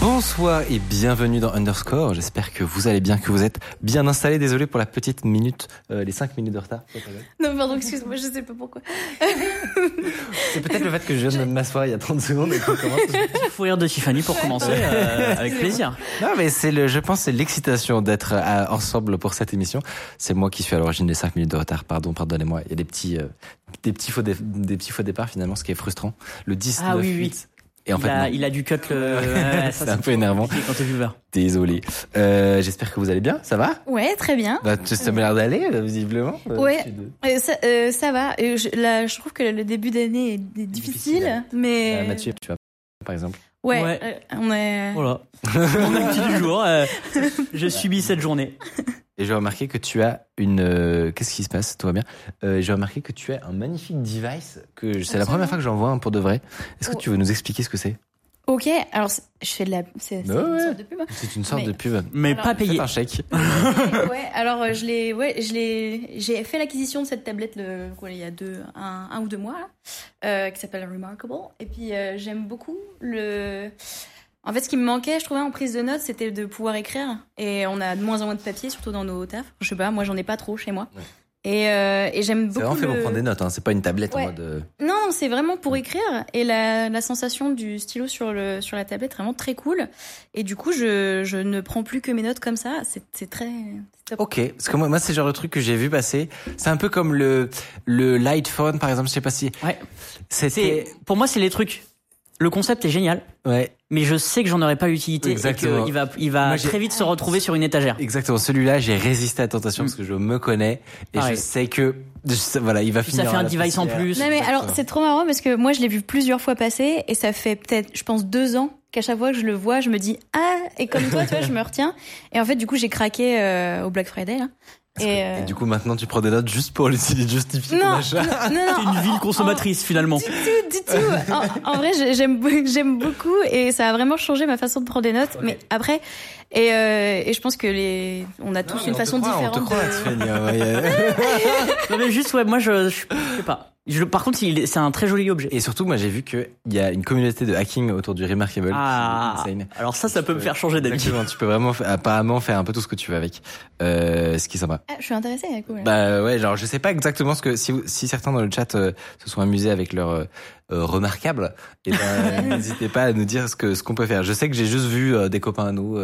Bonsoir et bienvenue dans Underscore. J'espère que vous allez bien, que vous êtes bien installés. Désolé pour la petite minute, euh, les 5 minutes de retard. Non, pardon, excuse-moi, je sais pas pourquoi. C'est peut-être le fait que je viens de m'asseoir il y a 30 secondes et qu'on commence. Il faut rire de Tiffany pour commencer, euh, avec plaisir. Non, mais c'est le, je pense, c'est l'excitation d'être euh, ensemble pour cette émission. C'est moi qui suis à l'origine des 5 minutes de retard. Pardon, pardonnez-moi. Il y a des petits, euh, des petits faux, des petits faux départs finalement, ce qui est frustrant. Le 10, Ah 9, oui, oui. 8. Et en il, fait, a, non. il a dû cut le. ouais, C'est un peu énervant. Désolé. Euh, j'espère que vous allez bien. Ça va? Ouais, très bien. Bah, tu ça m'a l'air d'aller, euh, visiblement. Euh, Ouais. Euh, ça, euh, ça va. Je, là, je trouve que le début d'année est difficile, Difficile. mais Euh, Mathieu, tu vois, par exemple. ouais, Ouais. euh, on est. Voilà. Mon actu du jour. euh, je subis cette journée. Et j'ai remarqué que tu as une. euh, Qu'est-ce qui se passe? Tout va bien? Euh, j'ai remarqué que tu as un magnifique device que c'est la première fois que j'en vois un pour de vrai. Est-ce que Oh. tu veux nous expliquer ce que c'est? Ok, alors je fais de la, c'est Ouais, une sorte de pub. C'est une sorte Mais- de pub. Mais Alors, pas payé. Un chèque. ouais, alors euh, je l'ai, ouais, je l'ai, j'ai fait l'acquisition de cette tablette le, quoi, il y a deux, un, un ou deux mois, là, euh, qui s'appelle Remarkable. Et puis euh, j'aime beaucoup le. En fait, ce qui me manquait, je trouvais en prise de notes, c'était de pouvoir écrire. Et on a de moins en moins de papier, surtout dans nos tafs. Je sais pas, moi j'en ai pas trop chez moi. Ouais. Et, euh, et j'aime C'est beaucoup. vraiment fait pour le- prendre des notes. Hein. C'est pas une tablette en mode. euh, Non, c'est vraiment pour écrire. Et la, la sensation du stylo sur, le, sur la tablette est vraiment très cool. Et du coup, je, je ne prends plus que mes notes comme ça. C'est c'est très. c'est top. Ok, parce que moi, moi c'est le genre de truc que j'ai vu passer. C'est un peu comme le le light phone, par exemple. Je sais pas si. Ouais. C'était. C'est, pour moi, c'est les trucs. Le concept est génial, Ouais, mais je sais que j'en aurais pas l'utilité Exactement. et qu'il va, il va Moi, très vite se retrouver sur une étagère. exactement. Celui-là, j'ai résisté à la tentation parce que je me connais et je sais que voilà, il va Puis finir. ça fait un device en poussière. plus. Non mais alors c'est trop marrant parce que moi je l'ai vu plusieurs fois passer et ça fait peut-être je pense deux ans qu'à chaque fois que je le vois je me dis ah et comme toi tu vois je me retiens et en fait du coup j'ai craqué euh, au Black Friday là Que- et, euh, et du coup, maintenant, tu prends des notes juste pour l'utiliser, justifier ton non, achat. non une ville consommatrice finalement. du tout du tout en, en vrai j'aime beaucoup et ça a vraiment changé ma façon de prendre des notes mais après et, euh, et je pense que les on a tous une façon différente On te croit, de- Tiffany, ouais, non mais juste ouais, moi je, je, je sais pas. Je, par contre, il est- c'est un très joli objet. Et surtout, moi, j'ai vu qu'il y a une communauté de hacking autour du Remarkable. Ah, alors ça, ça peut me faire changer d'avis. Exactement, tu peux vraiment, apparemment, faire un peu tout ce que tu veux avec. Euh, ce qui est sympa. Ah, je suis intéressée cool. Bah ouais, genre je sais pas exactement ce que si si certains dans le chat euh, se sont amusés avec leur euh, euh, remarquable, et ben n'hésitez pas à nous dire ce que ce qu'on peut faire. Je sais que j'ai juste vu euh, des copains à nous.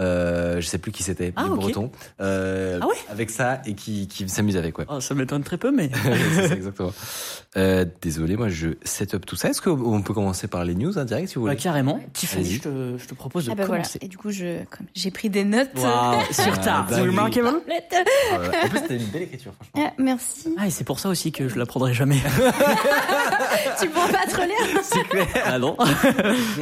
Euh, je sais plus qui c'était, Ah. Bretons, euh, Ah ouais avec ça et qui, qui s'amusent avec ouais. Oh, ça m'étonne très peu, mais. C'est ça, exactement. Euh, désolé, moi je set up tout ça. Est-ce qu'on peut commencer par les news en direct si vous Bah, voulez carrément. Tiffany, je te, je te propose de ah bah voilà commencer. et du coup je comme j'ai pris des notes sur ta Ah, dingue. Remarkable. Euh, En plus, t'as une belle écriture, franchement. Ah, merci Ah, et c'est pour ça aussi que je la prendrai jamais. tu pourras pas te relire C'est clair. ah non.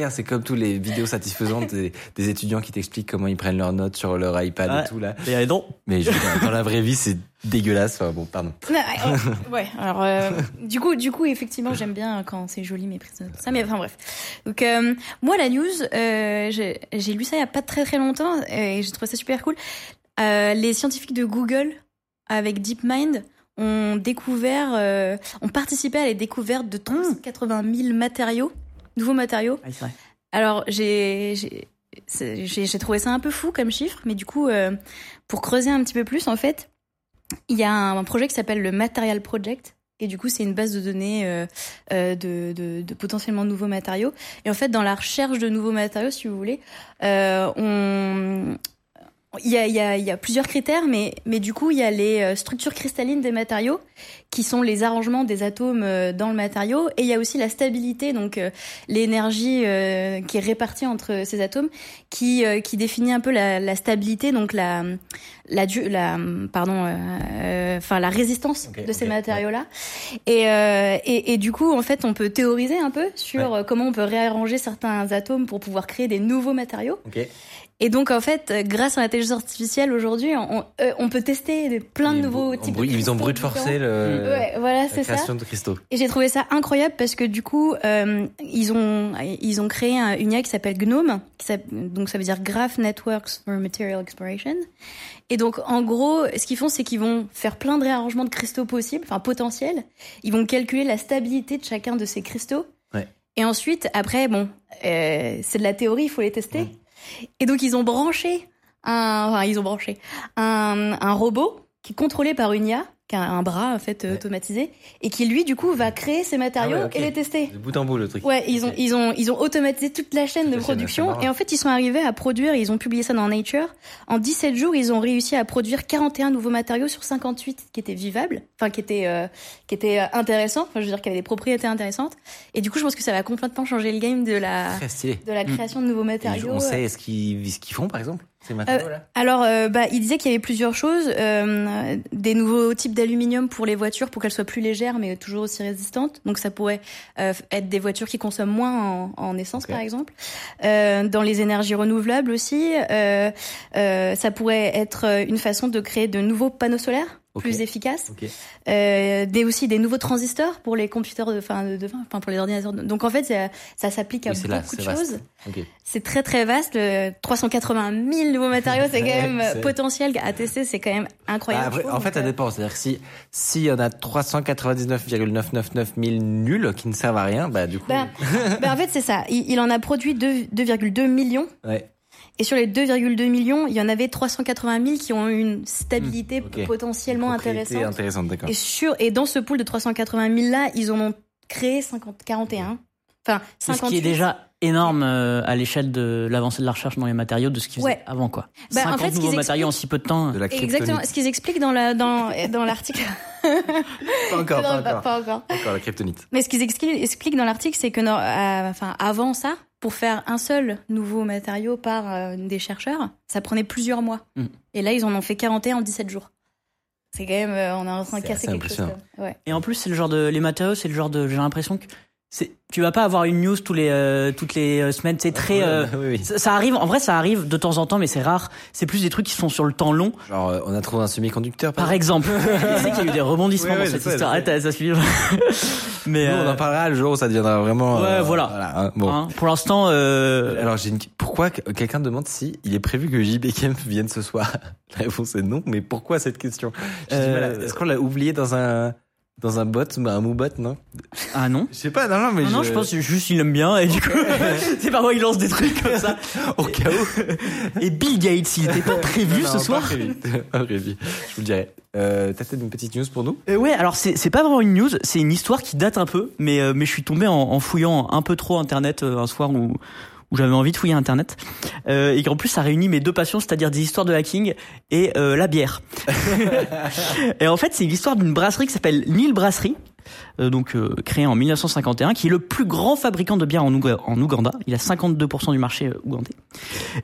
C'est comme tous les vidéos satisfaisantes des, des étudiants qui t'expliquent comment ils prennent leurs notes sur leur iPad Ouais. et tout là. Et non. Mais je- dans la vraie vie, c'est dégueulasse. Enfin, bon, pardon. Non, euh, ouais, alors euh, du coup, du coup, effectivement, j'aime bien quand c'est joli mes prises de notes. Ça, mais enfin bref. Donc euh, moi, la news, euh, j'ai lu ça il y a pas très très longtemps et j'ai trouvé ça super cool. Euh, les scientifiques de Google avec DeepMind ont découvert, euh, ont participé à la découverte de 380 000 matériaux, nouveaux matériaux. Ah, vrai. Alors j'ai j'ai- trouvé ça un peu fou comme chiffre, mais du coup, euh, pour creuser un petit peu plus, en fait, il y a un, un projet qui s'appelle le Material Project. Et du coup, c'est une base de données euh, euh, de, de, de potentiellement nouveaux matériaux. Et en fait, dans la recherche de nouveaux matériaux, si vous voulez, euh, on, il y a, y, a, y a plusieurs critères, mais, mais du coup, il y a les euh, structures cristallines des matériaux, qui sont les arrangements des atomes euh, dans le matériau, et il y a aussi la stabilité, donc euh, l'énergie euh, qui est répartie entre ces atomes, qui, euh, qui définit un peu la, la stabilité, donc la, la, la pardon, euh, enfin la résistance de ces matériaux-là. Et, euh, et, et du coup, en fait, on peut théoriser un peu sur comment on peut réarranger certains atomes pour pouvoir créer des nouveaux matériaux. Ok. Et donc, en fait, grâce à l'intelligence artificielle aujourd'hui, on, euh, on peut tester plein de Ils- nouveaux types. brut- de Ils ont cristaux brute forcé le, Ouais, voilà, la c'est ça. création de cristaux. Et j'ai trouvé ça incroyable parce que du coup, euh, ils ont ils ont créé un, une IA qui s'appelle GNOME, qui donc ça veut dire Graph Networks for Material Exploration. Et donc en gros, ce qu'ils font, c'est qu'ils vont faire plein de réarrangements de cristaux possibles, enfin potentiels. Ils vont calculer la stabilité de chacun de ces cristaux. Ouais. Et ensuite, après, bon, euh, c'est de la théorie, il faut les tester. Et donc ils ont branché un, ils ont branché un robot qui est contrôlé par une IA, qui a un bras en fait euh, Ouais. automatisé, et qui lui du coup va créer ces matériaux Ah ouais, et les tester. De bout en bout le truc. Ouais, ils ont ils ont ils ont automatisé toute la chaîne Toute de la production et en fait ils sont arrivés à produire, ils ont publié ça dans Nature. En 17 jours, ils ont réussi à produire 41 nouveaux matériaux sur 58 qui étaient vivables, enfin qui étaient euh, qui étaient euh, intéressants, enfin je veux dire qui avaient des propriétés intéressantes. Et du coup, je pense que ça va complètement changer le game de la de la création de nouveaux Et matériaux. on sait ce qu'ils ce qu'ils font par exemple? Matériaux là. Alors, euh, bah, il disait qu'il y avait plusieurs choses, euh, des nouveaux types d'aluminium pour les voitures pour qu'elles soient plus légères mais toujours aussi résistantes. Donc ça pourrait euh, être des voitures qui consomment moins en, en essence par exemple. Euh, dans les énergies renouvelables aussi, euh, euh, ça pourrait être une façon de créer de nouveaux panneaux solaires Plus efficaces. Ok. Euh, des aussi des nouveaux transistors pour les computers de, enfin, de, pour les ordinateurs. Donc en fait, ça, ça s'applique à Oui, c'est là, beaucoup de choses. C'est très très vaste. Le 380 000 nouveaux matériaux, c'est quand même potentiel à tester, c'est quand même Bah, incroyable. après, en fait, ça euh, dépend. C'est-à-dire que si s'il y en a 399,999 000 nuls qui ne servent à rien, bah du coup. Ben, ben, en fait, c'est ça. Il, il en a produit deux- 2,2 millions. ouais. Et sur les 2,2 millions, il y en avait 380 000 qui ont eu une stabilité Hmm, potentiellement intéressante. intéressante, d'accord. Et, sur, et dans ce pool de 380 000 là, ils en ont créé 50, 41. Enfin, C'est ce 58. qui est déjà énorme euh, à l'échelle de l'avancée de la recherche dans les matériaux de ce qu'ils faisaient Ouais. avant quoi. Bah, en 50 fait, ce nouveaux qu'ils matériaux en expliquent- si peu de temps. De la Exactement. Ce qu'ils expliquent dans la dans dans l'article. Pas encore, pas Non, pas- encore. pas encore. Encore la kryptonite. Mais ce qu'ils expli- expliquent dans l'article, c'est que non, euh, enfin, avant ça, pour faire un seul nouveau matériau par euh, des chercheurs, ça prenait plusieurs mois. Mm. Et là, ils en ont fait 41 en 17 jours. C'est quand même, euh, on est en train de casser quelque chose. Ouais. Et en plus, c'est le genre de les matériaux, c'est le genre de j'ai l'impression que tu vas pas avoir une news tous les euh, toutes les euh, semaines, c'est très euh, oui, oui. ça, ça arrive en vrai ça arrive de temps en temps mais c'est rare, c'est plus des trucs qui sont sur le temps long. Genre, euh, on a trouvé un semi-conducteur. Par exemple, tu sais qu'il y a eu des rebondissements ouais, dans cette histoire. Arrête, ça suit. mais Nous, on euh, en parlera le jour où ça deviendra vraiment. Ouais, voilà. hein. Bon. hein, pour l'instant euh, Alors, j'ai une... pourquoi que- quelqu'un demande si il est prévu que JB Kemp vienne ce soir? La réponse est non, mais pourquoi cette question? Voilà, Est-ce qu'on l'a oublié dans un dans un bot, un moubot, non ah non. Je sais pas, non, non, mais Non, non, je pense que juste il aime bien et du coup c'est parfois il lance des trucs comme ça. au cas où. Et Bill Gates, il était pas prévu Non, ce non, soir. Pas prévu. Pas prévu. Je vous le dirai. Euh, T'as peut-être une petite news pour nous? Euh, ouais, alors c'est c'est pas vraiment une news, c'est une histoire qui date un peu, mais euh, mais je suis tombé en, en fouillant un peu trop internet euh, un soir où où j'avais envie de fouiller internet euh, et qu'en plus ça réunit mes deux passions, c'est-à-dire des histoires de hacking et euh, la bière. et en fait, c'est l'histoire d'une brasserie qui s'appelle Nil Brasserie. euh, donc euh, créée en 1951, qui est le plus grand fabricant de bière en, Ouga- en Ouganda. Il a 52% du marché euh, ougandais.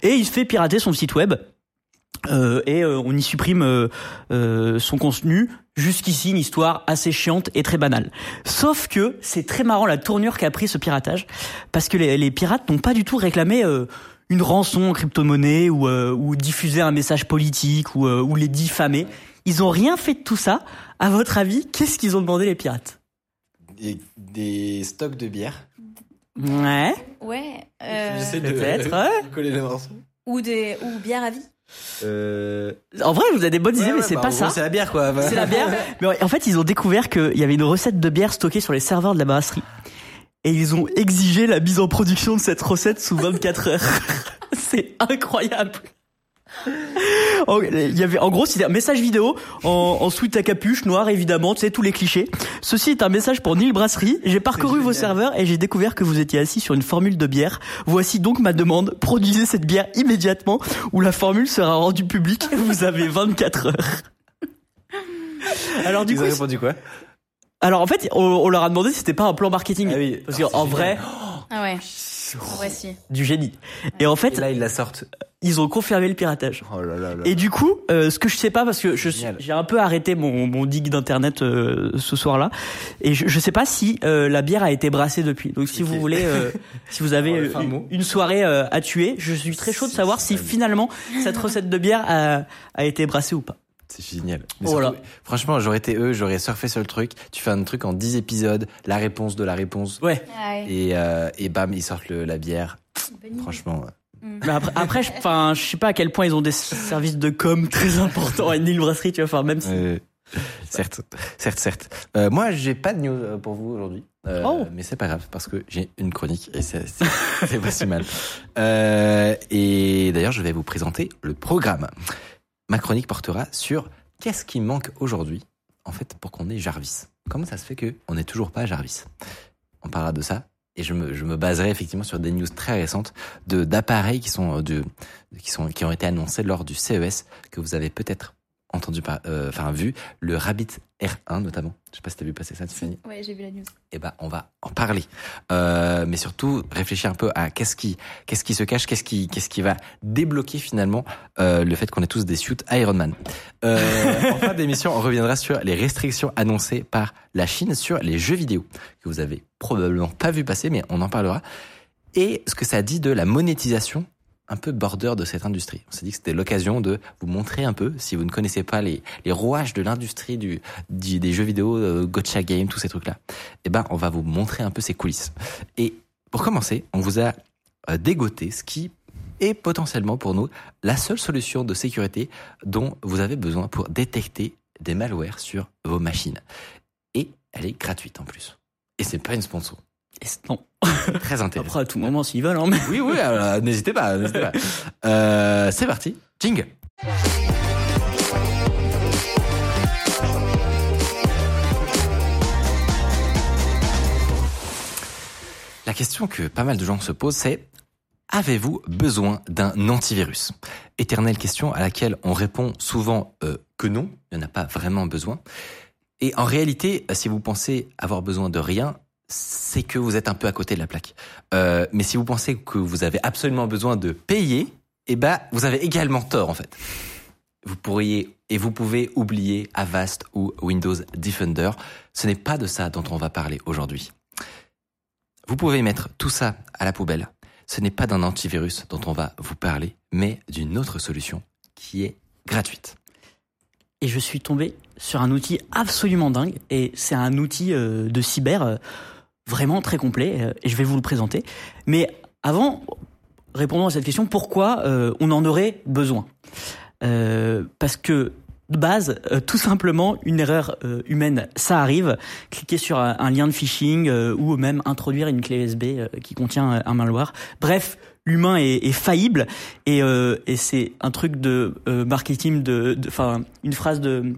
Et il se fait pirater son site web. Euh, et euh, on y supprime euh, euh, son contenu. Jusqu'ici, une histoire assez chiante et très banale. Sauf que c'est très marrant la tournure qu'a pris ce piratage, parce que les, les pirates n'ont pas du tout réclamé euh, une rançon en crypto-monnaie ou, euh, ou diffuser un message politique ou, euh, ou les diffamer. Ils ont rien fait de tout ça. À votre avis, qu'est-ce qu'ils ont demandé les pirates? Des, des stocks de bière. Ouais, Ouais. euh, J'essaie peut-être, coller les morceaux. ou des ou bière à vie. Euh... En vrai, vous avez des bonnes idées, ouais, mais c'est bah, pas ça. C'est la bière, quoi. C'est la bière. Mais en fait, ils ont découvert qu'il y avait une recette de bière stockée sur les serveurs de la brasserie. Et ils ont exigé la mise en production de cette recette sous 24 heures. C'est incroyable. En, il y avait, en gros, c'était un message vidéo en, en sweat à capuche, noir évidemment, tu sais, tous les clichés. Ceci est un message pour Nil Brasserie. J'ai parcouru vos serveurs et j'ai découvert que vous étiez assis sur une formule de bière. Voici donc ma demande. Produisez cette bière immédiatement ou la formule sera rendue publique. Vous avez 24 heures. Alors du Ils coup, ont répondu quoi? Alors en fait, on, on leur a demandé si c'était pas un plan marketing. Ah oui. Parce Ah, qu'en c'est vrai, Ah ouais. Voici. du génie. Et en fait, Et là, ils la sortent. Ils ont confirmé le piratage. Oh là là là. Et du coup, euh, ce que je sais pas parce que je suis- Génial. j'ai un peu arrêté mon, mon dig d'internet euh, ce soir-là et je, je sais pas si euh, la bière a été brassée depuis. Donc si vous voulez, euh, si vous avez Oh, euh, une, une soirée euh, à tuer, je suis très chaud de savoir si finalement cette recette de bière a, a été brassée ou pas. C'est génial. Mais Voilà. surtout, franchement, j'aurais été eux, j'aurais surfé sur le truc. Tu fais un truc en 10 épisodes, la réponse de la réponse. Ouais. Et, euh, et bam, ils sortent le- la bière. Franchement, Mais après, après, je- je sais pas à quel point ils ont des services de com très importants à une île brasserie, tu vois. Enfin, même si. euh, certes, certes, certes. Euh, moi, j'ai pas de news euh, pour vous aujourd'hui. Euh, Oh. Mais c'est pas grave parce que j'ai une chronique et c'est pas si mal. Euh, et d'ailleurs, je vais vous présenter le programme. Ma chronique portera sur qu'est-ce qui manque aujourd'hui, en fait, pour qu'on ait Jarvis. Comment ça se fait que on n'est toujours pas Jarvis On parlera de ça. Et je me, baserai effectivement sur des news très récentes de d'appareils qui sont euh, de qui sont qui ont été annoncés lors du CES que vous avez peut-être entendu par euh, enfin vu le Rabbit R1 notamment. Je sais pas si t'as vu passer ça, Tiffany Ouais, j'ai vu la news. eh ben, on va en parler. Euh, mais surtout, réfléchir un peu à qu'est-ce qui, qu'est-ce qui se cache, qu'est-ce qui, qu'est-ce qui va débloquer finalement euh, le fait qu'on ait tous des suits Iron Man. Euh, en fin d'émission, on reviendra sur les restrictions annoncées par la Chine sur les jeux vidéo que vous avez probablement pas vu passer, mais on en parlera. Et ce que ça dit de la monétisation un peu border de cette industrie. On s'est dit que c'était l'occasion de vous montrer un peu, si vous ne connaissez pas les, rouages de l'industrie du, du- des jeux vidéo, euh, gotcha game, tous ces trucs-là, eh ben, on va vous montrer un peu ces coulisses. Et pour commencer, on vous a euh, dégoté ce qui est potentiellement pour nous la seule solution de sécurité dont vous avez besoin pour détecter des malwares sur vos machines. Et elle est gratuite en plus. Et c'est pas une sponsor. Non. Très intéressant. Après, à tout moment, s'ils veulent, hein, mais. Oui, oui, euh, n'hésitez pas, pas. Euh, c'est parti, jingle. La question que pas mal de gens se posent, c'est avez-vous besoin d'un antivirus? Éternelle question à laquelle on répond souvent euh, que non, il n'y en a pas vraiment besoin. Et en réalité, si vous pensez avoir besoin de rien, c'est que vous êtes un peu à côté de la plaque. Euh, mais si vous pensez que vous avez absolument besoin de payer, eh ben, vous avez également tort, en fait. Vous pourriez, et vous pouvez oublier Avast ou Windows Defender. Ce n'est pas de ça dont on va parler aujourd'hui. Vous pouvez mettre tout ça à la poubelle. Ce n'est pas d'un antivirus dont on va vous parler, mais d'une autre solution qui est gratuite. Et je suis tombé sur un outil absolument dingue. Et c'est un outil euh, de cyber euh, vraiment très complet. euh, et je vais vous le présenter. Mais avant, répondons à cette question pourquoi euh, on en aurait besoin? Euh, Parce que de base, tout simplement, une erreur humaine, ça arrive. Cliquer sur un, lien de phishing ou même introduire une clé USB qui contient un malware. Bref, l'humain est, faillible et, et c'est un truc de marketing, de- enfin une phrase de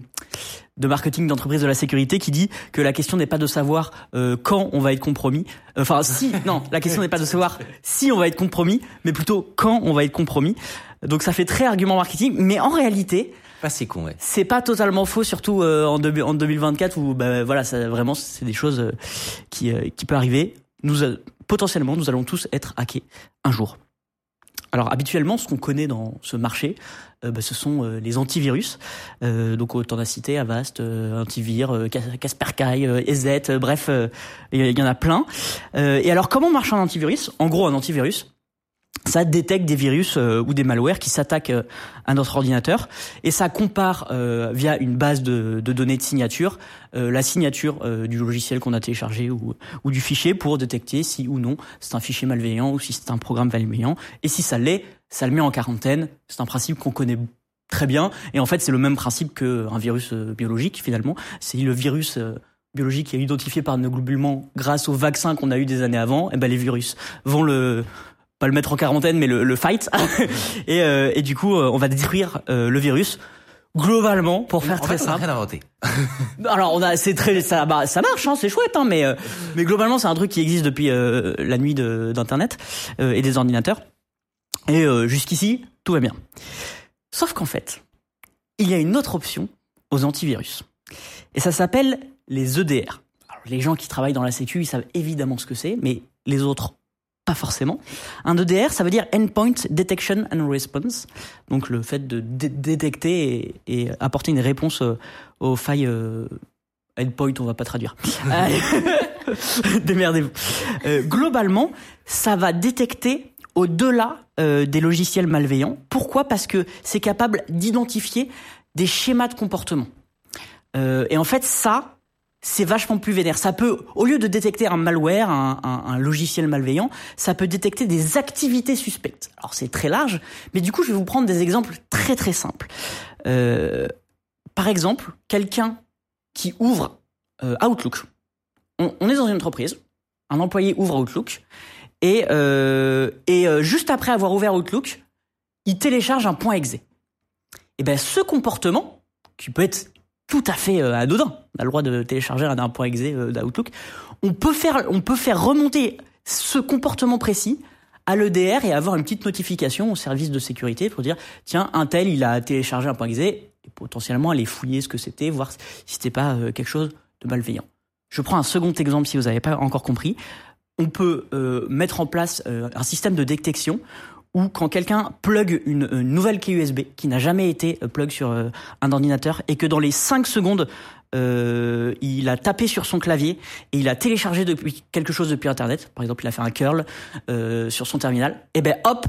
de marketing d'entreprise de la sécurité qui dit que la question n'est pas de savoir euh, quand on va être compromis. Enfin, si, non, la question n'est pas de savoir si on va être compromis, mais plutôt quand on va être compromis. Donc ça fait très argument marketing, mais en réalité, Pas si con, ouais. c'est pas totalement faux, surtout euh, en, deux- en 2024 où bah, voilà, ça, vraiment c'est des choses euh, qui euh, qui peut arriver. Nous a- potentiellement, nous allons tous être hackés un jour. Alors habituellement, ce qu'on connaît dans ce marché, euh, bah, ce sont euh, les antivirus. Euh, donc autant en citer Avast, euh, Antivir, euh, euh, EZ, euh, bref, euh, il y en a plein. Euh, et alors comment marche un antivirus? En gros, un antivirus, ça détecte des virus euh, ou des malwares qui s'attaquent euh, à notre ordinateur et ça compare euh, via une base de, de données de signature euh, la signature euh, du logiciel qu'on a téléchargé ou, ou du fichier pour détecter si ou non c'est un fichier malveillant ou si c'est un programme malveillant et si ça l'est, ça le met en quarantaine. C'est un principe qu'on connaît très bien et en fait c'est le même principe qu'un virus biologique finalement. C'est le virus biologique qui est identifié par nos globules grâce au vaccin qu'on a eu des années avant. Et ben les virus vont le pas le mettre en quarantaine, mais le, le fight. et, euh, et du coup, euh, on va détruire euh, le virus. Globalement, pour faire En très fait, on a simple. rien inventé. Alors, on a, c'est très, ça, bah, ça marche, hein, c'est chouette, hein, mais, euh, mais globalement, c'est un truc qui existe depuis euh, la nuit de- d'internet euh, et des ordinateurs. Et euh, jusqu'ici, tout va bien. Sauf qu'en fait, il y a une autre option aux antivirus, et ça s'appelle les EDR. Alors, les gens qui travaillent dans la sécu, ils savent évidemment ce que c'est, mais les autres pas forcément. Un EDR, ça veut dire Endpoint Detection and Response, donc le fait de détecter et, apporter une réponse euh, aux failles. Euh, endpoint, on va pas traduire. Démerdez-vous. Euh, globalement, ça va détecter au-delà des logiciels malveillants. Pourquoi? Parce que c'est capable d'identifier des schémas de comportement. et en fait, ça, c'est vachement plus vénère. Ça peut, au lieu de détecter un malware, un, logiciel malveillant, ça peut détecter des activités suspectes. Alors c'est très large, mais du coup je vais vous prendre des exemples très très simples. Euh, par exemple, quelqu'un qui ouvre euh, Outlook. On, est dans une entreprise, un employé ouvre Outlook, et, euh, et juste après avoir ouvert Outlook, il télécharge un point exe. Et ben ce comportement, qui peut être tout à fait euh, anodin. On a le droit de télécharger un point exe euh, d'Outlook. On peut faire, on peut faire remonter ce comportement précis à l'EDR et avoir une petite notification au service de sécurité pour dire tiens un tel il a téléchargé un point exe et potentiellement aller fouiller ce que c'était voir si c'était pas euh, quelque chose de malveillant. Je prends un second exemple si vous n'avez pas encore compris. On peut mettre en place un système de détection ou quand quelqu'un plug une, nouvelle clé USB qui n'a jamais été euh, plug sur euh, un ordinateur et que dans les 5 secondes euh, il a tapé sur son clavier et il a téléchargé depuis quelque chose depuis internet par exemple il a fait un curl euh, sur son terminal et ben hop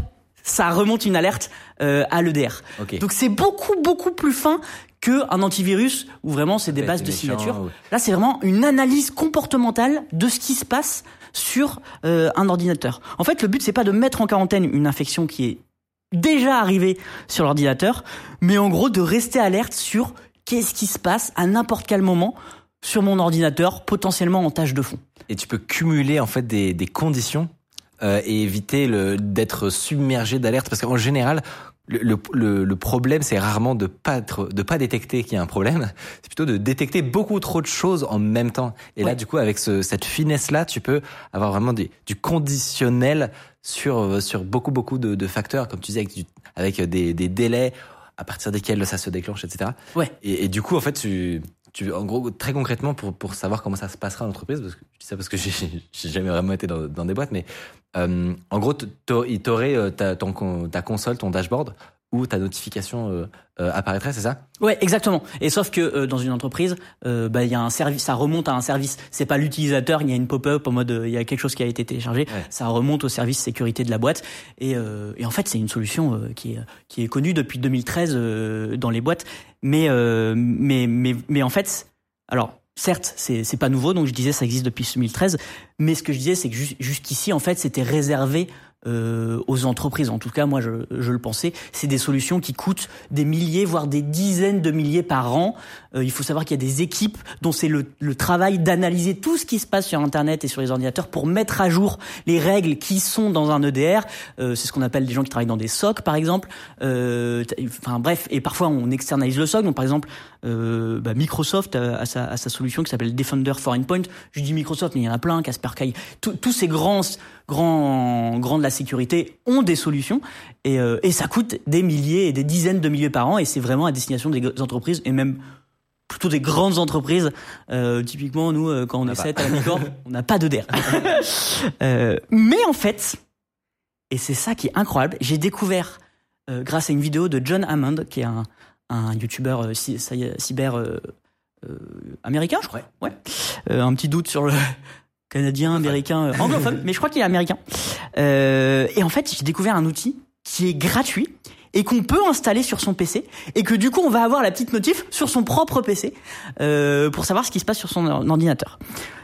ça remonte une alerte euh, à l'EDR donc c'est beaucoup beaucoup plus fin que un antivirus où vraiment c'est des bases de signature. Là, c'est vraiment une analyse comportementale de ce qui se passe sur euh, un ordinateur. En fait, le but c'est pas de mettre en quarantaine une infection qui est déjà arrivée sur l'ordinateur, mais en gros de rester alerte sur qu'est-ce qui se passe à n'importe quel moment sur mon ordinateur, potentiellement en tâche de fond. Et tu peux cumuler en fait des, des conditions euh, et éviter d'être submergé d'alerte parce qu'en général le, le, le, problème, c'est rarement de pas être, de pas détecter qu'il y a un problème. C'est plutôt de détecter beaucoup trop de choses en même temps. Et là, du coup, avec ce, cette finesse-là, tu peux avoir vraiment des, du conditionnel sur sur beaucoup beaucoup de, de facteurs, comme tu disais, avec, avec des, des délais à partir desquels ça se déclenche, etc. Ouais. Et, et du coup, en fait, tu tu, en gros, très concrètement, pour, savoir comment ça se passera en entreprise, parce que je dis ça parce que j'ai jamais vraiment été dans, des boîtes, mais euh, en gros, il t'aurait euh, ta console, ton dashboard, où ta notification euh, euh, apparaîtrait, c'est ça? Ouais, exactement. Et sauf que euh, dans une entreprise, bah il y a un service, ça remonte à un service. C'est pas l'utilisateur, il y a une pop-up en mode il y a quelque chose qui a été téléchargé. Ça remonte au service sécurité de la boîte. Et, et en fait, c'est une solution qui est qui est connue depuis 2013 dans les boîtes. Mais mais mais mais en fait, alors certes, c'est c'est pas nouveau, donc je disais ça existe depuis 2013. Mais ce que je disais, c'est que jusqu'ici, en fait, c'était réservé euh, aux entreprises. En tout cas, moi, je, je le pensais. C'est des solutions qui coûtent des milliers, voire des dizaines de milliers par an. Euh, il faut savoir qu'il y a des équipes dont c'est le, le, travail d'analyser tout ce qui se passe sur Internet et sur les ordinateurs pour mettre à jour les règles qui sont dans un EDR. Euh, c'est ce qu'on appelle des gens qui travaillent dans des SOC, par exemple. Euh, enfin bref, et parfois on externalise le SOC. Donc par exemple, euh, bah, Microsoft a, sa, a, sa, solution qui s'appelle Defender for Endpoint. Je dis Microsoft, mais il y en a plein, Kaspersky. Tous ces grands grands, grands de la sécurité ont des solutions et, euh, et ça coûte des milliers et des dizaines de milliers par an et c'est vraiment à destination des entreprises et même plutôt des grandes entreprises. Euh, typiquement, nous, euh, quand on, est à la on n'a pas de DER. euh, mais en fait, et c'est ça qui est incroyable, j'ai découvert, grâce à une vidéo de John Hammond, qui est un, un YouTuber euh, cyber américain, je crois. Ouais. un petit doute sur le canadien, américain, euh, anglophone, mais je crois qu'il est américain. Euh, et en fait, j'ai découvert un outil qui est gratuit et qu'on peut installer sur son PC et que du coup on va avoir la petite notif sur son propre PC euh, pour savoir ce qui se passe sur son ordinateur.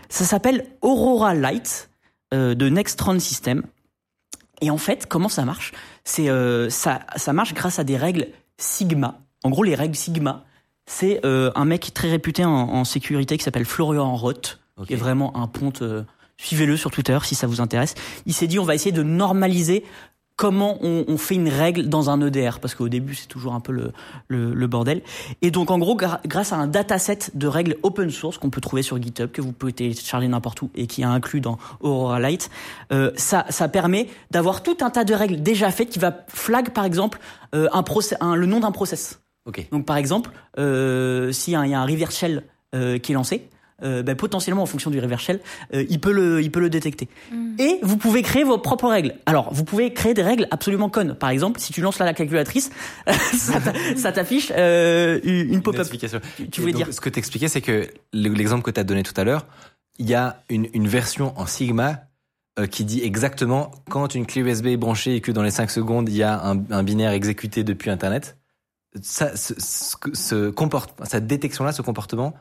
Ça s'appelle Aurora Light euh, de Nextron System. Et en fait, comment ça marche? C'est euh, ça, ça marche grâce à des règles Sigma. En gros, les règles Sigma, c'est euh, un mec très réputé en, en sécurité qui s'appelle Florian Roth okay. qui est vraiment un ponte. Euh, suivez-le sur Twitter si ça vous intéresse. Il s'est dit on va essayer de normaliser comment on, on, fait une règle dans un EDR parce qu'au début c'est toujours un peu le, le, le, bordel et donc en gros grâce à un dataset de règles open source qu'on peut trouver sur GitHub que vous pouvez télécharger n'importe où et qui est inclus dans Aurora Light euh, ça, ça permet d'avoir tout un tas de règles déjà faites qui va flag par exemple euh, un process, un, le nom d'un process okay. donc par exemple euh, s'il y, y, a un reverse shell euh, qui est lancé euh, bah, potentiellement en fonction du reverse shell, euh, il peut le, il peut le détecter. Mm. Et vous pouvez créer vos propres règles. Alors, vous pouvez créer des règles absolument connes. Par exemple, si tu lances là la calculatrice, ça t'a- ça t'affiche euh, une pop-up. explication. Tu- tu voulais donc, dire Ce que t'expliquais, c'est que le- l'exemple que t'as donné tout à l'heure, il y a une, une version en Sigma qui dit exactement quand une clé USB est branchée et que dans les 5 secondes, il y a un, un binaire exécuté depuis Internet. Ça, ce, ce, ce comporte, cette détection-là, ce comportement,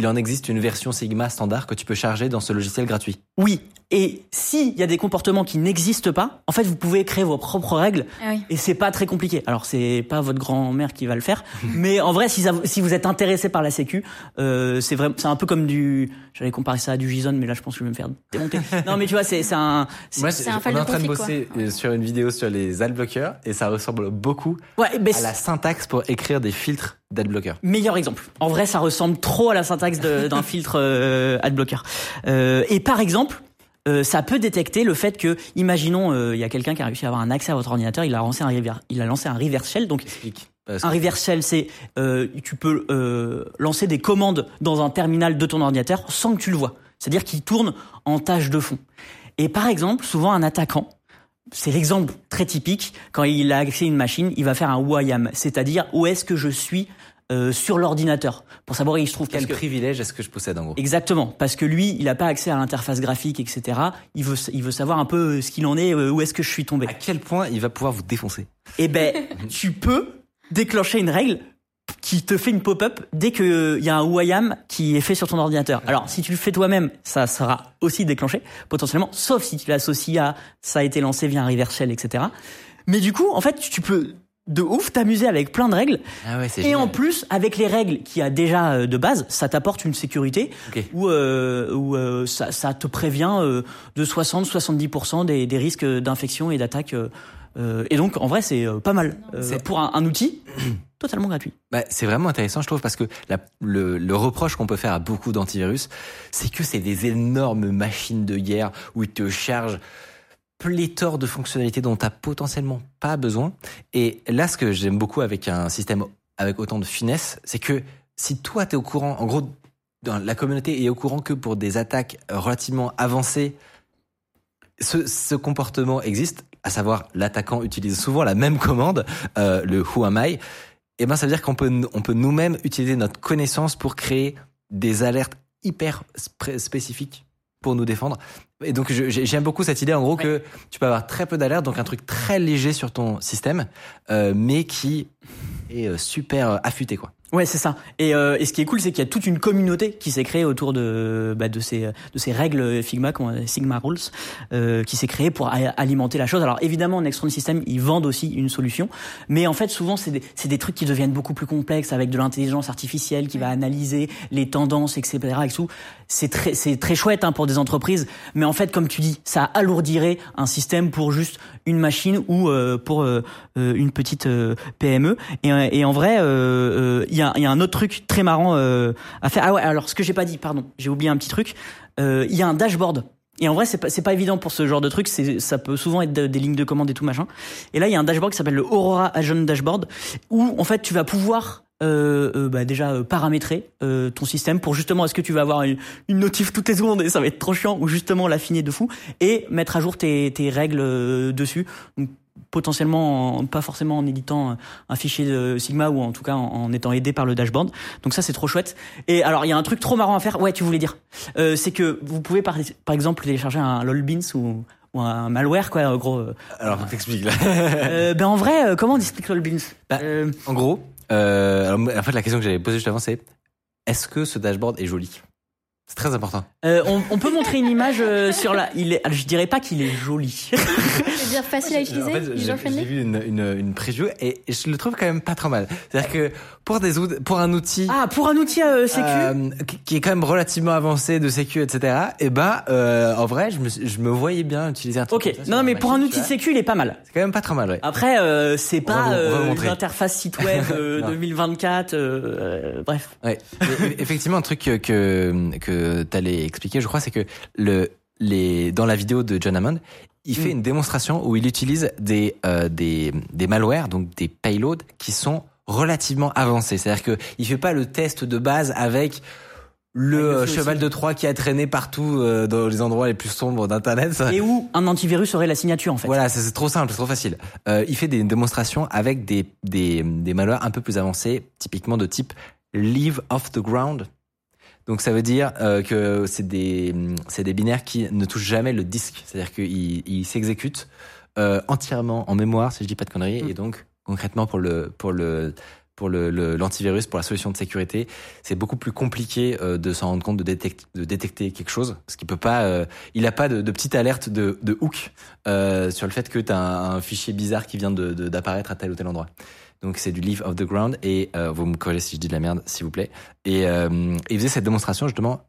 il en existe une version Sigma standard que tu peux charger dans ce logiciel gratuit. Oui. Et s'il y a des comportements qui n'existent pas, en fait, vous pouvez créer vos propres règles Ah oui. et c'est pas très compliqué. Alors c'est pas votre grand-mère qui va le faire, mais en vrai, si, ça- si vous êtes intéressé par la Sécu, euh, c'est vraiment, c'est un peu comme du, j'allais comparer ça à du JSON, mais là je pense que je vais me faire démonter. non, mais tu vois, c'est c'est un, c'est- Moi, c'est c'est- un on est en train de quoi. bosser euh, sur une vidéo sur les adblockers et ça ressemble beaucoup ouais, mais à la syntaxe pour écrire des filtres d'adblocker. Meilleur exemple. En vrai, ça ressemble trop à la syntaxe de- d'un filtre euh, adblocker. Euh, et par exemple, euh, ça peut détecter le fait que, imaginons, euh, il y a quelqu'un qui a réussi à avoir un accès à votre ordinateur, il a lancé un reverse, il a lancé un reverse shell, donc Explique. Un reverse shell, c'est euh, tu peux euh, lancer des commandes dans un terminal de ton ordinateur sans que tu le vois. C'est-à-dire qu'il tourne en tâche de fond. Et par exemple, souvent un attaquant, c'est l'exemple très typique, quand il a accès à une machine, il va faire un WIAM, c'est-à-dire où est-ce que je suis euh, sur l'ordinateur, pour savoir où il se trouve. Quel que- privilège est-ce que je possède en gros? Exactement, parce que lui, il n'a pas accès à l'interface graphique, etc. Il veut, il veut savoir un peu ce qu'il en est, euh, où est-ce que je suis tombé. À quel point il va pouvoir vous défoncer? Eh ben, tu peux déclencher une règle qui te fait une pop-up dès qu'il y a un WIAM qui est fait sur ton ordinateur. Alors, si tu le fais toi-même, ça sera aussi déclenché, potentiellement, sauf si tu l'associes à ça a été lancé via un reverse shell, etc. Mais du coup, en fait, tu peux de ouf t'amuser avec plein de règles. Ah ouais, Et en plus, avec les règles qu'il y a déjà euh, de base, ça t'apporte une sécurité Ok. où, euh, où euh, ça, ça te prévient euh, de 60-70% des, des risques d'infection et d'attaque. et donc, en vrai, c'est pas mal euh, C'est- pour un, un outil totalement gratuit. Bah, c'est vraiment intéressant, je trouve, parce que la- le, le reproche qu'on peut faire à beaucoup d'antivirus, c'est que c'est des énormes machines de guerre où ils te chargent pléthore de fonctionnalités dont tu n'as potentiellement pas besoin. Et là, ce que j'aime beaucoup avec un système avec autant de finesse, c'est que si toi, tu es au courant, en gros, la communauté est au courant que pour des attaques relativement avancées, ce, comportement existe, à savoir l'attaquant utilise souvent la même commande, euh, le Who am I, eh ben ça veut dire qu'on peut, on peut nous-mêmes utiliser notre connaissance pour créer des alertes hyper spécifiques pour nous défendre. Et donc j'aime beaucoup cette idée en gros que tu peux avoir très peu d'alertes, donc un truc très léger sur ton système, euh, mais qui est euh, super euh, affûté quoi. Ouais, c'est ça. Et, euh, et ce qui est cool, c'est qu'il y a toute une communauté qui s'est créée autour de, bah, de, ces, de ces règles Figma, Sigma Rules, euh, qui s'est créée pour alimenter la chose. Alors évidemment, Nextron System, ils vendent aussi une solution, mais en fait, souvent, c'est des, c'est des trucs qui deviennent beaucoup plus complexes avec de l'intelligence artificielle qui va analyser les tendances, etc. Et tout. C'est très, c'est très chouette hein, pour des entreprises, mais en fait, comme tu dis, ça alourdirait un système pour juste une machine ou euh, pour euh, euh, une petite euh, PME. Et, et en vrai, il y, y a un autre truc très marrant euh, à faire. Ah ouais, alors ce que j'ai pas dit, pardon, j'ai oublié un petit truc. Euh, Il y a un dashboard. Et en vrai, c'est pas, pas évident pour ce genre de truc. Ça peut souvent être de- des lignes de commande et tout machin. Et là, il y a un dashboard qui s'appelle le Aurora Agent Dashboard, où en fait, tu vas pouvoir euh, euh, bah, déjà euh, paramétrer euh, ton système pour justement est-ce que tu vas avoir une, notif toutes les secondes et ça va être trop chiant ou justement l'affiner de fou et mettre à jour tes, tes règles euh, dessus. Donc, potentiellement en- pas forcément en éditant un fichier de Sigma ou en tout cas en, en étant aidé par le dashboard. Donc ça c'est trop chouette. Et alors il y a un truc trop marrant à faire. Ouais, tu voulais dire. Euh, c'est que vous pouvez par, par exemple télécharger un lolbeans ou ou un malware quoi en gros Alors je t'explique là. euh, ben en vrai euh, comment on explique lolbeans Bah, en gros, alors, en fait la question que j'avais posée juste avant c'est est-ce que ce dashboard est joli? C'est très important. euh, on, on peut montrer une image euh, sur la il est je dirais pas qu'il est joli C'est-à-dire facile à utiliser, En fait, j'ai vu une, une, une preview et je le trouve quand même pas trop mal. C'est-à-dire que pour des out- pour un outil ah pour un outil euh, sécu euh, qui- est quand même relativement avancé de sécu, etc. Et ben, euh, en vrai, je me, je me voyais bien utiliser un truc. ok comme ça non ma mais pour un outil de sécu il est pas mal c'est quand même pas trop mal, ouais. Après, euh, c'est pas vous- on va vous euh, montrer. une interface site web euh, Non. 2024. euh, euh, bref. Ouais. Effectivement, un truc que que, que t'allais expliquer, je crois, c'est que le les dans la vidéo de John Hammond, il fait Mm. une démonstration où il utilise des euh, des des malwares, donc des payloads qui sont relativement avancés. C'est-à-dire que il fait pas le test de base avec le cheval aussi. de Troie qui a traîné partout euh, dans les endroits les plus sombres d'internet. Et où un antivirus serait la signature en fait. Voilà, c'est c'est trop simple, c'est trop facile. Euh, il fait des démonstrations avec des, des, des malwares un peu plus avancés, typiquement de type leave off the ground. Donc ça veut dire euh, que c'est des, c'est des binaires qui ne touchent jamais le disque. C'est-à-dire qu'ils ils s'exécutent euh, entièrement en mémoire, si je dis pas de conneries. Mm. Et donc, concrètement, pour le, pour le, pour le, le- l'antivirus, pour la solution de sécurité, c'est beaucoup plus compliqué euh, de s'en rendre compte, de, détect- de détecter quelque chose, parce qu'il peut pas, euh, il a pas de, de petite alerte de, de hook euh, sur le fait que tu as un, un fichier bizarre qui vient de- d'apparaître à tel ou tel endroit. Donc c'est du leave of the ground et euh, vous me corrigez si je dis de la merde, s'il vous plaît. Et euh, il faisait cette démonstration justement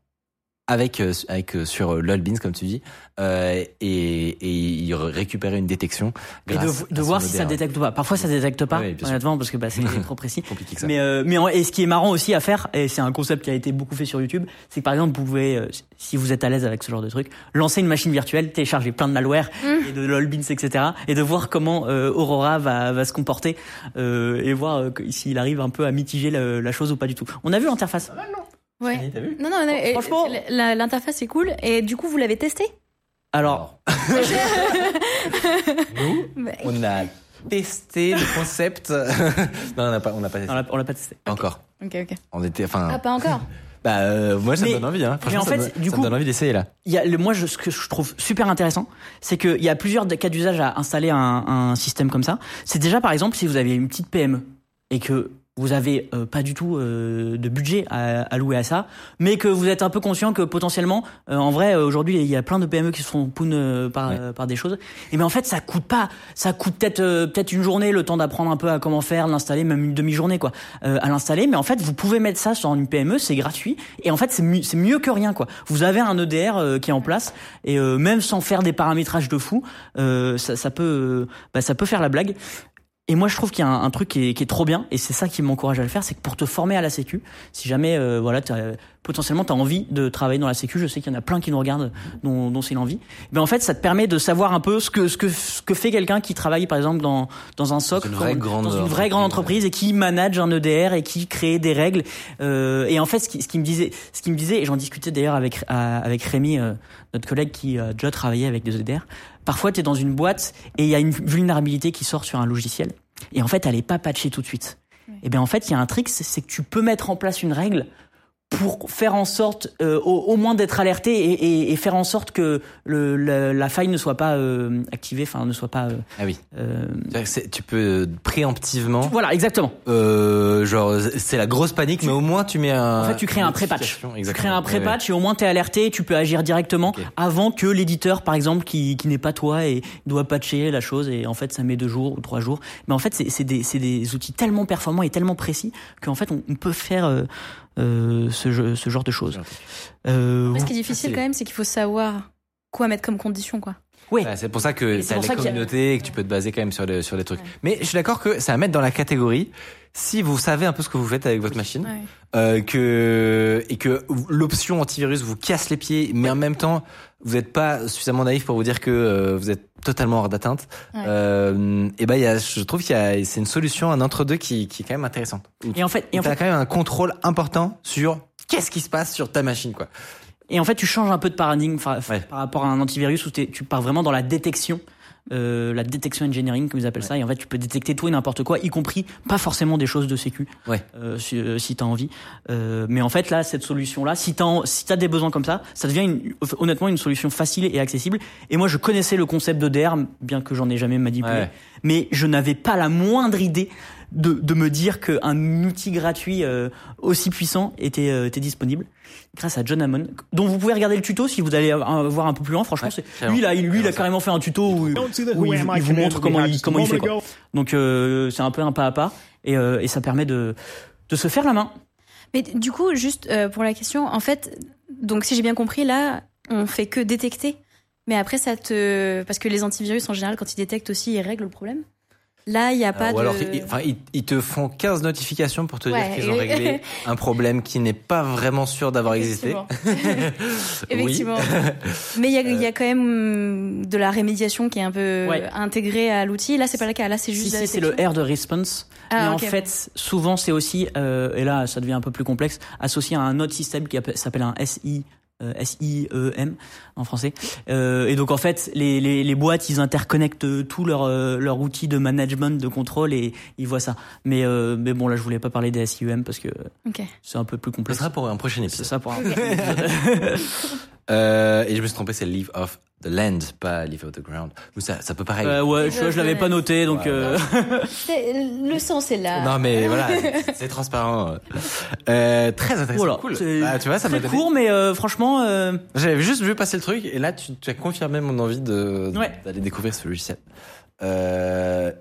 avec euh, avec euh, sur euh, LOLbeans comme tu dis euh, et, et il récupérait une détection Et grâce de, de à voir si ça détecte ou pas. Parfois ça détecte pas, Oui, honnêtement, parce que bah, c'est trop précis. compliqué que ça. Mais euh, mais en- et ce qui est marrant aussi à faire, et c'est un concept qui a été beaucoup fait sur YouTube, c'est que par exemple vous pouvez, euh, si vous êtes à l'aise avec ce genre de truc, lancer une machine virtuelle, télécharger plein de malware et de lolbeans etc. et de voir comment euh, Aurora va va se comporter euh, et voir euh, s'il arrive un peu à mitiger le- la chose ou pas du tout. On a vu l'interface. Ouais. T'as vu Non, non, non, Franchement- la- l'interface est cool. Et du coup, vous l'avez testé? Alors nous on a testé le concept. non, on n'a pas on n'a pas testé on l'a on l'a pas testé. encore. Ok, ok. On était enfin Ah, pas encore bah euh, moi ça Mais- me donne envie hein. mais Franchement en ça me- fait, du ça coup- me donne envie d'essayer là. Il y a le, moi, je, ce que je trouve super intéressant, c'est qu'il y a plusieurs cas d'usage à installer un, un système comme ça. C'est déjà, par exemple, si vous avez une petite PME et que vous avez euh, pas du tout euh, de budget à allouer à ça, mais que vous êtes un peu conscient que potentiellement, euh, en vrai, euh, aujourd'hui, il y a plein de PME qui se font poun euh, par, Ouais. euh, par des choses. Et mais en fait, ça coûte pas, ça coûte peut-être euh, peut-être une journée, le temps d'apprendre un peu à comment faire, l'installer, même une demi-journée quoi, euh, à l'installer. Mais en fait, vous pouvez mettre ça sur une PME, c'est gratuit. Et en fait, c'est mieux, c'est mieux que rien quoi. Vous avez un EDR euh, qui est en place et euh, même sans faire des paramétrages de fou, euh, ça, ça peut, bah, ça peut faire la blague. Et moi, je trouve qu'il y a un, un truc qui est, qui est trop bien, et c'est ça qui m'encourage à le faire, c'est que pour te former à la Sécu, si jamais, euh, voilà, t'as- potentiellement, tu as envie de travailler dans la Sécu, je sais qu'il y en a plein qui nous regardent, dont, dont c'est l'envie. Ben en fait, ça te permet de savoir un peu ce que ce que ce que fait quelqu'un qui travaille, par exemple, dans dans un SOC, Dans une vraie grande dans une vraie grande entreprise, et qui manage un EDR et qui crée des règles. Euh, et en fait, ce qui, ce qui me disait, ce qui me disait, et j'en discutais d'ailleurs avec à- avec Rémi, euh, notre collègue qui a déjà travaillé avec des EDR. Parfois, tu es dans une boîte et il y a une vulnérabilité qui sort sur un logiciel. Et en fait, elle est pas patchée tout de suite. Et bien en fait, il y a un trick, c'est que tu peux mettre en place une règle pour faire en sorte euh, au, au moins d'être alerté et, et, et faire en sorte que le, la, la faille ne soit pas euh, activée, enfin ne soit pas. euh, Ah oui. euh, Tu peux préemptivement Voilà, exactement. euh, genre c'est la grosse panique mais au moins tu mets un En fait, tu crées un pré-patch. Tu crées un pré-patch et au moins t'es alerté, tu peux agir directement avant que l'éditeur, par exemple, qui, qui n'est pas toi et doit patcher la chose et en fait ça met deux jours ou trois jours. Mais en fait, c'est des, c'est des outils tellement performants et tellement précis qu'en fait on, on peut faire euh, euh, ce, jeu- ce genre de choses. Euh, ce qui est difficile quand même, c'est qu'il faut savoir quoi mettre comme condition, quoi. oui. Ouais, c'est pour ça que t'as pour les ça communautés et que tu peux te baser quand même sur, le- sur les trucs. Mais je suis d'accord que c'est à mettre dans la catégorie si vous savez un peu ce que vous faites avec votre machine Ouais. euh, que et que l'option antivirus vous casse les pieds, mais en même temps vous n'êtes pas suffisamment naïf pour vous dire que euh, vous êtes totalement hors d'atteinte. Ouais. Euh, et ben il y a, je trouve qu'il y a c'est une solution, un entre deux qui, qui est quand même intéressante. Et en fait, et en t'as fait, quand même un contrôle important sur qu'est-ce qui se passe sur ta machine quoi. et en fait, tu changes un peu de paradigme par, Ouais. par rapport à un antivirus où tu pars vraiment dans la détection. Euh, la détection engineering comme ils appellent ça. Et en fait tu peux détecter tout et n'importe quoi y compris pas forcément des choses de sécu Ouais. euh, si, euh, si t'as envie. Euh, mais en fait là cette solution là si t'as en- si t'as des besoins comme ça ça devient une, honnêtement une solution facile et accessible. Et moi je connaissais le concept de DR bien que j'en ai jamais manipulé. Ouais. mais je n'avais pas la moindre idée de, de me dire qu'un outil gratuit euh, aussi puissant était, euh, était disponible grâce à John Hammond, dont vous pouvez regarder le tuto si vous allez euh, voir un peu plus loin. Franchement, Ouais, c'est carrément. lui, il a, lui, il a Carrément. fait un tuto où, Don't see the où il, vous montre comment il, comment il fait. Quoi. Donc euh, c'est un peu un pas à pas et, euh, et ça permet de, de se faire la main. Mais du coup, juste euh, pour la question, en fait, donc si j'ai bien compris, là, on fait que détecter. Mais après, ça te. Parce que les antivirus, en général, quand ils détectent aussi, ils règlent le problème. Là, il n'y a pas Euh, Ou de. alors, ils, enfin, ils, ils te font 15 notifications pour te Ouais, dire qu'ils ont réglé un problème qui n'est pas vraiment sûr d'avoir existé. Effectivement. Mais il y a, il y a quand même hum, de la rémédiation qui est un peu Ouais. intégrée à l'outil. Là, c'est pas le cas. Là, c'est juste Si, c'est le. R de response. Ah, mais en fait, souvent, c'est aussi, euh, et là, ça devient un peu plus complexe, associé à un autre système qui appelle- s'appelle un SI. Euh, S-I-E-M en français. Euh, et donc en fait, les, les, les boîtes, ils interconnectent euh, tout leur, euh, leur outil de management, de contrôle, et ils voient ça. Mais, euh, mais bon, là, je voulais pas parler des SIEM parce que Ok. c'est un peu plus Ce complexe. sera pour un prochain C'est épisode. ça pour un Euh, et je me suis trompé, c'est Leave Off the Land, pas Leave Off the Ground. Mais ça, ça peut pareil. Euh, ouais, je, je l'avais pas noté, donc. Ouais, euh, Le sens est là. Non mais voilà, c'est transparent. Euh, très intéressant. Voilà, cool. c'est Bah, tu vois, ça m'a très donné. court, mais euh, franchement, euh, J'avais juste vu passer le truc et là tu, tu as confirmé mon envie de Ouais. d'aller découvrir ce logiciel. Euh,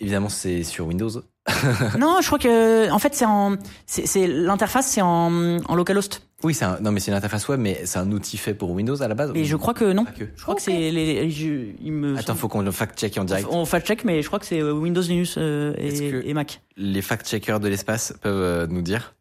évidemment, c'est sur Windows. non, je crois que en fait c'est en, c'est c'est- l'interface c'est en, en localhost. Oui, c'est un, non mais c'est une interface web, mais c'est un outil fait pour Windows à la base. Et je crois que non. Que. Je crois que c'est les, je- il me. Attends, faut qu'on le fact-check en direct. On fact check, mais je crois que c'est euh, Windows, Linux euh, Est-ce et, que- et Mac. Les fact-checkers de l'espace peuvent euh, nous dire.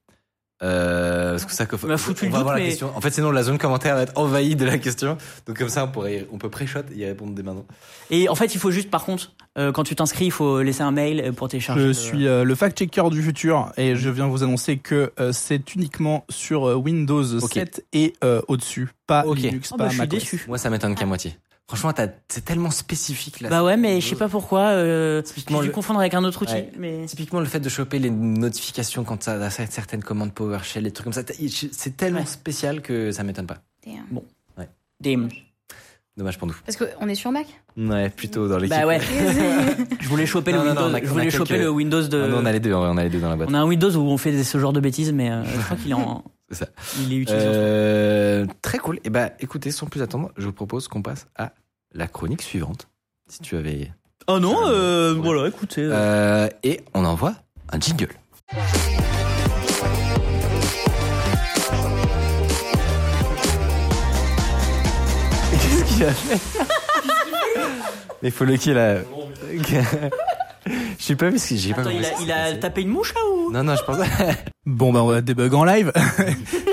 Euh, parce que ça, m'a foutu on le va doute, voir la question. En fait, sinon la zone commentaire va être envahie de la question. Donc comme ça, on pourrait, on peut pré-shot et y répondre dès maintenant. Et en fait, il faut juste, par contre, euh, quand tu t'inscris, il faut laisser un mail euh, pour télécharger. Je le- suis euh, le fact-checker du futur et je viens vous annoncer que euh, c'est uniquement sur euh, Windows Ok. 7 et euh, au-dessus, pas Ok. Linux, Oh, pas bah, je suis macOS. déçu. Moi, ça m'étonne qu'à moitié. Franchement, t'as- c'est tellement spécifique là. Bah ouais, mais je sais pas pourquoi. Euh, Typiquement j'ai dû le- confondre avec un autre outil. Ouais. Mais Typiquement, le fait de choper les notifications quand ça a certaines commandes PowerShell, les trucs comme ça, c'est tellement Ouais. spécial que ça m'étonne pas. Damn. Damn. Dommage pour nous. Parce qu'on est sur Mac? Ouais, plutôt dans l'équipe. Bah ouais. je voulais choper Non, le non, non, Windows. on a- je on a voulais quelques- choper le Windows de. Ah non, on a les deux, on a les deux dans la boîte. On a un Windows où on fait ce genre de bêtises, mais euh, je crois qu'il est en. C'est ça. Il est utilisé. Euh, très cool. Et bah, écoutez, sans plus attendre, je vous propose qu'on passe à la chronique suivante. Si tu avais. Oh non, euh, voilà, écoutez. euh, Euh, et on envoie un jingle. Qu'est-ce qu'il a fait? Mais faut le qu'il a. Je sais pas vu ce que j'ai pas Attends, vu il a, il tapé une mouche là ou Non, non, je pense pas. Bon, bah, on va débug en live.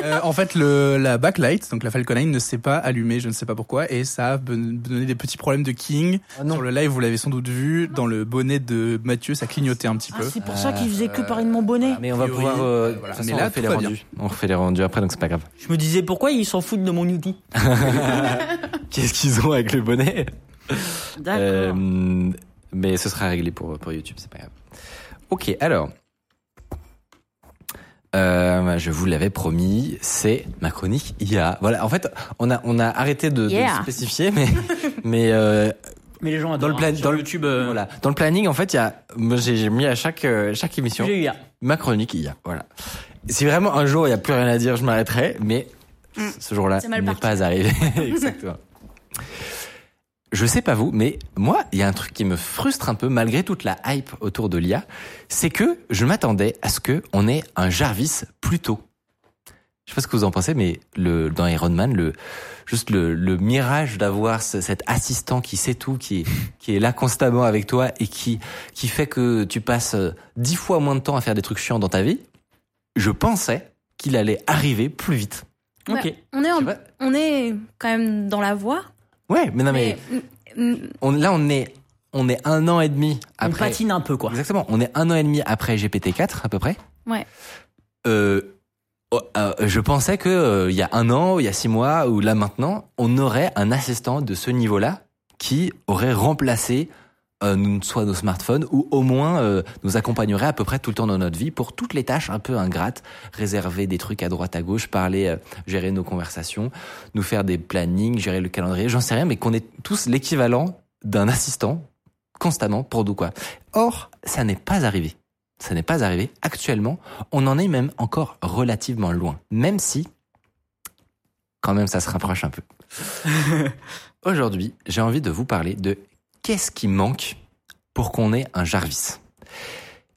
Euh, en fait, le, la backlight, donc la Falcon 9, ne s'est pas allumée, je ne sais pas pourquoi, et ça a ben- donné des petits problèmes de king. Ah non. Sur le live, vous l'avez sans doute vu, dans le bonnet de Mathieu, ça clignotait un petit Ah, peu. c'est pour ça qu'il faisait que parler de mon bonnet. Mais on va pouvoir. euh, voilà. façon, Mais on là, refait les bien. rendus. On refait les rendus après, donc c'est pas grave. Je me disais pourquoi ils s'en foutent de mon outil. Qu'est-ce qu'ils ont avec le bonnet? D'accord. Euh, mais ce sera réglé pour, pour YouTube, c'est pas grave. Ok, alors. Euh, je vous l'avais promis, c'est ma chronique IA. Voilà, en fait, on a, on a arrêté de, de Yeah. le spécifier, mais, mais euh, mais les gens dans adorent. le plan- hein, sur dans le- YouTube. euh, voilà, dans le planning, en fait, il y a, moi, j'ai j'ai mis à chaque, euh, chaque émission J'ai eu hier. ma chronique IA. Voilà. Si vraiment un jour il n'y a plus rien à dire, je m'arrêterai, mais ce jour-là n'est pas arrivé. Exactement. Je sais pas vous, mais moi, il y a un truc qui me frustre un peu malgré toute la hype autour de l'IA, c'est que je m'attendais à ce que on ait un Jarvis plus tôt. Je sais pas ce que vous en pensez, mais le, dans Iron Man, le, juste le, le mirage d'avoir ce- cet assistant qui sait tout, qui est, qui est là constamment avec toi et qui, qui fait que tu passes euh, dix fois moins de temps à faire des trucs chiants dans ta vie, je pensais qu'il allait arriver plus vite. Ok. Ouais, on est en- on est quand même dans la voie. Ouais, mais non mais, mm, mm, on, là on est, on est un an et demi On après. patine un peu quoi. Exactement, on est un an et demi après GPT-4 à peu près. Ouais. Euh, oh, euh, je pensais que euh, il y a un an, il y a six mois, ou là maintenant, on aurait un assistant de ce niveau-là qui aurait remplacé soit nos smartphones ou au moins euh, nous accompagnerait à peu près tout le temps dans notre vie pour toutes les tâches un peu ingrates, réserver des trucs à droite à gauche, parler, euh, gérer nos conversations, nous faire des plannings, gérer le calendrier, j'en sais rien, mais qu'on est tous l'équivalent d'un assistant constamment pour nous quoi. Or, ça n'est pas arrivé. Ça n'est pas arrivé. Actuellement, on en est même encore relativement loin, même si quand même ça se rapproche un peu. Aujourd'hui, j'ai envie de vous parler de qu'est-ce qui manque pour qu'on ait un Jarvis?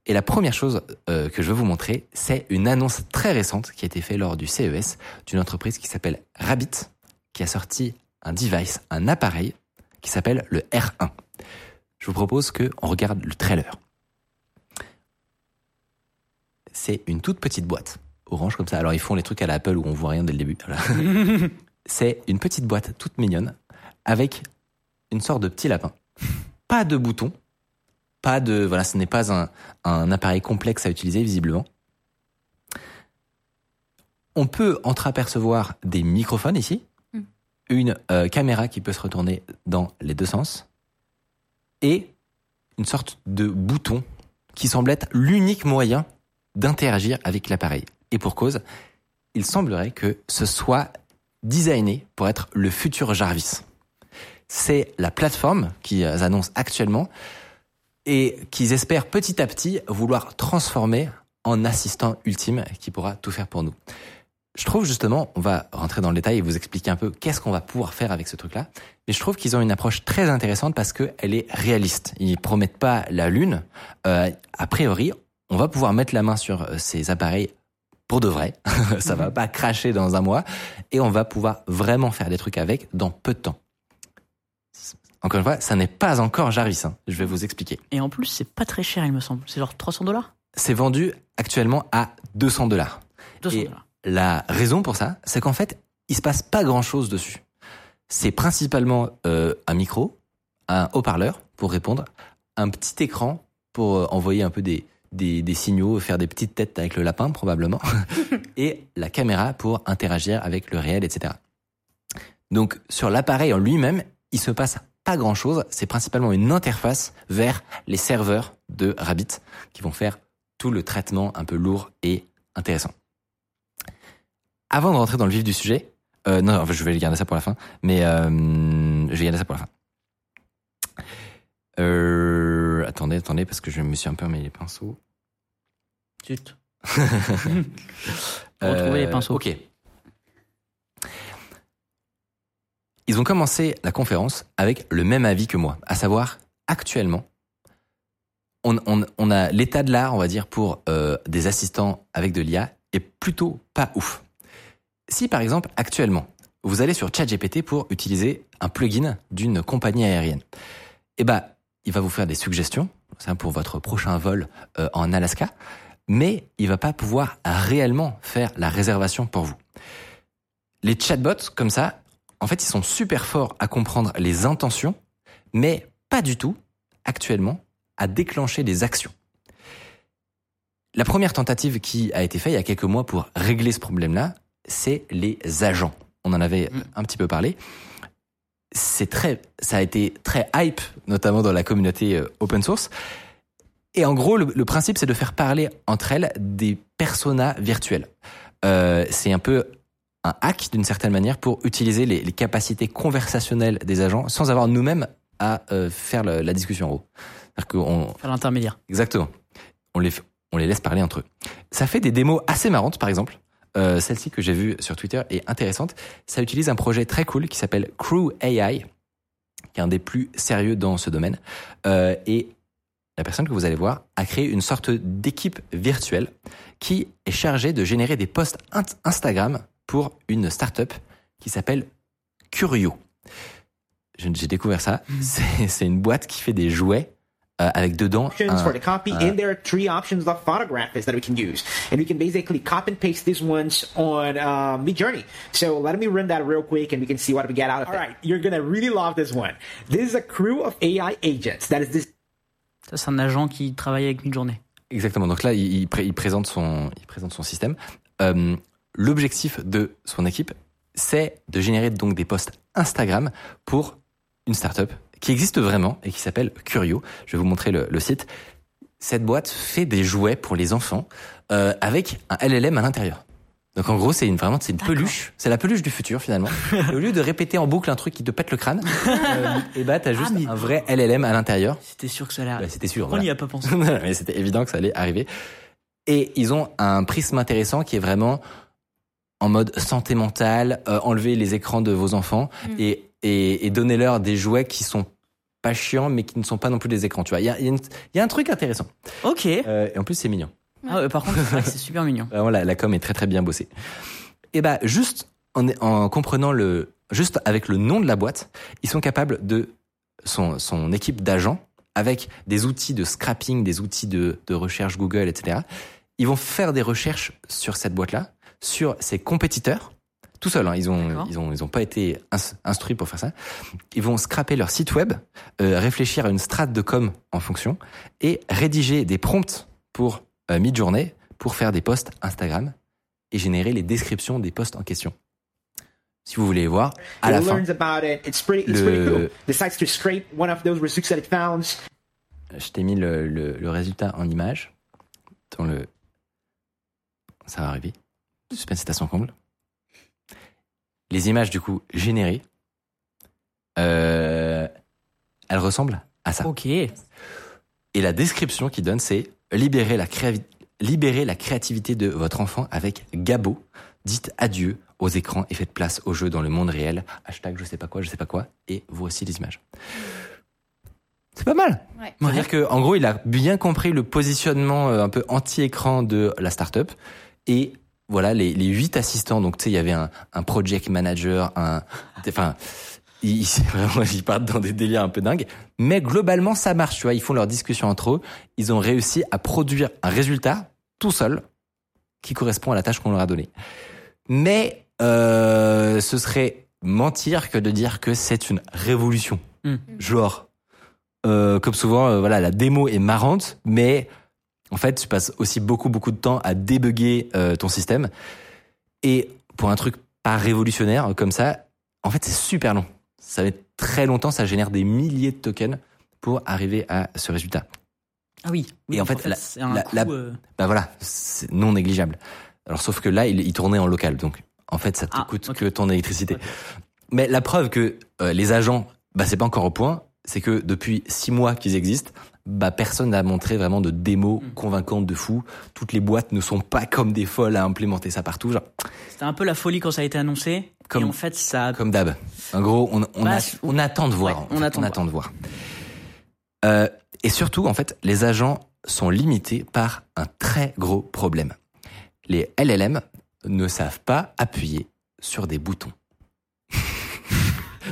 Et la première chose euh, que je veux vous montrer, c'est une annonce très récente qui a été faite lors du CES d'une entreprise qui s'appelle Rabbit, qui a sorti un device, un appareil qui s'appelle le R1. je vous propose que on regarde le trailer. C'est une toute petite boîte, orange comme ça. Alors ils font les trucs à l'Apple où on voit rien dès le début. C'est une petite boîte toute mignonne avec une sorte de petit lapin. Pas de bouton, pas de voilà, ce n'est pas un, un appareil complexe à utiliser visiblement. On peut entreapercevoir des microphones ici, Mm. une euh, caméra qui peut se retourner dans les deux sens et une sorte de bouton qui semble être l'unique moyen d'interagir avec l'appareil. Et pour cause, il semblerait que ce soit designé pour être le futur Jarvis. C'est la plateforme qu'ils annoncent actuellement et qu'ils espèrent petit à petit vouloir transformer en assistant ultime qui pourra tout faire pour nous. Je trouve justement, on va rentrer dans le détail et vous expliquer un peu qu'est-ce qu'on va pouvoir faire avec ce truc-là. Mais je trouve qu'ils ont une approche très intéressante parce qu'elle est réaliste. Ils promettent pas la lune. Euh, a priori, on va pouvoir mettre la main sur euh, ces appareils pour de vrai. Ça va pas cracher dans un mois et on va pouvoir vraiment faire des trucs avec dans peu de temps. Encore une fois, ça n'est pas encore Jarvis. hein. Je vais vous expliquer. Et en plus, c'est pas très cher, il me semble. C'est genre 300 dollars C'est vendu actuellement à 200 dollars. 200 Et- dollars. La raison pour ça, c'est qu'en fait, il se passe pas grand chose dessus. C'est principalement euh, un micro, un haut-parleur pour répondre, un petit écran pour euh, envoyer un peu des, des, des signaux, faire des petites têtes avec le lapin probablement, et la caméra pour interagir avec le réel, etc. Donc sur l'appareil en lui-même, il se passe pas grand chose. C'est principalement une interface vers les serveurs de Rabbit qui vont faire tout le traitement un peu lourd et intéressant. Avant de rentrer dans le vif du sujet, euh, non, je vais garder ça pour la fin, mais euh, je vais garder ça pour la fin. Euh, attendez, attendez, parce que je me suis un peu emmêlé les pinceaux. Zut. Retrouver les pinceaux. Ok. Ils ont commencé la conférence avec le même avis que moi, à savoir actuellement, on, a l'état de l'art, on va dire, pour euh, des assistants avec de l'IA est plutôt pas ouf. Si par exemple actuellement vous allez sur ChatGPT pour utiliser un plugin d'une compagnie aérienne, eh ben il va vous faire des suggestions, pour votre prochain vol euh, en Alaska, mais il va pas pouvoir réellement faire la réservation pour vous. Les chatbots comme ça, en fait, ils sont super forts à comprendre les intentions, mais pas du tout actuellement à déclencher des actions. La première tentative qui a été faite il y a quelques mois pour régler ce problème-là, c'est les agents. On en avait un petit peu parlé. C'est très, ça a été très hype, notamment dans la communauté euh, open source. Et en gros, le, le principe, c'est de faire parler entre elles des personas virtuels. Euh, c'est un peu un hack d'une certaine manière pour utiliser les, les capacités conversationnelles des agents sans avoir nous-mêmes à euh, faire le- la discussion en gros. C'est-à-dire qu'on, Faire l'intermédiaire. Exactement. On les, on les laisse parler entre eux. Ça fait des démos assez marrantes, par exemple. Euh, Celle-ci que j'ai vue sur Twitter est intéressante. Ça utilise un projet très cool qui s'appelle Crew AI, qui est un des plus sérieux dans ce domaine. Euh, et la personne que vous allez voir a créé une sorte d'équipe virtuelle qui est chargée de générer des posts Instagram pour une startup qui s'appelle Curio. J'ai découvert ça. C'est c'est une boîte qui fait des jouets euh, avec dedans un- for the copy, and there are three options of that we can use. And we can basically copy and paste these ones on um, Midjourney. So let me run that real quick and we can see what we get out of it. All right, you're gonna really love this one. This is a crew of AI agents that is this Ça, c'est un agent qui travaille avec Midjourney. Exactement. Donc là, il, il pré- il présente son, il présente son système. Euh, L'objectif de son équipe, c'est de générer donc des posts Instagram pour une startup qui existe vraiment et qui s'appelle Curio. Je vais vous montrer le, le site. Cette boîte fait des jouets pour les enfants euh, avec un LLM à l'intérieur. Donc en gros, c'est une, vraiment c'est une peluche. C'est la peluche du futur finalement. Et au lieu de répéter en boucle un truc qui te pète le crâne, euh, et bah t'as juste mais- un vrai LLM à l'intérieur. C'était sûr que ça allait arriver. Bah, C'était sûr. On voilà. n'y a pas pensé. Mais c'était évident que ça allait arriver. Et ils ont un prisme intéressant qui est vraiment en mode santé mentale, euh, enlever les écrans de vos enfants Mm. et, et, et donner-leur des jouets qui sont pas chiants mais qui ne sont pas non plus des écrans. Tu vois, il y a, il y a y a un truc intéressant. Ok. Euh, et en plus, c'est mignon. Ah ouais, par contre, c'est super mignon. Vraiment, la, la com est très très bien bossée. Et bah, juste en, en comprenant le, juste avec le nom de la boîte, ils sont capables de son, son équipe d'agents avec des outils de scrapping, des outils de, de recherche Google, etc. Ils vont faire des recherches sur cette boîte-là, sur ses compétiteurs, tout seuls. Hein, ils ont, ils ont, ils ont pas été ins- instruits pour faire ça. Ils vont scraper leur site web, euh, réfléchir à une strate de com en fonction et rédiger des prompts pour euh, Midjourney pour faire des posts Instagram et générer les descriptions des posts en question. Si vous voulez voir, à la fin, learns about it? It's pretty. It's Le- pretty cool. Decides to scrape one of those results that it found. je t'ai mis le, le, le résultat en image. Dans le... Ça va arriver. Suspense est à son comble. Les images, du coup, générées, euh, elles ressemblent à ça. Ok. Et la description qu'il donne, c'est libérer la, créavi- libérer la créativité de votre enfant avec Gabo. Dites adieu aux écrans et faites place aux jeux dans le monde réel. Hashtag je sais pas quoi, je sais pas quoi. Et voici les images. C'est pas mal. Ouais. C'est-à-dire que, en gros, il a bien compris le positionnement euh, un peu anti-écran de la startup. Et voilà, les, les huit assistants. Donc, tu sais, il y avait un, un project manager, un, enfin, ils, vraiment, ils partent dans des délires un peu dingues. Mais globalement, ça marche, tu vois. Ils font leur discussion entre eux. Ils ont réussi à produire un résultat tout seul qui correspond à la tâche qu'on leur a donnée. Mais euh, ce serait mentir que de dire que c'est une révolution. Hmm. Genre, euh, comme souvent, euh, voilà, la démo est marrante, mais en fait, tu passes aussi beaucoup beaucoup de temps à débugger euh, ton système. Et pour un truc pas révolutionnaire comme ça, en fait, c'est super long. Ça va être très longtemps, ça génère des milliers de tokens pour arriver à ce résultat. Ah oui. Oui, Et en fait, la- c'est un la- euh, Bah voilà, c'est non négligeable. Alors sauf que là, il, il tournait en local, donc en fait, ça te Ah, coûte que ton électricité. Mais la preuve que euh, les agents, bah c'est pas encore au point, c'est que depuis six mois qu'ils existent, bah personne n'a montré vraiment de démo Hmm. convaincante de fou. Toutes les boîtes ne sont pas comme des folles à implémenter ça partout, genre C'était un peu la folie quand ça a été annoncé. Comme- et en fait, ça. comme d'hab. En gros, on, on, Bah, a- on attend de voir. Ouais, on fait. attend on de attend de voir. Euh, et surtout, en fait, les agents sont limités par un très gros problème. Les LLM ne savent pas appuyer sur des boutons.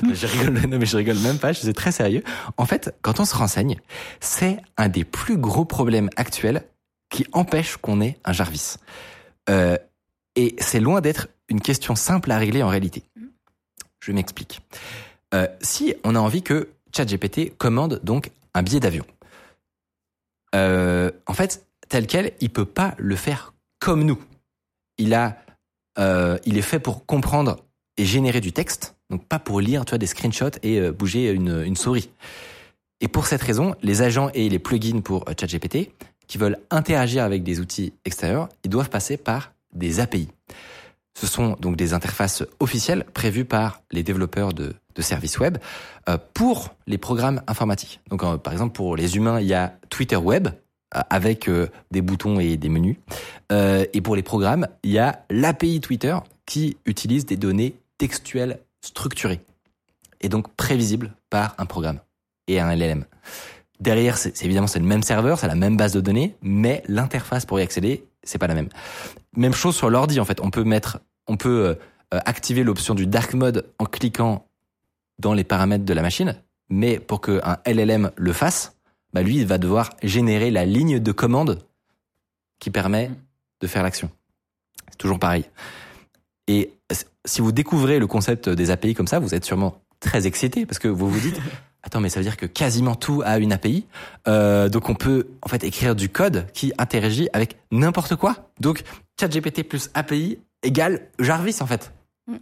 je rigole, non mais je rigole même pas, je suis très sérieux. En fait, quand on se renseigne, c'est un des plus gros problèmes actuels qui empêche qu'on ait un Jarvis. Euh, et c'est loin d'être une question simple à régler en réalité. Je m'explique. Euh, si on a envie que ChatGPT commande donc un billet d'avion, euh, en fait, tel quel, il peut pas le faire comme nous. Il a, il est fait pour comprendre et générer du texte, donc pas pour lire, tu vois, des screenshots et euh, bouger une, souris. Et pour cette raison, les agents et les plugins pour euh, ChatGPT qui veulent interagir avec des outils extérieurs, ils doivent passer par des API. Ce sont donc des interfaces officielles prévues par les développeurs de, de services web euh, pour les programmes informatiques. Donc, par exemple, pour les humains, il y a Twitter Web avec des boutons et des menus. Et pour les programmes, il y a l'API Twitter qui utilise des données textuelles structurées et donc prévisibles par un programme et un LLM. Derrière, c'est évidemment c'est le même serveur, c'est la même base de données, mais l'interface pour y accéder, c'est pas la même. Même chose sur l'ordi en fait. On peut mettre, on peut euh, activer l'option du dark mode en cliquant dans les paramètres de la machine, mais pour qu'un LLM le fasse, bah lui il va devoir générer la ligne de commande qui permet de faire l'action. C'est toujours pareil. Et si vous découvrez le concept des API comme ça, vous êtes sûrement très excité parce que vous vous dites attends mais ça veut dire que quasiment tout a une API euh, donc on peut en fait écrire du code qui interagit avec n'importe quoi. Donc ChatGPT plus API égale Jarvis en fait. Mm.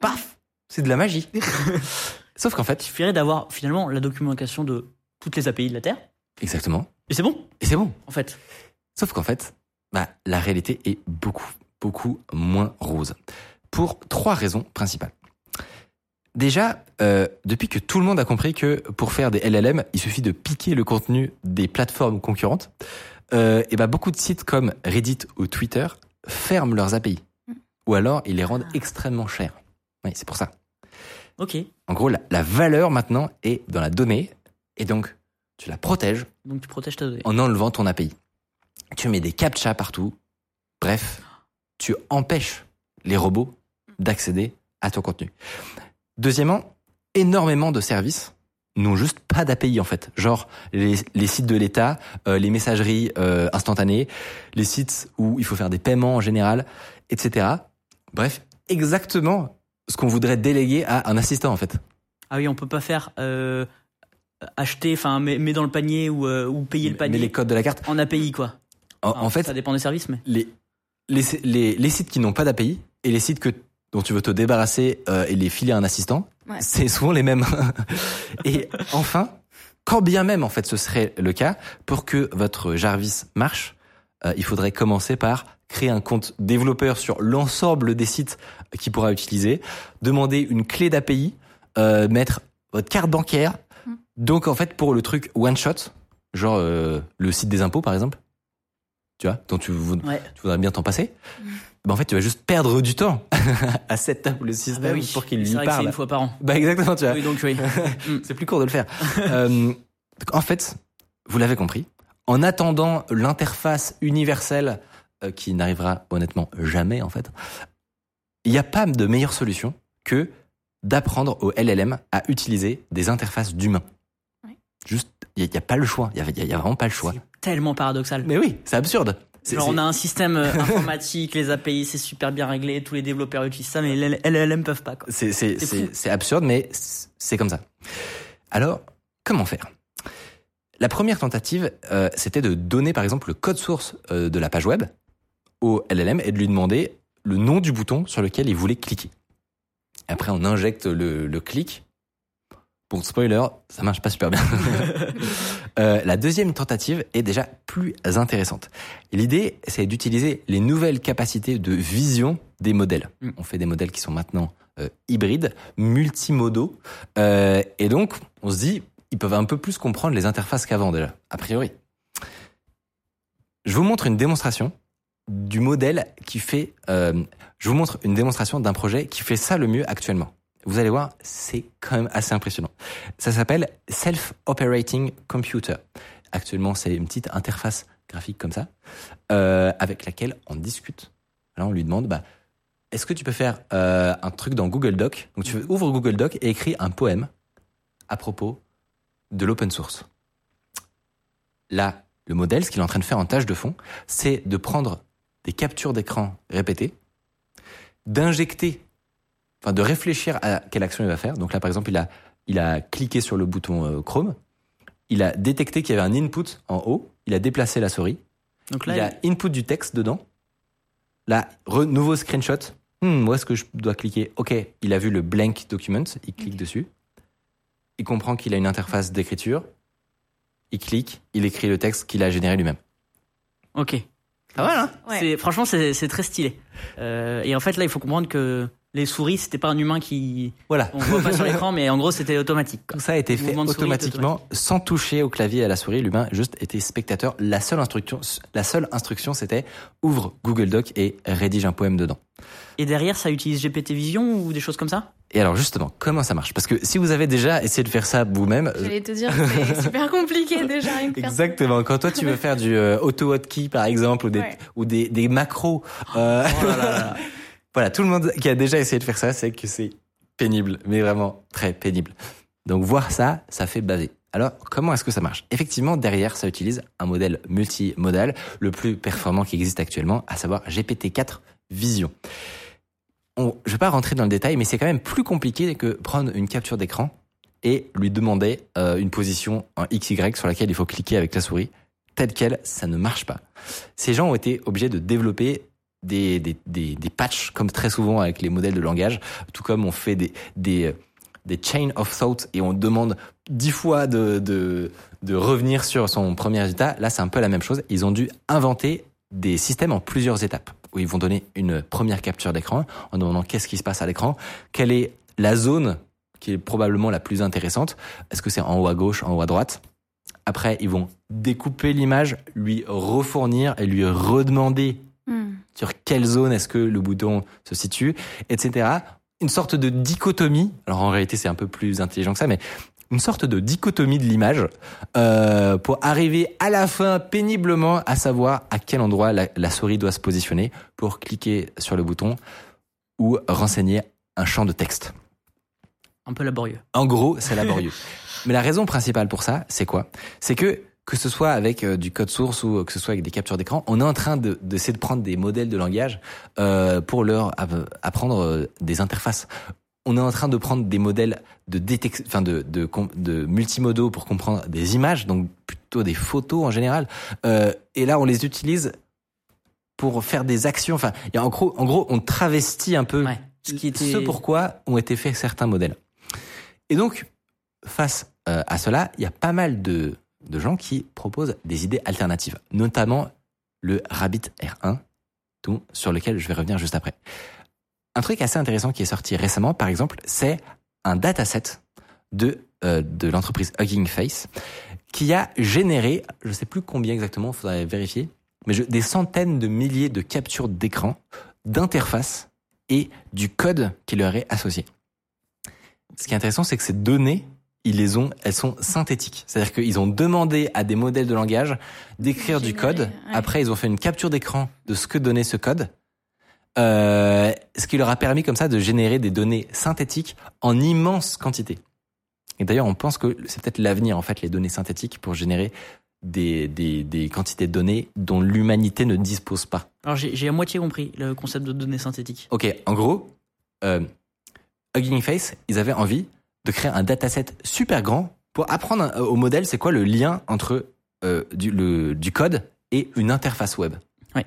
paf! C'est de la magie. Sauf qu'en fait Il suffirait d'avoir finalement la documentation de toutes les API de la Terre. exactement. Et c'est bon, et c'est bon. En fait. Sauf qu'en fait, bah, la réalité est beaucoup, beaucoup moins rose. Pour trois raisons principales. Déjà, euh, depuis que tout le monde a compris que pour faire des LLM, il suffit de piquer le contenu des plateformes concurrentes, euh, et bah, beaucoup de sites comme Reddit ou Twitter ferment leurs API. Ou alors, ils les rendent extrêmement chers. Oui, c'est pour ça. Ok. En gros, la, la valeur maintenant est dans la donnée, et donc tu la protèges Donc tu protèges ta donnée. en enlevant ton API. Tu mets des captchas partout. Bref, tu empêches les robots d'accéder à ton contenu. Deuxièmement, énormément de services n'ont juste pas d'API en fait. Genre les, les sites de l'État, euh, les messageries euh, instantanées, les sites où il faut faire des paiements en général, etc. Bref, exactement ce qu'on voudrait déléguer à un assistant en fait. Ah oui, on peut pas faire euh, acheter, enfin, mais, mais dans le panier ou, ou payer le Mais panier les codes de la carte. en API, quoi. En, fait, ça dépend des services, mais. les, les, les, les sites qui n'ont pas d'API et les sites que, dont tu veux te débarrasser euh, et les filer à un assistant, Ouais. c'est souvent les mêmes. et enfin, quand bien même en fait ce serait le cas, pour que votre Jarvis marche, euh, il faudrait commencer par créer un compte développeur sur l'ensemble des sites qu'il pourra utiliser, demander une clé d'API, euh, mettre votre carte bancaire. Mm. Donc en fait pour le truc one shot, genre euh, le site des impôts par exemple, tu vois, dont tu, vou- Ouais. tu voudrais bien t'en passer, ben en fait tu vas juste perdre du temps à setup le Ah système bah oui. pour qu'il lui vrai que c'est parle. une fois par an. Bah exactement, tu vois. Oui, donc oui. C'est plus court de le faire. Euh, donc, en fait, vous l'avez compris, en attendant l'interface universelle euh, qui n'arrivera honnêtement jamais en fait, il n'y a pas de meilleure solution que d'apprendre au LLM à utiliser des interfaces d'humains. Ouais. Juste, il n'y a, pas le choix. Il n'y a, il y a vraiment pas le choix. Tellement paradoxal. Mais oui, c'est absurde. Genre, on a un système euh, informatique, les API, c'est super bien réglé, tous les développeurs utilisent ça, mais les LLM peuvent pas. C'est absurde, mais c'est comme ça. Alors, comment faire? La première tentative, euh, c'était de donner par exemple le code source euh, de la page web au LLM et de lui demander le nom du bouton sur lequel il voulait cliquer. Après, on injecte le, le clic. Bon, spoiler, ça marche pas super bien. Euh, la deuxième tentative est déjà plus intéressante. L'idée, c'est d'utiliser les nouvelles capacités de vision des modèles. Mm. On fait des modèles qui sont maintenant euh, hybrides, multimodaux, euh, et donc on se dit, ils peuvent un peu plus comprendre les interfaces qu'avant déjà, a priori. Je vous montre une démonstration du modèle qui fait. je vous montre une démonstration d'un projet qui fait ça le mieux actuellement. Vous allez voir, c'est quand même assez impressionnant. Ça s'appelle Self-Operating Computer. Actuellement, c'est une petite interface graphique comme ça, euh, avec laquelle on discute. On lui demande, bah, est-ce que tu peux faire euh, un truc dans Google Doc? Donc, tu ouvres Google Doc et écris un poème à propos de l'open source. Là, le modèle, ce qu'il est en train de faire en tâche de fond, c'est de prendre des captures d'écran répétées, d'injecter, enfin de réfléchir à quelle action il va faire. Donc là, par exemple, il a, il a cliqué sur le bouton euh, Chrome, il a détecté qu'il y avait un input en haut, il a déplacé la souris, Donc il y là, a input du texte dedans. Là, re- nouveau screenshot. Hmm, où est-ce que je dois cliquer? Ok, il a vu le blank document, il clique dessus. Il comprend qu'il a une interface d'écriture. Il clique, il écrit le texte qu'il a généré lui-même. ok. Ah voilà. Ouais. C'est franchement c'est c'est très stylé. Euh, et en fait là il faut comprendre que les souris c'était pas un humain qui Voilà. on voit pas sur l'écran mais en gros c'était automatique. quoi. Tout ça a été fait automatiquement, sans toucher au clavier et à la souris. L'humain juste était spectateur. La seule instruction, la seule instruction, c'était ouvre Google Doc et rédige un poème dedans. Et derrière ça utilise GPT Vision ou des choses comme ça? Et alors justement, comment ça marche? Parce que si vous avez déjà essayé de faire ça vous-même, J'allais te dire, c'est super compliqué déjà. Exactement. Quand toi tu veux faire du euh, auto hotkey par exemple ou des Ouais. ou des, des macros, euh, voilà, tout le monde qui a déjà essayé de faire ça, c'est que c'est pénible, mais vraiment très pénible. Donc voir ça, ça fait baver. Alors comment est-ce que ça marche? Effectivement, derrière, ça utilise un modèle multimodal, le plus performant qui existe actuellement, à savoir GPT-4 Vision. On, je vais pas rentrer dans le détail, mais c'est quand même plus compliqué que prendre une capture d'écran et lui demander euh, une position en XY sur laquelle il faut cliquer avec la souris. Telle quelle, ça ne marche pas. Ces gens ont été obligés de développer des, des, des, patchs, comme très souvent avec les modèles de langage, tout comme on fait des, des chain of thought et on demande dix fois de, de, de revenir sur son premier résultat. Là, c'est un peu la même chose. Ils ont dû inventer des systèmes en plusieurs étapes où ils vont donner une première capture d'écran en demandant qu'est-ce qui se passe à l'écran, quelle est la zone qui est probablement la plus intéressante. Est-ce que c'est en haut à gauche, en haut à droite? Après, ils vont découper l'image, lui refournir et lui redemander Hmm. sur quelle zone est-ce que le bouton se situe, etc. Une sorte de dichotomie. Alors en réalité, c'est un peu plus intelligent que ça, mais une sorte de dichotomie de l'image euh, pour arriver à la fin péniblement à savoir à quel endroit la, la souris doit se positionner pour cliquer sur le bouton ou renseigner un champ de texte. Un peu laborieux. En gros, c'est laborieux. Mais la raison principale pour ça, c'est quoi? C'est que que ce soit avec euh, du code source ou que ce soit avec des captures d'écran, on est en train de d'essayer de prendre des modèles de langage euh, pour leur app- apprendre euh, des interfaces. On est en train de prendre des modèles de détec- enfin de, de de multimodaux pour comprendre des images, donc plutôt des photos en général. Euh, et là, on les utilise pour faire des actions. Enfin, il y a en gros, en gros, on travestit un peu Ouais. Ce qui était- ce pourquoi ont été faits certains modèles. Et donc, face euh, à cela, il y a pas mal de, de gens qui proposent des idées alternatives, notamment le Rabbit R1, tout, sur lequel je vais revenir juste après. Un truc assez intéressant qui est sorti récemment, par exemple, c'est un dataset de, euh, de l'entreprise Hugging Face qui a généré, je sais plus combien exactement, il faudrait vérifier, mais des centaines de milliers de captures d'écran, d'interfaces et du code qui leur est associé. Ce qui est intéressant, c'est que ces données, ils les ont, elles sont synthétiques. C'est-à-dire qu'ils ont demandé à des modèles de langage d'écrire du code. ouais. Après, ils ont fait une capture d'écran de ce que donnait ce code. Euh, ce qui leur a permis comme ça de générer des données synthétiques en immense quantité. Et d'ailleurs, on pense que c'est peut-être l'avenir, en fait, les données synthétiques pour générer des, des, des quantités de données dont l'humanité ne dispose pas. Alors j'ai j'ai à moitié compris le concept de données synthétiques. Ok, en gros, euh, Hugging Face, ils avaient envie de créer un dataset super grand pour apprendre euh, au modèle c'est quoi le lien entre euh, du, le, du code et une interface web. Ouais.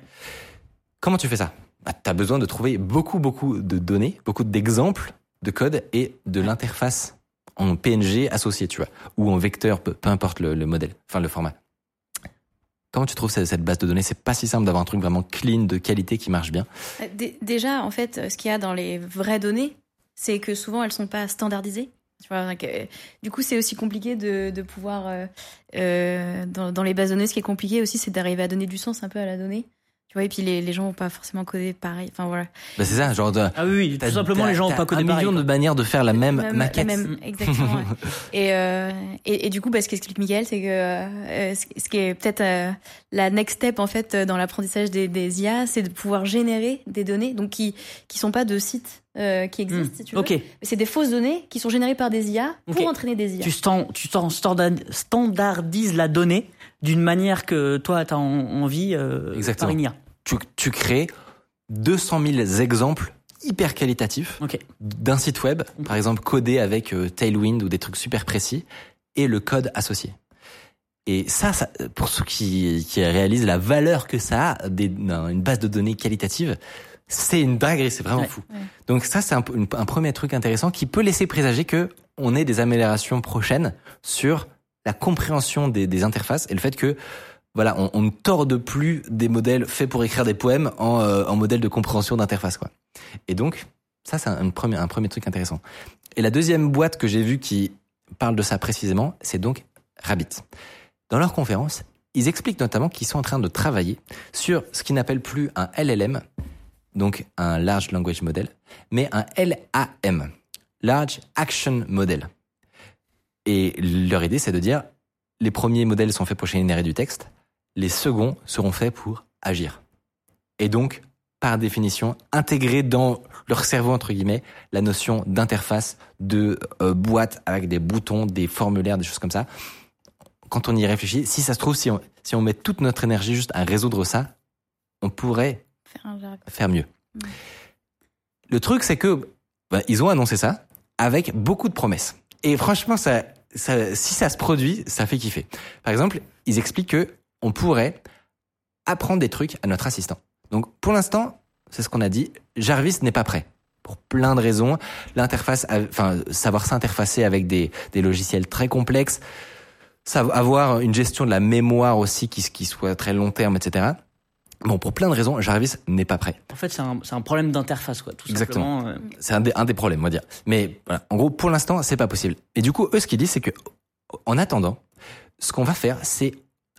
Comment tu fais ça? Bah, Tu as besoin de trouver beaucoup, beaucoup de données, beaucoup d'exemples de code et de l'interface en PNG associée, tu vois, ou en vecteur, peu, peu importe le, le modèle, enfin le format. Comment tu trouves cette, cette base de données? C'est pas si simple d'avoir un truc vraiment clean, de qualité qui marche bien. Euh, dé- Déjà, en fait, ce qu'il y a dans les vraies données, c'est que souvent elles sont pas standardisées. Tu vois, donc, euh, du coup, c'est aussi compliqué de, de pouvoir euh, euh, dans, dans les bases de données. Ce qui est compliqué aussi, c'est d'arriver à donner du sens un peu à la donnée. Tu vois, et puis les, les gens vont pas forcément coder pareil. Enfin voilà. Bah, c'est ça, genre de, Ah oui, tout simplement les gens n'ont pas codé pareil. million de manières de faire la même, Même- maquette. la même- exactement. ouais. et, euh, et, et du coup, bah, ce qu'explique Miguel, c'est que euh, ce qui est peut-être euh, la next step en fait dans l'apprentissage des, des IA, c'est de pouvoir générer des données, donc qui qui sont pas de sites euh, qui existent, Hmm, si tu veux. C'est des fausses données qui sont générées par des IA pour entraîner des IA. Tu, stan- tu stan- standard- standardises la donnée d'une manière que toi tu as envie euh, Exactement. par une IA. Tu, tu crées 200 000 exemples hyper qualitatifs d'un site web, par exemple codé avec euh, Tailwind ou des trucs super précis, et le code associé. Et ça, ça pour ceux qui, qui réalisent la valeur que ça a, des, une base de données qualitative, c'est une dinguerie, c'est vraiment Ouais. fou. Ouais. Donc ça, c'est un, premier truc intéressant qui peut laisser présager que on ait des améliorations prochaines sur la compréhension des, des interfaces et le fait que voilà, on, on ne torde plus des modèles faits pour écrire des poèmes en, euh, en modèle de compréhension d'interface, quoi. Et donc, ça, c'est un, premier, un premier truc intéressant. Et la deuxième boîte que j'ai vue qui parle de ça précisément, c'est donc Rabbit. Dans leur conférence, ils expliquent notamment qu'ils sont en train de travailler sur ce qu'ils n'appellent plus un LLM, donc un Large Language Model, mais un LAM, Large Action Model. Et leur idée, c'est de dire, les premiers modèles sont faits pour générer du texte, les seconds seront faits pour agir. Et donc, par définition, intégrer dans leur cerveau, entre guillemets, la notion d'interface, de euh, boîte avec des boutons, des formulaires, des choses comme ça. Quand on y réfléchit, si ça se trouve, si on, si on met toute notre énergie juste à résoudre ça, on pourrait Faire un jargon. faire mieux. Mm. Le truc, c'est que bah, ils ont annoncé ça avec beaucoup de promesses. Et franchement, ça, ça, si ça se produit, ça fait kiffer. Par exemple, ils expliquent que on pourrait apprendre des trucs à notre assistant. Donc, pour l'instant, c'est ce qu'on a dit. Jarvis n'est pas prêt. Pour plein de raisons. L'interface, enfin, savoir s'interfacer avec des, des logiciels très complexes, avoir une gestion de la mémoire aussi qui, qui soit très long terme, etc. Bon, pour plein de raisons, Jarvis n'est pas prêt. En fait, c'est un, problème d'interface, quoi. Tout Exactement. simplement. euh. C'est un des, un des problèmes, on va dire. Mais voilà, en gros, pour l'instant, c'est pas possible. Et du coup, eux, ce qu'ils disent, c'est que, en attendant, ce qu'on va faire, c'est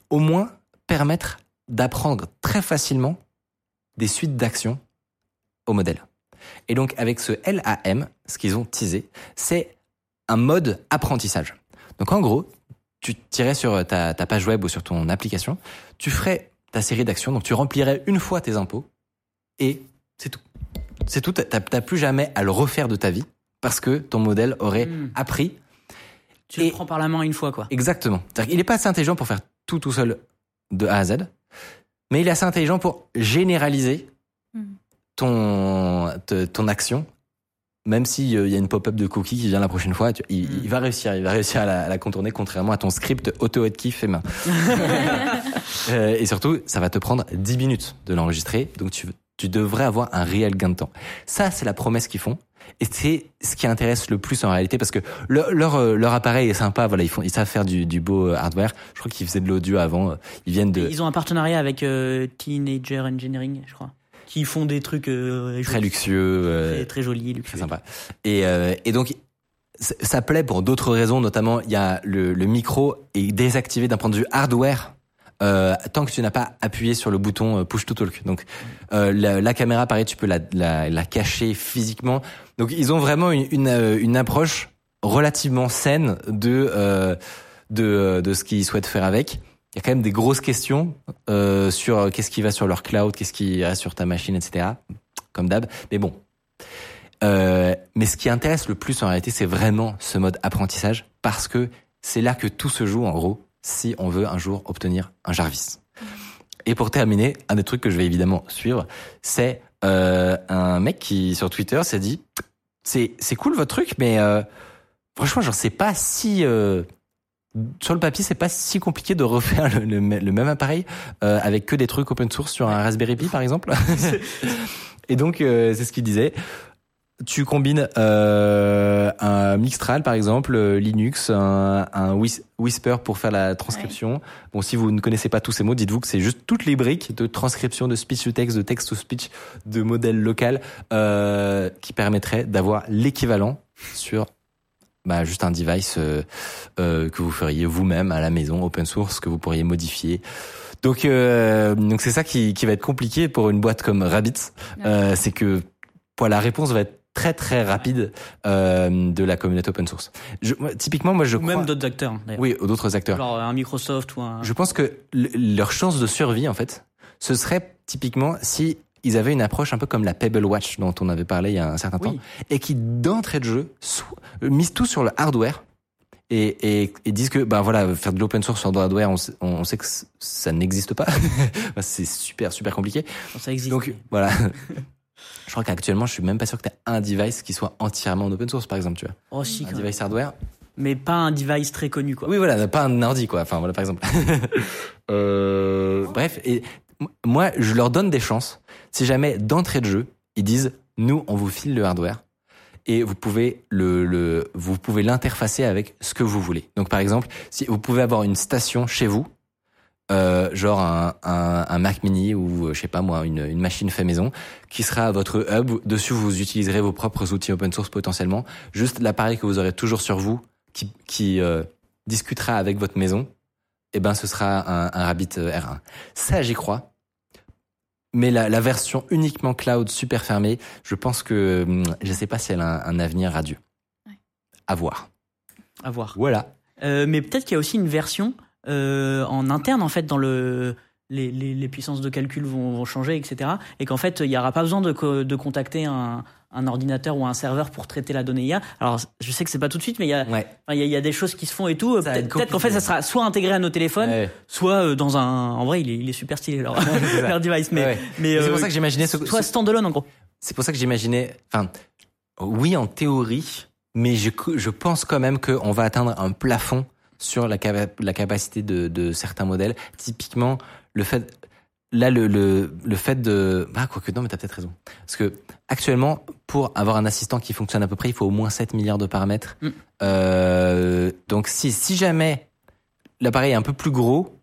au moins permettre d'apprendre très facilement des suites d'actions au modèle. Et donc, avec ce LAM, ce qu'ils ont teasé, c'est un mode apprentissage. Donc, en gros, tu tirais sur ta, ta page web ou sur ton application, tu ferais ta série d'actions, donc tu remplirais une fois tes impôts, et c'est tout. C'est tout, t'as t'as plus jamais à le refaire de ta vie, parce que ton modèle aurait Mm. appris. Tu Et- le prends par la main une fois, quoi. Exactement. C'est-à-dire qu'il est pas assez intelligent pour faire tout tout seul de A à Z, mais il est assez intelligent pour généraliser Mhm. ton, te- ton action. Même s'il y a une pop-up de cookie qui vient la prochaine fois, tu- il, il va réussir, il va réussir à la, à la contourner, contrairement à ton script auto-hotkey fait main. Euh, et surtout, ça va te prendre 10 minutes de l'enregistrer, donc tu, tu devrais avoir un réel gain de temps. Ça, c'est la promesse qu'ils font. Et c'est ce qui intéresse le plus en réalité parce que leur, leur, euh, leur appareil est sympa, voilà, ils font, ils savent faire du, du beau euh, hardware. Je crois qu'ils faisaient de l'audio avant. euh, Ils viennent de Ils ont un partenariat avec euh, Teenager Engineering, je crois, qui font des trucs euh, très luxueux, euh, très, très jolis, très luxueux. sympa. Et, euh, et donc ça plaît pour d'autres raisons, notamment il y a le, le micro est désactivé d'un point de vue hardware. Euh, tant que tu n'as pas appuyé sur le bouton euh, push to talk. Donc euh, la, la caméra, pareil, tu peux la, la, la cacher physiquement. Donc ils ont vraiment une, une, euh, une approche relativement saine de euh, de, de ce qu'ils souhaitent faire avec. Il y a quand même des grosses questions euh, sur euh, qu'est-ce qui va sur leur cloud, qu'est-ce qui reste sur ta machine, etc. Comme d'hab. Mais bon. Euh, mais ce qui intéresse le plus en réalité, c'est vraiment ce mode apprentissage parce que c'est là que tout se joue en gros si on veut un jour obtenir un Jarvis. Et pour terminer, un des trucs que je vais évidemment suivre, c'est euh, un mec qui sur Twitter s'est dit c'est c'est cool votre truc, mais euh, franchement, genre c'est pas si euh, sur le papier, c'est pas si compliqué de refaire le, le me- le même appareil euh, avec que des trucs open source sur un Raspberry Pi, par exemple. Et donc, euh, c'est ce qu'il disait. Tu combines euh, un Mixtral, par exemple, euh, Linux, un, un Whis- Whisper pour faire la transcription. Bon, si vous ne connaissez pas tous ces mots, dites-vous que c'est juste toutes les briques de transcription de speech to text, de text to speech, de modèle local, euh, qui permettraient d'avoir l'équivalent sur bah, juste un device euh, euh, que vous feriez vous-même à la maison, open source, que vous pourriez modifier. Donc, euh, donc c'est ça qui, qui va être compliqué pour une boîte comme Rabbit, euh, c'est que voilà, la réponse va être très très rapide euh, de la communauté open source. Je, moi, typiquement, moi je Ou crois, même d'autres acteurs, oui, d'autres acteurs. Genre un Microsoft ou un. Je pense que le- leur chance de survie, en fait, ce serait typiquement si ils avaient une approche un peu comme la Pebble Watch dont on avait parlé il y a un certain Oui. temps, et qui d'entrée de jeu so- misent tout sur le hardware et, et, et disent que ben voilà faire de l'open source sur du hardware, on sait, on sait que ça n'existe pas, c'est super super compliqué. Ça existe. Donc voilà. Je crois qu'actuellement, je suis même pas sûr que tu un device qui soit entièrement en open source, par exemple, tu vois. oh, si, Un device hardware. Mais pas un device très connu, quoi. Oui, voilà, pas un ordi, quoi. Enfin, voilà, par exemple. Euh, bref, et moi, je leur donne des chances. Si jamais, d'entrée de jeu, ils disent, nous, on vous file le hardware et vous pouvez le, le vous pouvez l'interfacer avec ce que vous voulez. Donc, par exemple, si vous pouvez avoir une station chez vous, euh, genre un, un, Mac Mini ou euh, je sais pas moi une, une machine fait maison qui sera votre hub. Dessus, vous utiliserez vos propres outils open source potentiellement. Juste l'appareil que vous aurez toujours sur vous qui, qui euh, discutera avec votre maison. Eh ben, ce sera un, un Rabbit euh, R1. Ça, j'y crois. Mais la, la version uniquement cloud super fermée, je pense que hum, je sais pas si elle a un, un avenir radieux. Ouais. À voir. À voir. Voilà. Euh, mais peut-être qu'il y a aussi une version euh, en interne, en fait, dans le. Les, les, les puissances de calcul vont, vont changer, etc. Et qu'en fait, il n'y aura pas besoin de, de contacter un, un ordinateur ou un serveur pour traiter la donnée IA. Alors, je sais que c'est pas tout de suite, mais il y a, Ouais. y, y des choses qui se font et tout. Peut-être qu'en fait, ça sera soit intégré à nos téléphones, Ouais. soit euh, dans un. En vrai, il est, il est super stylé leur, leur device, mais, Ouais, ouais. mais Mais c'est euh, pour ça que j'imaginais ce, soit standalone en gros. C'est pour ça que j'imaginais. Enfin, oui, en théorie, mais je, je pense quand même qu'on va atteindre un plafond sur la, la capacité de, de certains modèles. Typiquement, le fait. Là, le, le, le fait de. Ah, quoique, non, mais t'as peut-être raison. Parce que, actuellement, pour avoir un assistant qui fonctionne à peu près, il faut au moins 7 milliards de paramètres. Mm. Euh, donc, si, si jamais l'appareil est un peu plus gros,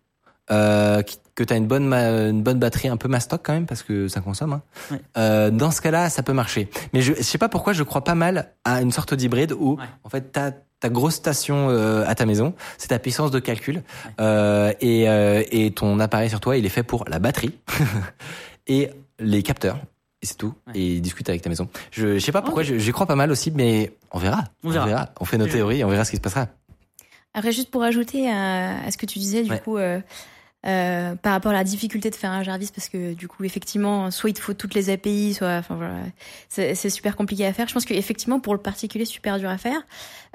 euh, que tu as une bonne, ma- une bonne batterie un peu mastoc quand même, parce que ça consomme, hein, Ouais. euh, dans ce cas-là, ça peut marcher. Mais je, je sais pas pourquoi je crois pas mal à une sorte d'hybride où, Ouais. en fait, ta ta grosse station euh, à ta maison, c'est ta puissance de calcul, euh, et, euh, et ton appareil sur toi, il est fait pour la batterie et les capteurs. Et c'est tout. Ouais. Et il discute avec ta maison. Je, je sais pas pourquoi, je- j'y crois pas mal aussi, mais on verra. On verra. On fait nos théories, on verra ce qui se passera. Après, juste pour ajouter à, à ce que tu disais, du Ouais. coup, euh, euh, par rapport à la difficulté de faire un Jarvis parce que du coup effectivement soit il te faut toutes les API soit enfin voilà c'est super compliqué à faire je pense qu'effectivement pour le particulier c'est super dur à faire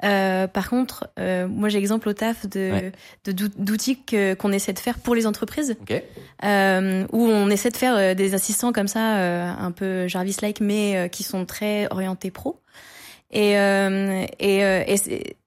euh, par contre euh, moi j'ai exemple au taf de Ouais. d'outils qu'on essaie de faire pour les entreprises Ok. euh, où on essaie de faire euh, des assistants comme ça, euh, un peu Jarvis-like, mais euh, qui sont très orientés pro. Et, euh, et, euh, et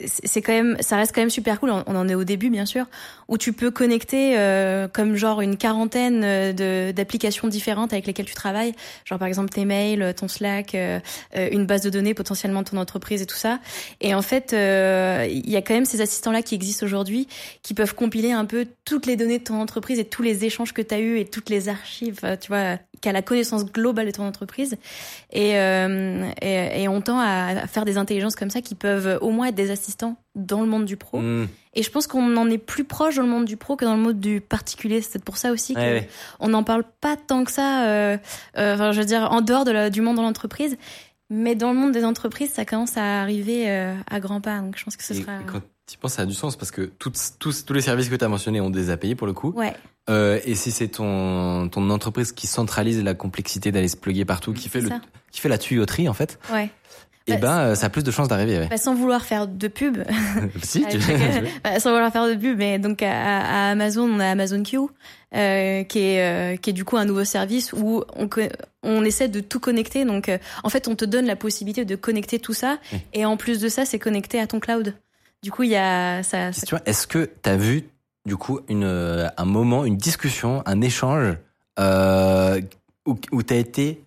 c'est quand même, ça reste quand même super cool. On en est au début, bien sûr, où tu peux connecter euh, comme genre une quarantaine euh, de d'applications différentes avec lesquelles tu travailles, genre par exemple tes mails, ton Slack, euh, euh, une base de données potentiellement de ton entreprise et tout ça. Et en fait, euh, il y a quand même ces assistants-là qui existent aujourd'hui, qui peuvent compiler un peu toutes les données de ton entreprise et tous les échanges que tu as eus et toutes les archives, euh, tu vois, qui a la connaissance globale de ton entreprise. Et, euh, et, et on tend à faire des intelligences comme ça qui peuvent au moins être des assistants dans le monde du pro. Mm. Et je pense qu'on en est plus proche dans le monde du pro que dans le monde du particulier. C'est peut-être pour ça aussi Ouais, que ouais. on n'en parle pas tant que ça. euh, euh, enfin, je veux dire, en dehors de la- du monde de l'entreprise. Mais dans le monde des entreprises, ça commence à arriver euh, à grands pas. Donc je pense que ce Et, sera. quand tu penses, ça a du sens parce que toutes, tous, tous les services que tu as mentionnés ont des API pour le coup. Ouais, Euh, et si c'est ton, ton entreprise qui centralise la complexité d'aller se plugger partout, qui fait, le, ça. qui fait la tuyauterie en fait, Ouais. et Bah, ben euh, ça a plus de chances d'arriver. Ouais. Bah, sans vouloir faire de pub, si, Ah, tu rigole. Bah, sans vouloir faire de pub, mais donc à, à Amazon, on a Amazon Q, euh, qui est euh, qui est du coup un nouveau service où on on essaie de tout connecter. Donc euh, en fait, on te donne la possibilité de connecter tout ça, et en plus de ça, c'est connecté à ton cloud. Du coup, il y a ça. est-ce que tu as vu du coup euh, un moment, une discussion, un échange euh, où, tu as été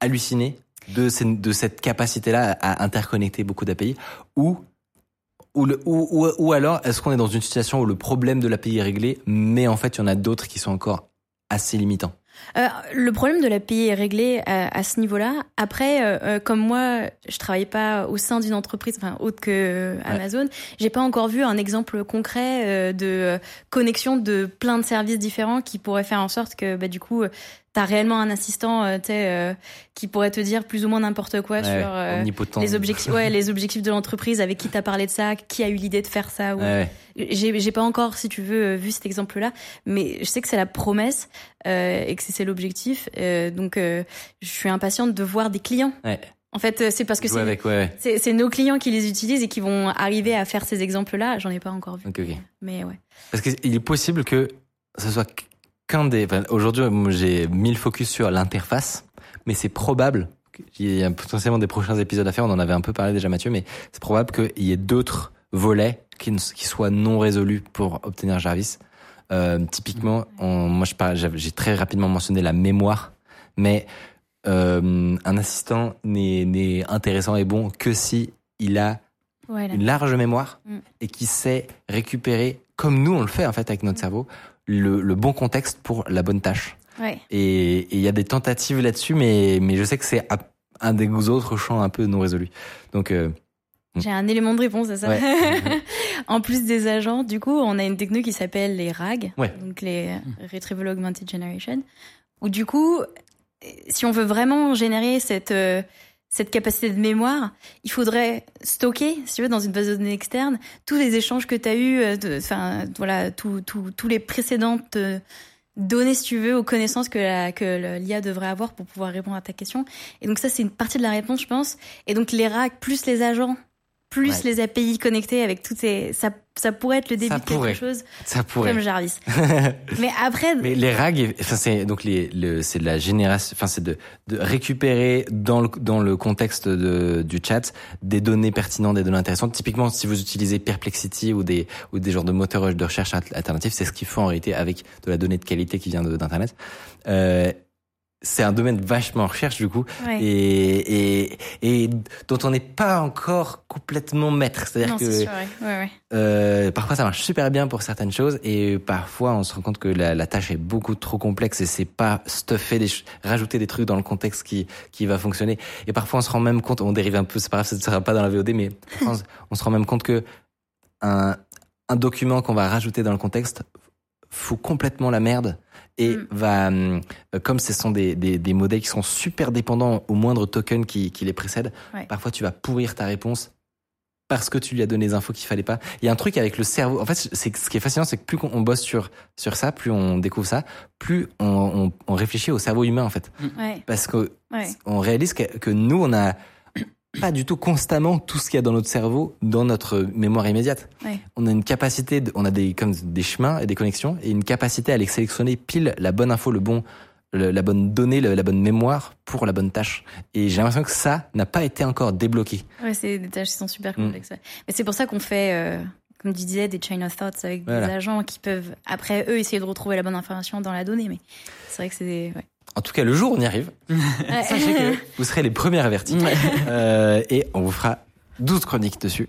halluciné de, cette capacité-là à interconnecter beaucoup d'API ou ou, ou, ou, ou alors est-ce qu'on est dans une situation où le problème de l'API est réglé, mais en fait il y en a d'autres qui sont encore assez limitants? Euh, le problème de l'API est réglé à, à ce niveau-là. Après, euh, euh, comme moi, je travaillais pas au sein d'une entreprise, enfin autre que euh, Amazon, j'ai pas encore vu un exemple concret euh, de euh, connexion de plein de services différents qui pourrait faire en sorte que, bah, du coup, euh, t'as réellement un assistant, euh, euh, qui pourrait te dire plus ou moins n'importe quoi Ouais, sur euh, les objectifs, ouais, les objectifs de l'entreprise, avec qui t'as parlé de ça, qui a eu l'idée de faire ça. Ou... Ouais, J'ai pas encore, si tu veux, euh, vu cet exemple-là, mais je sais que c'est la promesse euh, et que c'est l'objectif. Euh, donc, euh, je suis impatiente de voir des clients. ouais. En fait, c'est parce que c'est ouais, nos clients qui les utilisent et qui vont arriver à faire ces exemples-là. J'en ai pas encore vu. Ok, ok. Mais ouais. Parce qu'il est possible que ce soit qu'un des. enfin, Aujourd'hui, j'ai mis le focus sur l'interface, mais c'est probable. qu'il y a potentiellement des prochains épisodes à faire. On en avait un peu parlé déjà, Mathieu, mais c'est probable qu'il y ait d'autres volets qui, ne- qui soient non résolus pour obtenir Jarvis. Euh, typiquement, on- moi, j'ai très rapidement mentionné la mémoire, mais euh, un assistant n'est intéressant et bon que si il a une large mémoire Mm. et qui sait récupérer, comme nous on le fait en fait avec notre cerveau, le, le bon contexte pour la bonne tâche. Ouais. Et il y a des tentatives là-dessus, mais, mais je sais que c'est un des autres champs un peu non résolus. Donc, euh, J'ai un élément de réponse à ça. Ouais. en plus des agents, du coup, on a une techno qui s'appelle les RAG, Ouais. donc les Retrieval Augmented Generation, où du coup, si on veut vraiment générer cette euh, cette capacité de mémoire, il faudrait stocker, si tu veux, dans une base de données externe, tous les échanges que tu as eus, euh, enfin, voilà, tous les précédentes euh, données, si tu veux, aux connaissances que l'IA devrait avoir pour pouvoir répondre à ta question. Et donc ça, c'est une partie de la réponse, je pense. Et donc les RAG plus les agents, plus Ouais. les API connectés avec toutes ces, ça, ça pourrait être le début Ça de quelque chose ça pourrait. comme Jarvis. Mais après, Mais les RAG, enfin c'est donc les, le, c'est de la génération, enfin c'est de, de récupérer dans le dans le contexte de, du chat des données pertinentes, des données intéressantes. Typiquement, si vous utilisez Perplexity ou des ou des genres de moteurs de recherche al- alternatifs, c'est ce qu'ils font en réalité avec de la donnée de qualité qui vient d'internet. Euh, c'est un domaine vachement en recherche du coup ouais. et, et et dont on n'est pas encore complètement maître. C'est-à-dire que c'est sûr, ouais. Ouais, euh, parfois ça marche super bien pour certaines choses et parfois on se rend compte que la, la tâche est beaucoup trop complexe et c'est pas stuffer des rajouter des trucs dans le contexte qui qui va fonctionner et parfois on se rend même compte on dérive un peu c'est pas grave ça ne sera pas dans la VOD mais on, se- on se rend même compte que un un document qu'on va rajouter dans le contexte fout complètement la merde et Mm. va euh, comme ce sont des, des des modèles qui sont super dépendants au moindre token qui qui les précède Ouais. parfois tu vas pourrir ta réponse parce que tu lui as donné les infos qu'il fallait pas. Il y a un truc avec le cerveau. En fait, c'est ce qui est fascinant, c'est que plus on bosse sur sur ça, plus on découvre ça, plus on, on, on réfléchit au cerveau humain en fait, Ouais. parce que Ouais. on réalise que, que nous on a pas du tout constamment tout ce qu'il y a dans notre cerveau dans notre mémoire immédiate. Ouais. On a une capacité, de- on a des comme des chemins et des connexions et une capacité à les sélectionner pile la bonne info, le bon, le- la bonne donnée, le- la bonne mémoire pour la bonne tâche. Et j'ai l'impression que ça n'a pas été encore débloqué. Ouais, c'est des tâches qui sont super Mm. complexes. Mais c'est pour ça qu'on fait, euh, comme tu disais, des chain of thoughts avec Voilà. des agents qui peuvent, après eux, essayer de retrouver la bonne information dans la donnée. Mais c'est vrai que c'est des. Ouais. En tout cas, le jour où on y arrive, sachez que vous serez les premiers avertis. Euh, et on vous fera 12 chroniques dessus.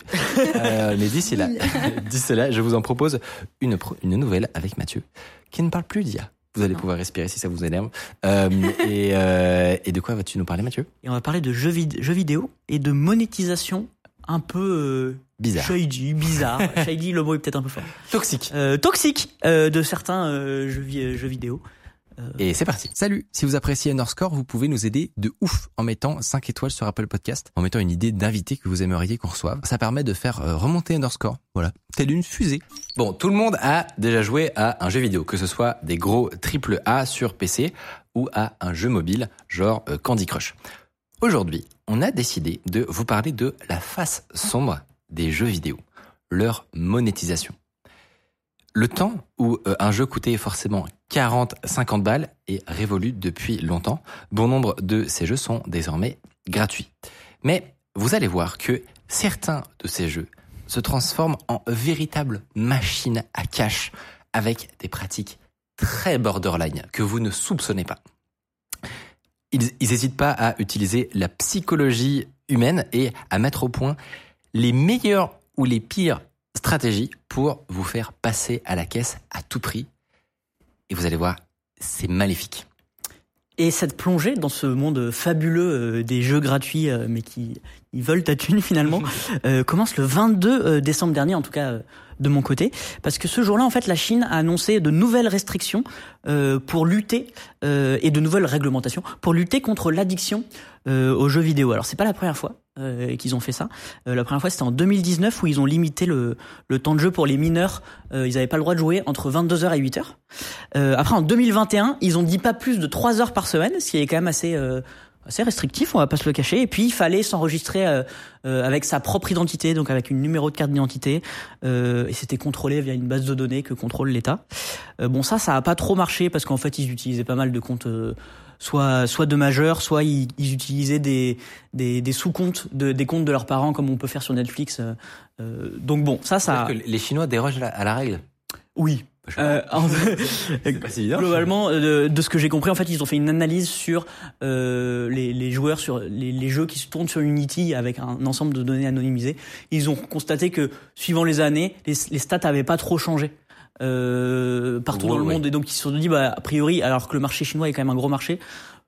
Euh, mais d'ici là, d'ici là, je vous en propose une, pro- une nouvelle avec Mathieu, qui ne parle plus d'IA. Vous allez pouvoir respirer si ça vous énerve. Euh, et, euh, et de quoi vas-tu nous parler, Mathieu? Et on va parler de jeux, vid- jeux vidéo et de monétisation un peu Bizarre. shady, bizarre. shady, le mot est peut-être un peu fort. Toxique. Euh, toxique euh, de certains euh, jeux vidéo. Et c'est parti. Salut. Si vous appréciez Underscore, vous pouvez nous aider de ouf en mettant 5 étoiles sur Apple Podcast, en mettant une idée d'invité que vous aimeriez qu'on reçoive. Ça permet de faire euh, remonter Underscore. Voilà. Telle une fusée. Bon, tout le monde a déjà joué à un jeu vidéo, que ce soit des gros triple A sur PC ou à un jeu mobile, genre euh, Candy Crush. Aujourd'hui, on a décidé de vous parler de la face sombre des jeux vidéo, leur monétisation. Le temps où euh, un jeu coûtait forcément 40, 50 balles est révolu depuis longtemps. Bon nombre de ces jeux sont désormais gratuits. Mais vous allez voir que certains de ces jeux se transforment en véritables machines à cash avec des pratiques très borderline que vous ne soupçonnez pas. Ils n'hésitent pas à utiliser la psychologie humaine et à mettre au point les meilleures ou les pires stratégies pour vous faire passer à la caisse à tout prix. Et vous allez voir, c'est maléfique. Et cette plongée dans ce monde fabuleux euh, des jeux gratuits, euh, mais qui ils veulent ta thune finalement, euh, commence le 22 euh, décembre dernier, en tout cas de mon côté, parce que ce jour-là, en fait, la Chine a annoncé de nouvelles restrictions euh, pour lutter euh, et de nouvelles réglementations pour lutter contre l'addiction euh, aux jeux vidéo. Alors c'est pas la première fois euh, qu'ils ont fait ça. Euh, la première fois c'était en 2019 où ils ont limité le, le temps de jeu pour les mineurs. Euh, ils n'avaient pas le droit de jouer entre 22h et 8h. Euh, après en 2021 ils ont dit pas plus de 3 heures par semaine, ce qui est quand même assez assez restrictif, on va pas se le cacher. Et puis il fallait s'enregistrer euh, euh, avec sa propre identité, donc avec une numéro de carte d'identité, euh, et c'était contrôlé via une base de données que contrôle l'État. Euh, bon ça, ça a pas trop marché parce qu'en fait ils utilisaient pas mal de comptes. euh, soit soit de majeurs, soit ils, ils utilisaient des des, des sous-comptes de, des comptes de leurs parents comme on peut faire sur Netflix. euh, donc bon, ça ça que les Chinois dérogent à la règle? oui. Euh, en- C'est pas si évident. Globalement, euh, de, de ce que j'ai compris, en fait, ils ont fait une analyse sur euh, les, les joueurs, sur les, les jeux qui se tournent sur Unity avec un ensemble de données anonymisées. Ils ont constaté que, suivant les années, les, les stats avaient pas trop changé. Euh, partout dans le ouais. monde et donc ils se sont dit bah a priori alors que le marché chinois est quand même un gros marché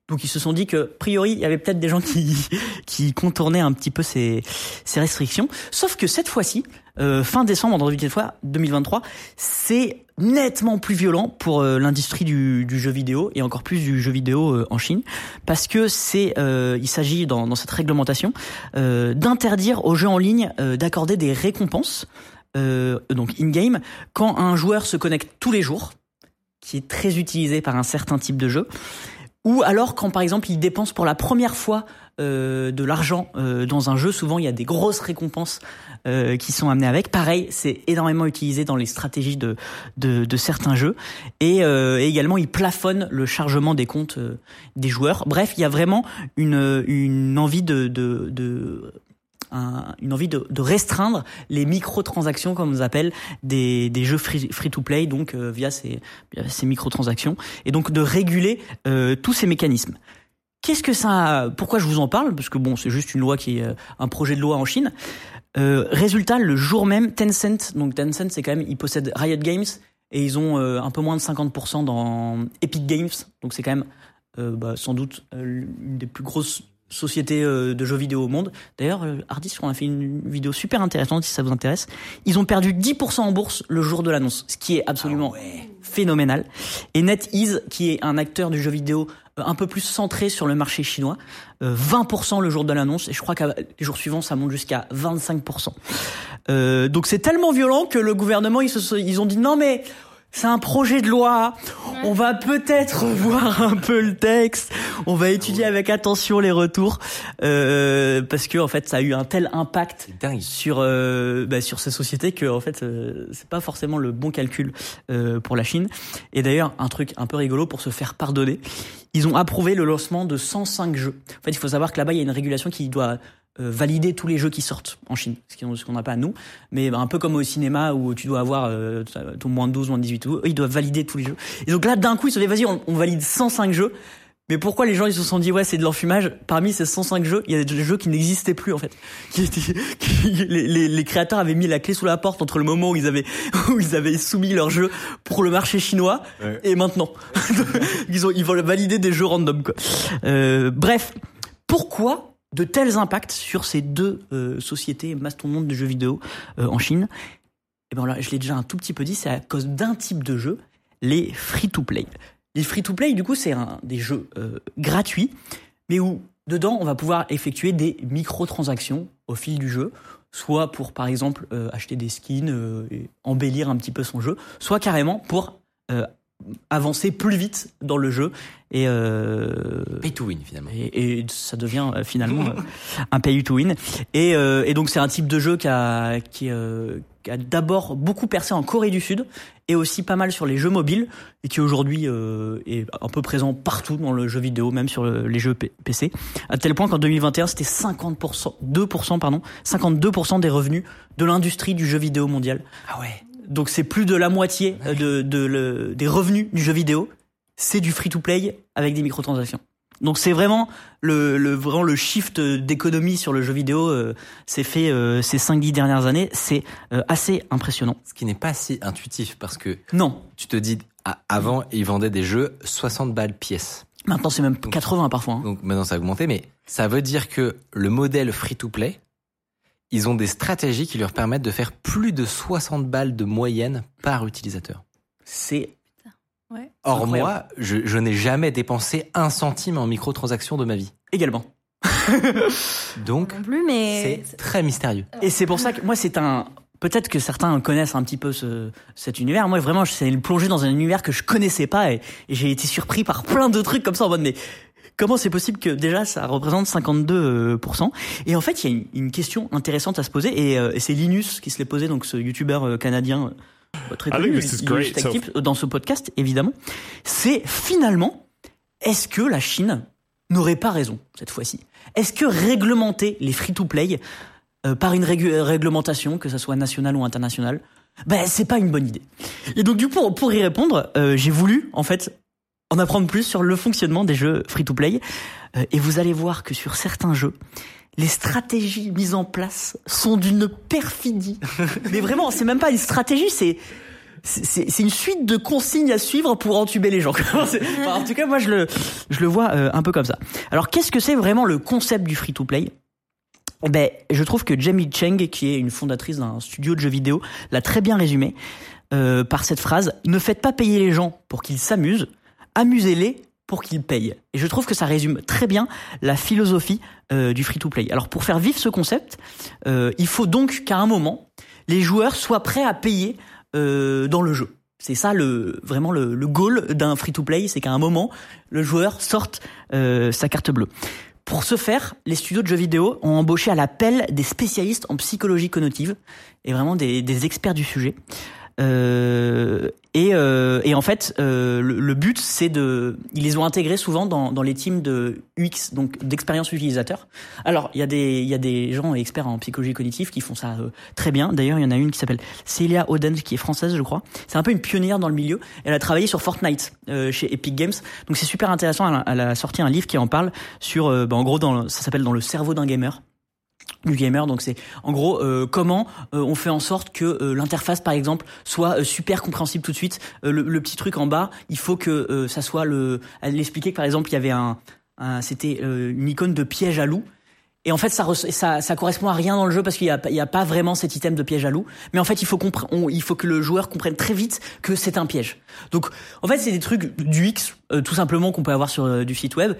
donc ils se sont dit que a priori il y avait peut-être des gens qui qui contournaient un petit peu ces ces restrictions. Sauf que cette fois-ci euh, fin décembre fois 2023 c'est nettement plus violent pour euh, l'industrie du, du jeu vidéo et encore plus du jeu vidéo euh, en Chine. Parce que c'est euh, il s'agit dans, dans cette réglementation euh, d'interdire aux jeux en ligne d'accorder des récompenses donc in-game quand un joueur se connecte tous les jours qui est très utilisé par un certain type de jeu ou alors quand par exemple il dépense pour la première fois euh, de l'argent euh, dans un jeu, souvent il y a des grosses récompenses euh, qui sont amenées avec. Pareil, c'est énormément utilisé dans les stratégies de, de, de certains jeux. Et, euh, également, il plafonne le chargement des comptes euh, des joueurs. Bref, il y a vraiment une, une envie de, de, de un- une envie de, restreindre les microtransactions, comme on appelle, des, jeux free, free to play, donc euh, via ces, ces microtransactions, et donc de réguler euh, tous ces mécanismes. Qu'est-ce que ça Pourquoi je vous en parle? Parce que bon, c'est juste une loi qui est euh, un projet de loi en Chine. Résultat, le jour même, Tencent, donc Tencent, c'est quand même, ils possèdent Riot Games et ils ont un peu moins de 50% dans Epic Games, donc c'est quand même bah, sans doute l'une des plus grosses sociétés euh, de jeux vidéo au monde. D'ailleurs, euh, Hardis, on a fait une vidéo super intéressante si ça vous intéresse. Ils ont perdu 10% en bourse le jour de l'annonce, ce qui est absolument phénoménal. Et NetEase, qui est un acteur du jeu vidéo euh, un peu plus centré sur le marché chinois. Euh, 20% le jour de l'annonce et je crois que les jours suivants ça monte jusqu'à 25%. Euh, donc c'est tellement violent que le gouvernement ils, se, ils ont dit non mais c'est un projet de loi. On va peut-être voir un peu le texte. On va étudier avec attention les retours euh, parce que en fait ça a eu un tel impact sur euh, bah, sur ces sociétés que en fait euh, c'est pas forcément le bon calcul euh, pour la Chine. Et d'ailleurs un truc un peu rigolo pour se faire pardonner, ils ont approuvé le lancement de 105 jeux. En fait il faut savoir que là-bas il y a une régulation qui doit valider tous les jeux qui sortent en Chine, ce qu'on n'a pas à nous, mais bah, un peu comme au cinéma où tu dois avoir euh, ton moins de 12, moins de 18, eux ils doivent valider tous les jeux. Et donc là d'un coup ils se sont dit vas-y on, on valide 105 jeux. Mais pourquoi les gens ils se sont dit ouais c'est de l'enfumage? Parmi ces 105 jeux, il y a des jeux qui n'existaient plus en fait. Qui étaient, qui- les, les- les créateurs avaient mis la clé sous la porte entre le moment où ils avaient où ils avaient soumis leur jeu pour le marché chinois Ouais. et maintenant. ils ont ils vont valider des jeux random quoi. Euh, bref, pourquoi de tels impacts sur ces deux euh, sociétés mastodontes de jeux vidéo euh, en Chine Eh ben là, je l'ai déjà un tout petit peu dit, c'est à cause d'un type de jeu, les free-to-play. Les free-to-play, du coup, c'est un, des jeux euh, gratuits, mais où dedans, on va pouvoir effectuer des microtransactions au fil du jeu, soit pour, par exemple, acheter des skins et embellir un petit peu son jeu, soit carrément pour avancer plus vite dans le jeu et euh, Pay to win finalement. et, et ça devient euh, finalement euh, un pay to win. Et, euh, et donc c'est un type de jeu qui a, qui, euh, qui a d'abord beaucoup percé en Corée du Sud et aussi pas mal sur les jeux mobiles et qui aujourd'hui euh, est un peu présent partout dans le jeu vidéo, même sur le- les jeux P- PC. À tel point qu'en 2021 c'était 50%, 2% pardon, 52% des revenus de l'industrie du jeu vidéo mondial. Ah ouais. Donc c'est plus de la moitié euh, de, de le- des revenus du jeu vidéo, c'est du free-to-play avec des microtransactions. Donc c'est vraiment le, le vraiment le shift d'économie sur le jeu vidéo euh, s'est fait euh, ces 5-10 dernières années, c'est euh, assez impressionnant. Ce qui n'est pas si intuitif parce que Non, tu te dis, ah, avant, ils vendaient des jeux 60 balles pièce. maintenant c'est même 80 parfois. hein. Donc maintenant, ça a augmenté, mais ça veut dire que le modèle free-to-play, ils ont des stratégies qui leur permettent de faire plus de 60 balles de moyenne par utilisateur. C'est Ouais. Or, Incroyable. moi, je, je n'ai jamais dépensé un centime en microtransactions de ma vie. également. Donc, Non plus, mais c'est très mystérieux. Et c'est pour ça que moi c'est un peut-être que certains connaissent un petit peu ce, cet univers. Moi vraiment c'est une plongée dans un univers que je connaissais pas et, et j'ai été surpris par plein de trucs comme ça en mode mais comment c'est possible que déjà ça représente 52% Et en fait il y a une, une question intéressante à se poser et, euh, et c'est Linus qui se l'est posé donc ce youtubeur euh, canadien euh, très I connu, So- dans ce podcast évidemment. C'est finalement est-ce que la Chine n'aurait pas raison cette fois-ci? Est-ce que réglementer les free-to-play euh, par une réglementation, que ça soit nationale ou internationale, ben c'est pas une bonne idée? Et donc du coup, pour, pour y répondre, euh, j'ai voulu en fait en apprendre plus sur le fonctionnement des jeux free-to-play, Euh, et vous allez voir que sur certains jeux, les stratégies mises en place sont d'une perfidie. Mais vraiment, c'est même pas une stratégie, c'est c'est une suite de consignes à suivre pour entuber les gens. Enfin, en tout cas, moi, je le, je le vois euh, un peu comme ça. Alors, qu'est-ce que c'est vraiment le concept du free-to-play? Ben, je trouve que Jamie Cheng, qui est une fondatrice d'un studio de jeux vidéo, l'a très bien résumé euh, par cette phrase Ne faites pas payer les gens pour qu'ils s'amusent, amusez-les pour qu'ils payent. Et je trouve que ça résume très bien la philosophie euh, du free-to-play. Alors, pour faire vivre ce concept, euh, il faut donc qu'à un moment, les joueurs soient prêts à payer euh, dans le jeu. C'est ça le vraiment le, goal d'un free-to-play, c'est qu'à un moment, le joueur sorte sa carte bleue. Pour ce faire, les studios de jeux vidéo ont embauché à l'appel des spécialistes en psychologie cognitive et vraiment des experts du sujet. Euh, et, euh, et en fait, euh, le, le but, c'est de, ils les ont intégrés souvent dans, dans les teams de UX, donc d'expérience utilisateur. Alors, il y a des, y a des gens experts en psychologie cognitive qui font ça euh, très bien. D'ailleurs, il y en a une qui s'appelle Célia Oden, qui est française, je crois. C'est un peu une pionnière dans le milieu. Elle a travaillé sur Fortnite euh, chez Epic Games, donc c'est super intéressant. Elle a, elle a sorti un livre qui en parle sur, euh, bah, en gros, dans, ça s'appelle dans le cerveau d'un gamer du gamer donc c'est en gros euh, comment euh, on fait en sorte que euh, l'interface par exemple soit euh, super compréhensible tout de suite Euh, le, le petit truc en bas il faut que euh, ça soit le elle expliquait que par exemple il y avait un, un- c'était une icône de piège à loup Et en fait, ça, ça, ça correspond à rien dans le jeu parce qu'il y a, y a pas vraiment cet item de piège à loup. Mais en fait, il faut, on- il faut que le joueur comprenne très vite que c'est un piège. Donc, en fait, c'est des trucs du X, euh, tout simplement, qu'on peut avoir sur euh, du site web.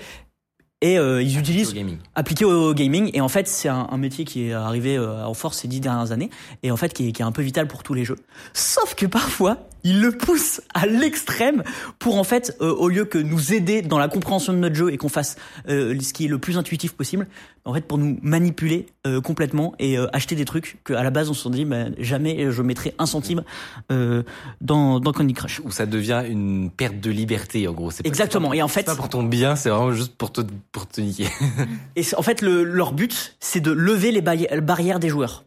Et euh, ils utilisent Au gaming. appliqué au gaming. Et en fait, c'est un, un métier qui est arrivé euh, en force ces dix dernières années. Et en fait, qui est, qui est un peu vital pour tous les jeux. Sauf que parfois, ils le poussent à l'extrême pour en fait, euh, au lieu que nous aider dans la compréhension de notre jeu et qu'on fasse euh, ce qui est le plus intuitif possible, en fait, pour nous manipuler euh, complètement et euh, acheter des trucs qu'à la base on se dit, bah, jamais je mettrai un centime euh, dans, dans Candy Crush. Où ça devient une perte de liberté, en gros. Pas- Exactement. Et en C'est fait, pas pour ton bien, c'est vraiment juste pour te, pour te niquer. Et en fait, le, leur but, c'est de lever les barri- barrières des joueurs.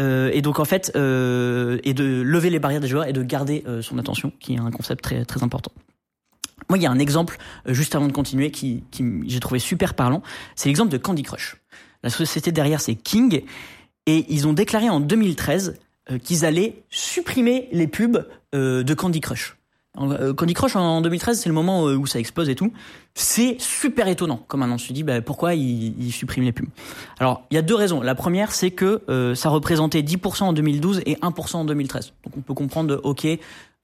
Euh, et donc en fait, euh, et de lever les barrières des joueurs et de garder euh, son attention, qui est un concept très très important. Moi, il y a un exemple juste avant de continuer qui, qui j'ai trouvé super parlant. C'est l'exemple de Candy Crush. La société derrière, c'est King, et ils ont déclaré en 2013 euh, qu'ils allaient supprimer les pubs de Candy Crush. Euh, Candy Crush en 2013, c'est le moment euh, où ça explose et tout. C'est super étonnant. Comme un an, je me suis dit, bah, pourquoi ils, ils suppriment les pubs Alors, il y a deux raisons. La première, c'est que euh, ça représentait 10% en 2012 et 1% en 2013. Donc, on peut comprendre, ok,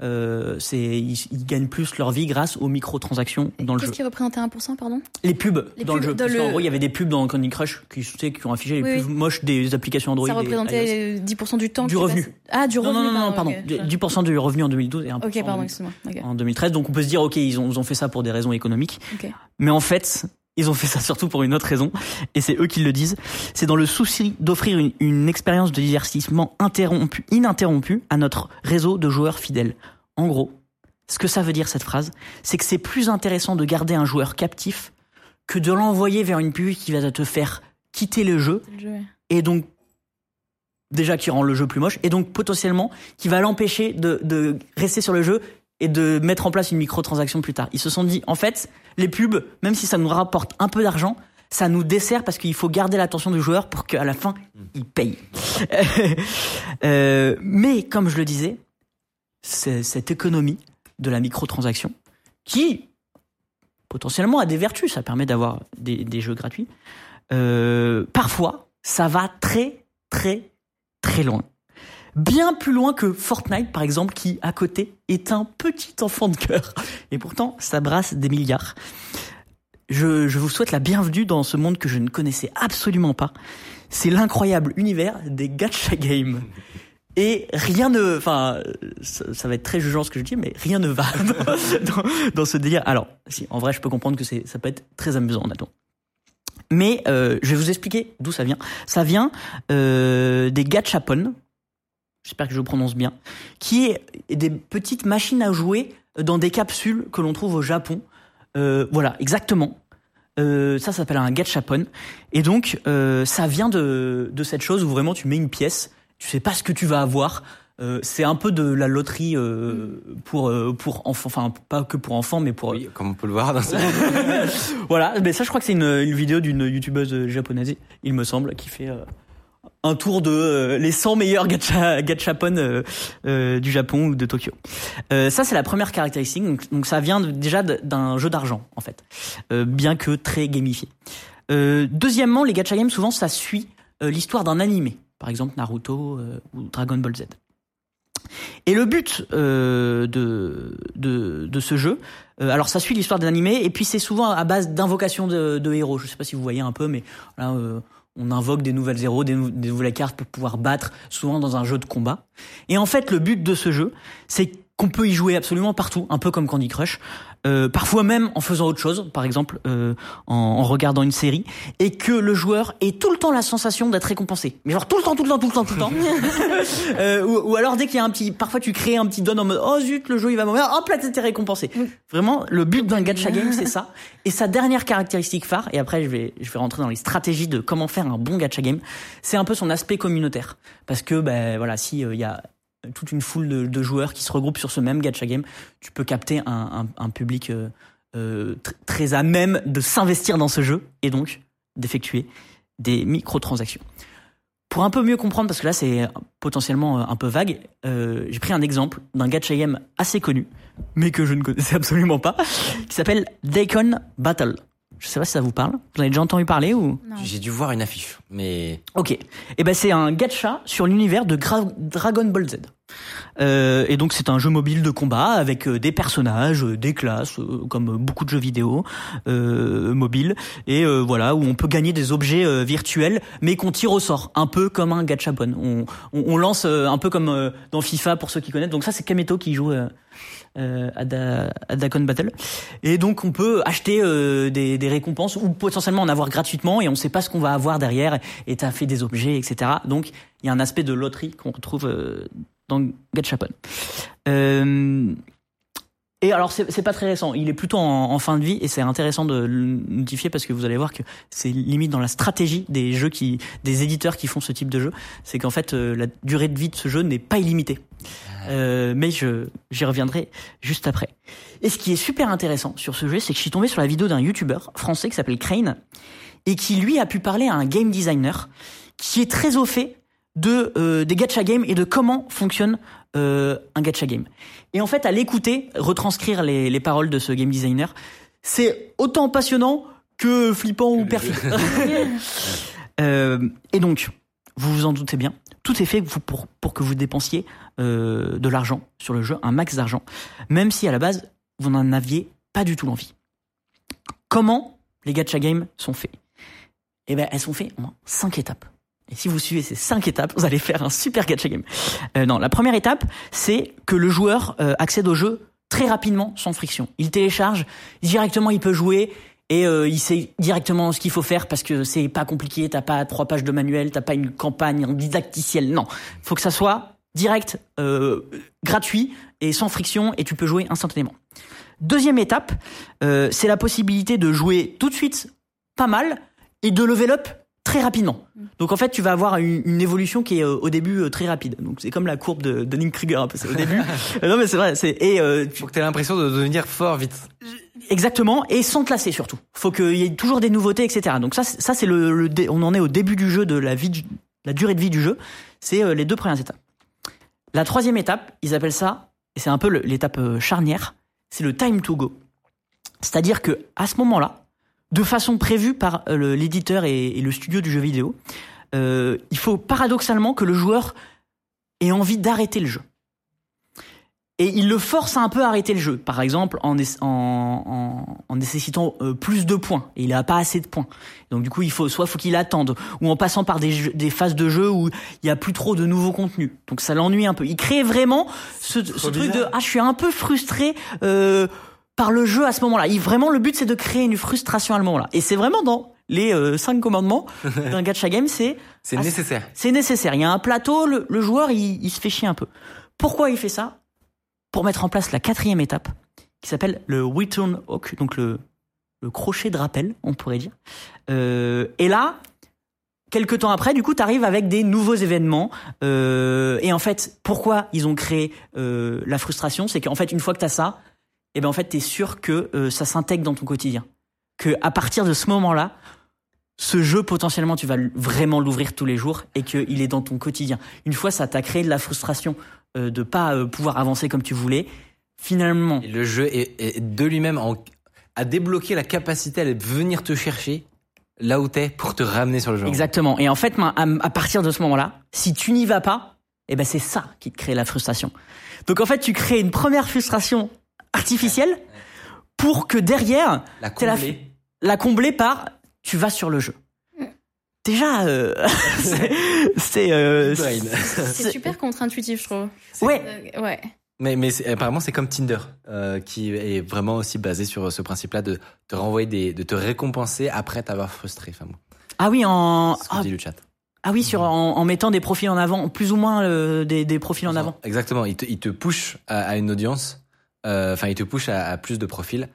euh, c'est ils, ils gagnent plus leur vie grâce aux microtransactions dans le jeu. Qu'est-ce qui représentait 1%, pardon? Les pubs Les dans le jeu. dans Parce le- gros, il y avait des pubs dans Candy Crush qui, tu sais, qui ont affiché les Oui, plus oui. moches des applications Android. Ça représentait euh, 10% du temps Du revenu. Ah, du Non, revenu. non, non, non, pardon. ok. 10% du revenu en 2012 et 1% Ok, en pardon, 2013 excuse-moi. Ok. en 2013. Donc on peut se dire, ok, ils ont, ils ont fait ça pour des raisons économiques. Mais en fait, ils ont fait ça surtout pour une autre raison, et c'est eux qui le disent. C'est dans le souci d'offrir une, une expérience de divertissement interrompue, ininterrompue à notre réseau de joueurs fidèles. En gros, ce que ça veut dire cette phrase, c'est que c'est plus intéressant de garder un joueur captif que de l'envoyer vers une pub qui va te faire quitter le jeu le et donc déjà qui rend le jeu plus moche et donc potentiellement qui va l'empêcher de, de rester sur le jeu et de mettre en place une microtransaction plus tard. Ils se sont dit en fait les pubs même si ça nous rapporte un peu d'argent ça nous dessert parce qu'il faut garder l'attention du joueur pour qu'à la fin il paye. Euh, mais comme je le disais, c'est cette économie de la microtransaction qui potentiellement a des vertus, ça permet d'avoir des, jeux gratuits. Euh, parfois, ça va très très très loin. Bien plus loin que Fortnite, par exemple, qui, à côté, est un petit enfant de cœur. Et pourtant, ça brasse des milliards. Je, je vous souhaite la bienvenue dans ce monde que je ne connaissais absolument pas. C'est l'incroyable univers des gacha games. Et rien ne, enfin, ça, va être très jugeant ce que je dis, mais rien ne va dans ce délire. Alors, si, en vrai, je peux comprendre que c'est, ça peut être très amusant, honnêtement. Mais euh, je vais vous expliquer d'où ça vient. Ça vient euh, des gachapon. J'espère que je prononce bien. Qui est des petites machines à jouer dans des capsules que l'on trouve au Japon. Euh, voilà, exactement. Euh, ça, ça s'appelle un gachapon. Et donc, euh, ça vient de, de cette chose où vraiment tu mets une pièce, tu sais pas ce que tu vas avoir. C'est un peu de la loterie pour pour enfants, enfin pas que pour enfants, mais pour Oui, comme on peut le voir dans ce... voilà, mais ça je crois que c'est une, une vidéo d'une youtubeuse japonaise, il me semble, qui fait un tour de euh, les 100 meilleurs gacha, gachapon euh, euh, du Japon ou de Tokyo. Ça c'est la première caractéristique, donc, ça vient déjà d'un jeu d'argent en fait, bien que très gamifié. Deuxièmement, les gacha games souvent ça suit l'histoire d'un animé, par exemple Naruto ou Dragon Ball Z. Et le but de, de, ce jeu, alors ça suit l'histoire d'un animé, et puis c'est souvent à base d'invocation de, héros. Je sais pas si vous voyez un peu, mais on invoque des nouvelles héros, des, des nouvelles cartes pour pouvoir battre, souvent dans un jeu de combat. Et en fait, le but de ce jeu, c'est qu'on peut y jouer absolument partout, un peu comme Candy Crush, euh, parfois même en faisant autre chose, par exemple euh, en, en regardant une série, et que le joueur ait tout le temps la sensation d'être récompensé. Mais genre tout le temps, tout le temps, tout le temps, tout le temps. Euh, ou, ou alors dès qu'il y a un petit, parfois tu crées un petit don en mode oh zut le jeu il va mourir, hop là t'es récompensé. Vraiment le but d'un gacha game c'est ça. Et sa dernière caractéristique phare et après je vais je vais rentrer dans les stratégies de comment faire un bon gacha game, c'est un peu son aspect communautaire parce que ben voilà si euh, il y a toute une foule de, de joueurs qui se regroupent sur ce même gacha game, tu peux capter un, un, un public euh, euh, tr- très à même de s'investir dans ce jeu et donc d'effectuer des microtransactions. Pour un peu mieux comprendre, parce que là c'est potentiellement euh, un peu vague, euh, j'ai pris un exemple d'un gacha game assez connu, mais que je ne connaissais absolument pas, qui s'appelle Daikon Battle. Je sais pas si ça vous parle. Vous en avez déjà entendu parler ou? J'ai dû voir une affiche, mais Ok. Et ben c'est un gacha sur l'univers de Gra- Dragon Ball Z. Euh, et donc c'est un jeu mobile de combat avec euh, des personnages, euh, des classes, euh, comme beaucoup de jeux vidéo euh, mobiles. Et euh, voilà où on peut gagner des objets virtuels, mais qu'on tire au sort, un peu comme un gachapon. On, on, on lance un peu comme dans FIFA pour ceux qui connaissent. Donc ça c'est Kameto qui joue. euh, à, Da- à Dakon Battle et donc on peut acheter euh, des, des récompenses ou potentiellement en avoir gratuitement et on sait pas ce qu'on va avoir derrière et t'as fait des objets etc donc il y a un aspect de loterie qu'on retrouve euh, dans Gachapon euh, et alors c'est pas très récent, il est plutôt en, en fin de vie et c'est intéressant de le notifier parce que vous allez voir que c'est limite dans la stratégie des jeux qui, des éditeurs qui font ce type de jeu, c'est qu'en fait euh, la durée de vie de ce jeu n'est pas illimitée. Euh, mais j'y reviendrai juste après. Et ce qui est super intéressant sur ce jeu, c'est que je suis tombé sur la vidéo d'un youtubeur français qui s'appelle Crane et qui lui a pu parler à un game designer qui est très au fait de euh, des gacha games et de comment fonctionne euh, un gacha game. Et en fait, à l'écouter, retranscrire les, les paroles de ce game designer, c'est autant passionnant que flippant ou perfide. Euh, et donc, vous vous en doutez bien, tout est fait pour, pour, que vous dépensiez euh, de l'argent sur le jeu, un max d'argent, même si à la base, vous n'en aviez pas du tout l'envie. Comment les gacha games sont faits? Eh ben, elles sont faites en cinq étapes. Et si vous suivez ces cinq étapes, vous allez faire un super gacha game. Euh, non, la première étape, c'est que le joueur euh, accède au jeu très rapidement, sans friction. Il télécharge, directement il peut jouer, et euh, il sait directement ce qu'il faut faire parce que c'est pas compliqué, t'as pas trois pages de manuel, t'as pas une campagne en didacticiel. Non, faut que ça soit direct, euh, gratuit et sans friction, et tu peux jouer instantanément. Deuxième étape, euh, c'est la possibilité de jouer tout de suite pas mal et de level up très rapidement. Donc en fait, tu vas avoir une, une évolution qui est euh, au début euh, très rapide. Donc c'est comme la courbe de Dunning-Kruger un peu. C'est au début. Euh, non mais c'est vrai. C'est et euh, tu- faut que t'aies l'impression de devenir fort vite. Exactement, et sans te lasser surtout. Faut qu'il y ait toujours des nouveautés, etc. Donc ça, c'est- ça c'est le, le dé- on en est au début du jeu de la vie, la durée de vie du jeu. C'est les deux premières étapes. La troisième étape, ils appellent ça, et c'est un peu l'étape charnière, c'est le time to go. C'est-à-dire que à ce moment-là, de façon prévue par euh, l'éditeur et, et le studio du jeu vidéo, euh, il faut paradoxalement que le joueur ait envie d'arrêter le jeu. Et il le force à un peu à arrêter le jeu. Par exemple, en, en, en, en nécessitant euh, plus de points. Et il a pas assez de points. Donc du coup, il faut soit faut qu'il attende, ou en passant par des, jeux- des phases de jeu où il y a plus trop de nouveaux contenus. Donc ça l'ennuie un peu. Il crée vraiment ce, ce truc de ah je suis un peu frustré euh, par le jeu à ce moment-là. Vraiment le but c'est de créer une frustration à ce moment-là. Et c'est vraiment dans les euh, cinq commandements d'un gacha game, c'est C'est nécessaire. c'est nécessaire. Il y a un plateau, le, le joueur, il, il se fait chier un peu. Pourquoi il fait ça? Pour mettre en place la quatrième étape, qui s'appelle le return hook, donc le, le crochet de rappel, on pourrait dire. Euh, et là, quelques temps après, du coup, tu arrives avec des nouveaux événements. Euh, et en fait, pourquoi ils ont créé euh, la frustration? C'est qu'en fait, une fois que tu as ça, et ben en fait, tu es sûr que euh, ça s'intègre dans ton quotidien. Que à partir de ce moment-là, ce jeu potentiellement tu vas vraiment l'ouvrir tous les jours et qu'il est dans ton quotidien. Une fois ça t'a créé de la frustration euh, de pas euh, pouvoir avancer comme tu voulais, finalement Et le jeu est, est de lui-même a débloqué la capacité à venir te chercher là où t'es pour te ramener sur le jeu. exactement. Et en fait à, à partir de ce moment-là, si tu n'y vas pas, eh ben c'est ça qui te crée la frustration. Donc en fait tu crées une première frustration artificielle pour que derrière La t'aies la, combler. la combler par tu vas sur le jeu. Déjà, euh, c'est- euh. C'est super contre-intuitif, je trouve. ouais. Euh, ouais. Mais, mais apparemment, c'est comme Tinder, euh, qui est vraiment aussi basé sur ce principe-là de te renvoyer des, de te récompenser après t'avoir frustré. Enfin, bon, Ah oui, en c'est ce que ah, dit le chat. ah oui sur en, en mettant des profils en avant, plus ou moins euh, des, des profils en avant. Exactement. Il te, il te push à, à une audience. Euh, Enfin, il te push à, à plus de profils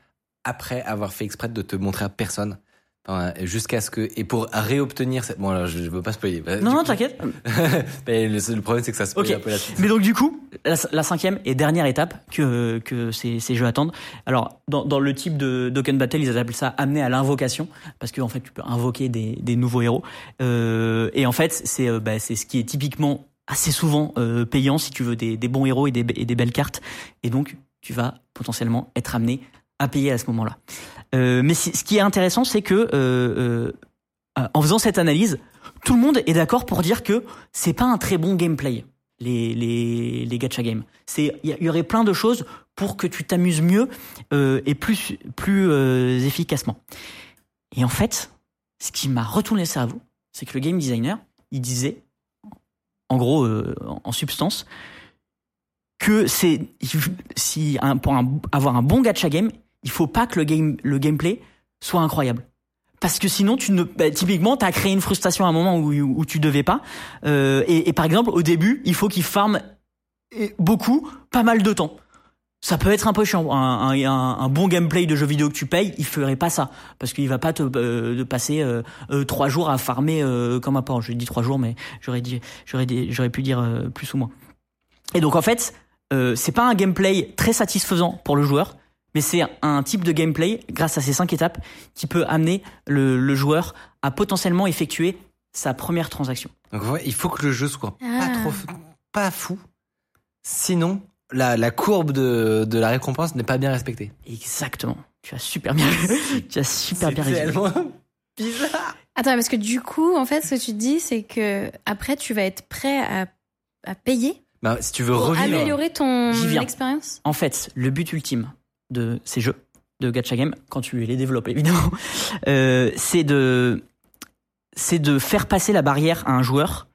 après avoir fait exprès de te montrer à personne. Enfin, Jusqu'à ce que et pour réobtenir cette bon alors je, je veux pas spoiler Bah, Non non coup- t'inquiète. mais le, le problème c'est que ça spoil un peu la suite Mais donc du coup, la, la cinquième et dernière étape que que ces, ces jeux attendent. Alors dans, dans le type de Dokkan Battle, ils appellent ça amener à l'invocation parce que en fait tu peux invoquer des, des nouveaux héros. Euh, et en fait c'est euh, bah, c'est ce qui est typiquement assez souvent euh, payant si tu veux des, des bons héros et des, et des belles cartes. Et donc tu vas potentiellement être amené à payer à ce moment-là. Euh, mais ce qui est intéressant, c'est que euh, euh, en faisant cette analyse, tout le monde est d'accord pour dire que c'est pas un très bon gameplay les les les gacha games. Il y, aurait plein de choses pour que tu t'amuses mieux et plus plus efficacement. Et en fait, ce qui m'a retourné le cerveau, c'est que le game designer, il disait en gros en substance que c'est si pour avoir un bon gacha game, il faut pas que le game le gameplay soit incroyable. Parce que sinon, tu ne, bah, typiquement, t'as créé une frustration à un moment où, où tu devais pas. Euh, et, et par exemple, au début, il faut qu'il farme beaucoup, pas mal de temps. Ça peut être un peu chiant. Un, un, un- bon gameplay de jeu vidéo que tu payes, il ferait pas ça parce qu'il va pas te euh, de passer euh, euh, trois jours à farmer euh, comme un porc. Je dis trois jours, mais j'aurais dit j'aurais j'aurais pu dire euh, plus ou moins. Et donc en fait, euh, c'est pas un gameplay très satisfaisant pour le joueur, mais c'est un type de gameplay grâce à ces cinq étapes qui peut amener le, le joueur à potentiellement effectuer sa première transaction. Donc ouais, il faut que le jeu soit pas Ah. trop fou- pas fou. Sinon, la, la courbe de, de la récompense n'est pas bien respectée. Exactement. Tu as super bien, tu as super bien résumé. bizarre. Attends, parce que du coup, en fait, ce que tu te dis, c'est que après, tu vas être prêt à, à payer Bah, si tu veux pour revivre, améliorer ton expérience. En fait, le but ultime de ces jeux de gacha game, quand tu les développes évidemment, euh, c'est de c'est de faire passer la barrière à un joueur.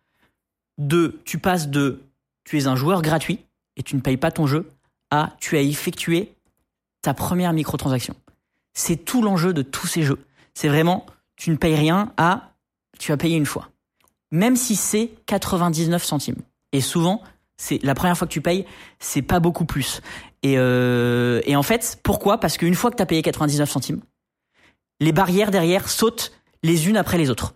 De tu passes de tu es un joueur gratuit et tu ne payes pas ton jeu à tu as effectué ta première microtransaction. C'est tout l'enjeu de tous ces jeux. C'est vraiment tu ne payes rien à tu as payé une fois. Même si c'est 99 centimes. Et souvent, c'est la première fois que tu payes, c'est pas beaucoup plus. Et, euh, en fait, pourquoi? Parce qu'une fois que tu as payé 99 centimes, les barrières derrière sautent les unes après les autres.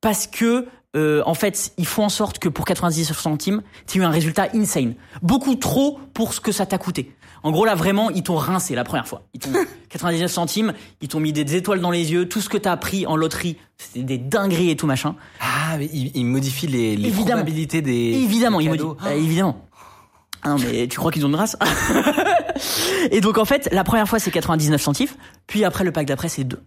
Parce que, euh, en fait, ils font en sorte que pour 99 centimes, tu aies eu un résultat insane. Beaucoup trop pour ce que ça t'a coûté. En gros, là, vraiment, ils t'ont rincé la première fois. Ils t'ont 99 centimes, ils t'ont mis des étoiles dans les yeux, tout ce que t'as pris en loterie, c'était des dingueries et tout machin. Ah, mais il, il modifie les, les Évidemment. probabilités des. Évidemment, des il me dit. cadeaux. Euh, évidemment. Ah non, mais tu crois qu'ils ont une race Et donc, en fait, la première fois, c'est 99 centimes. Puis après, le pack d'après, c'est 2.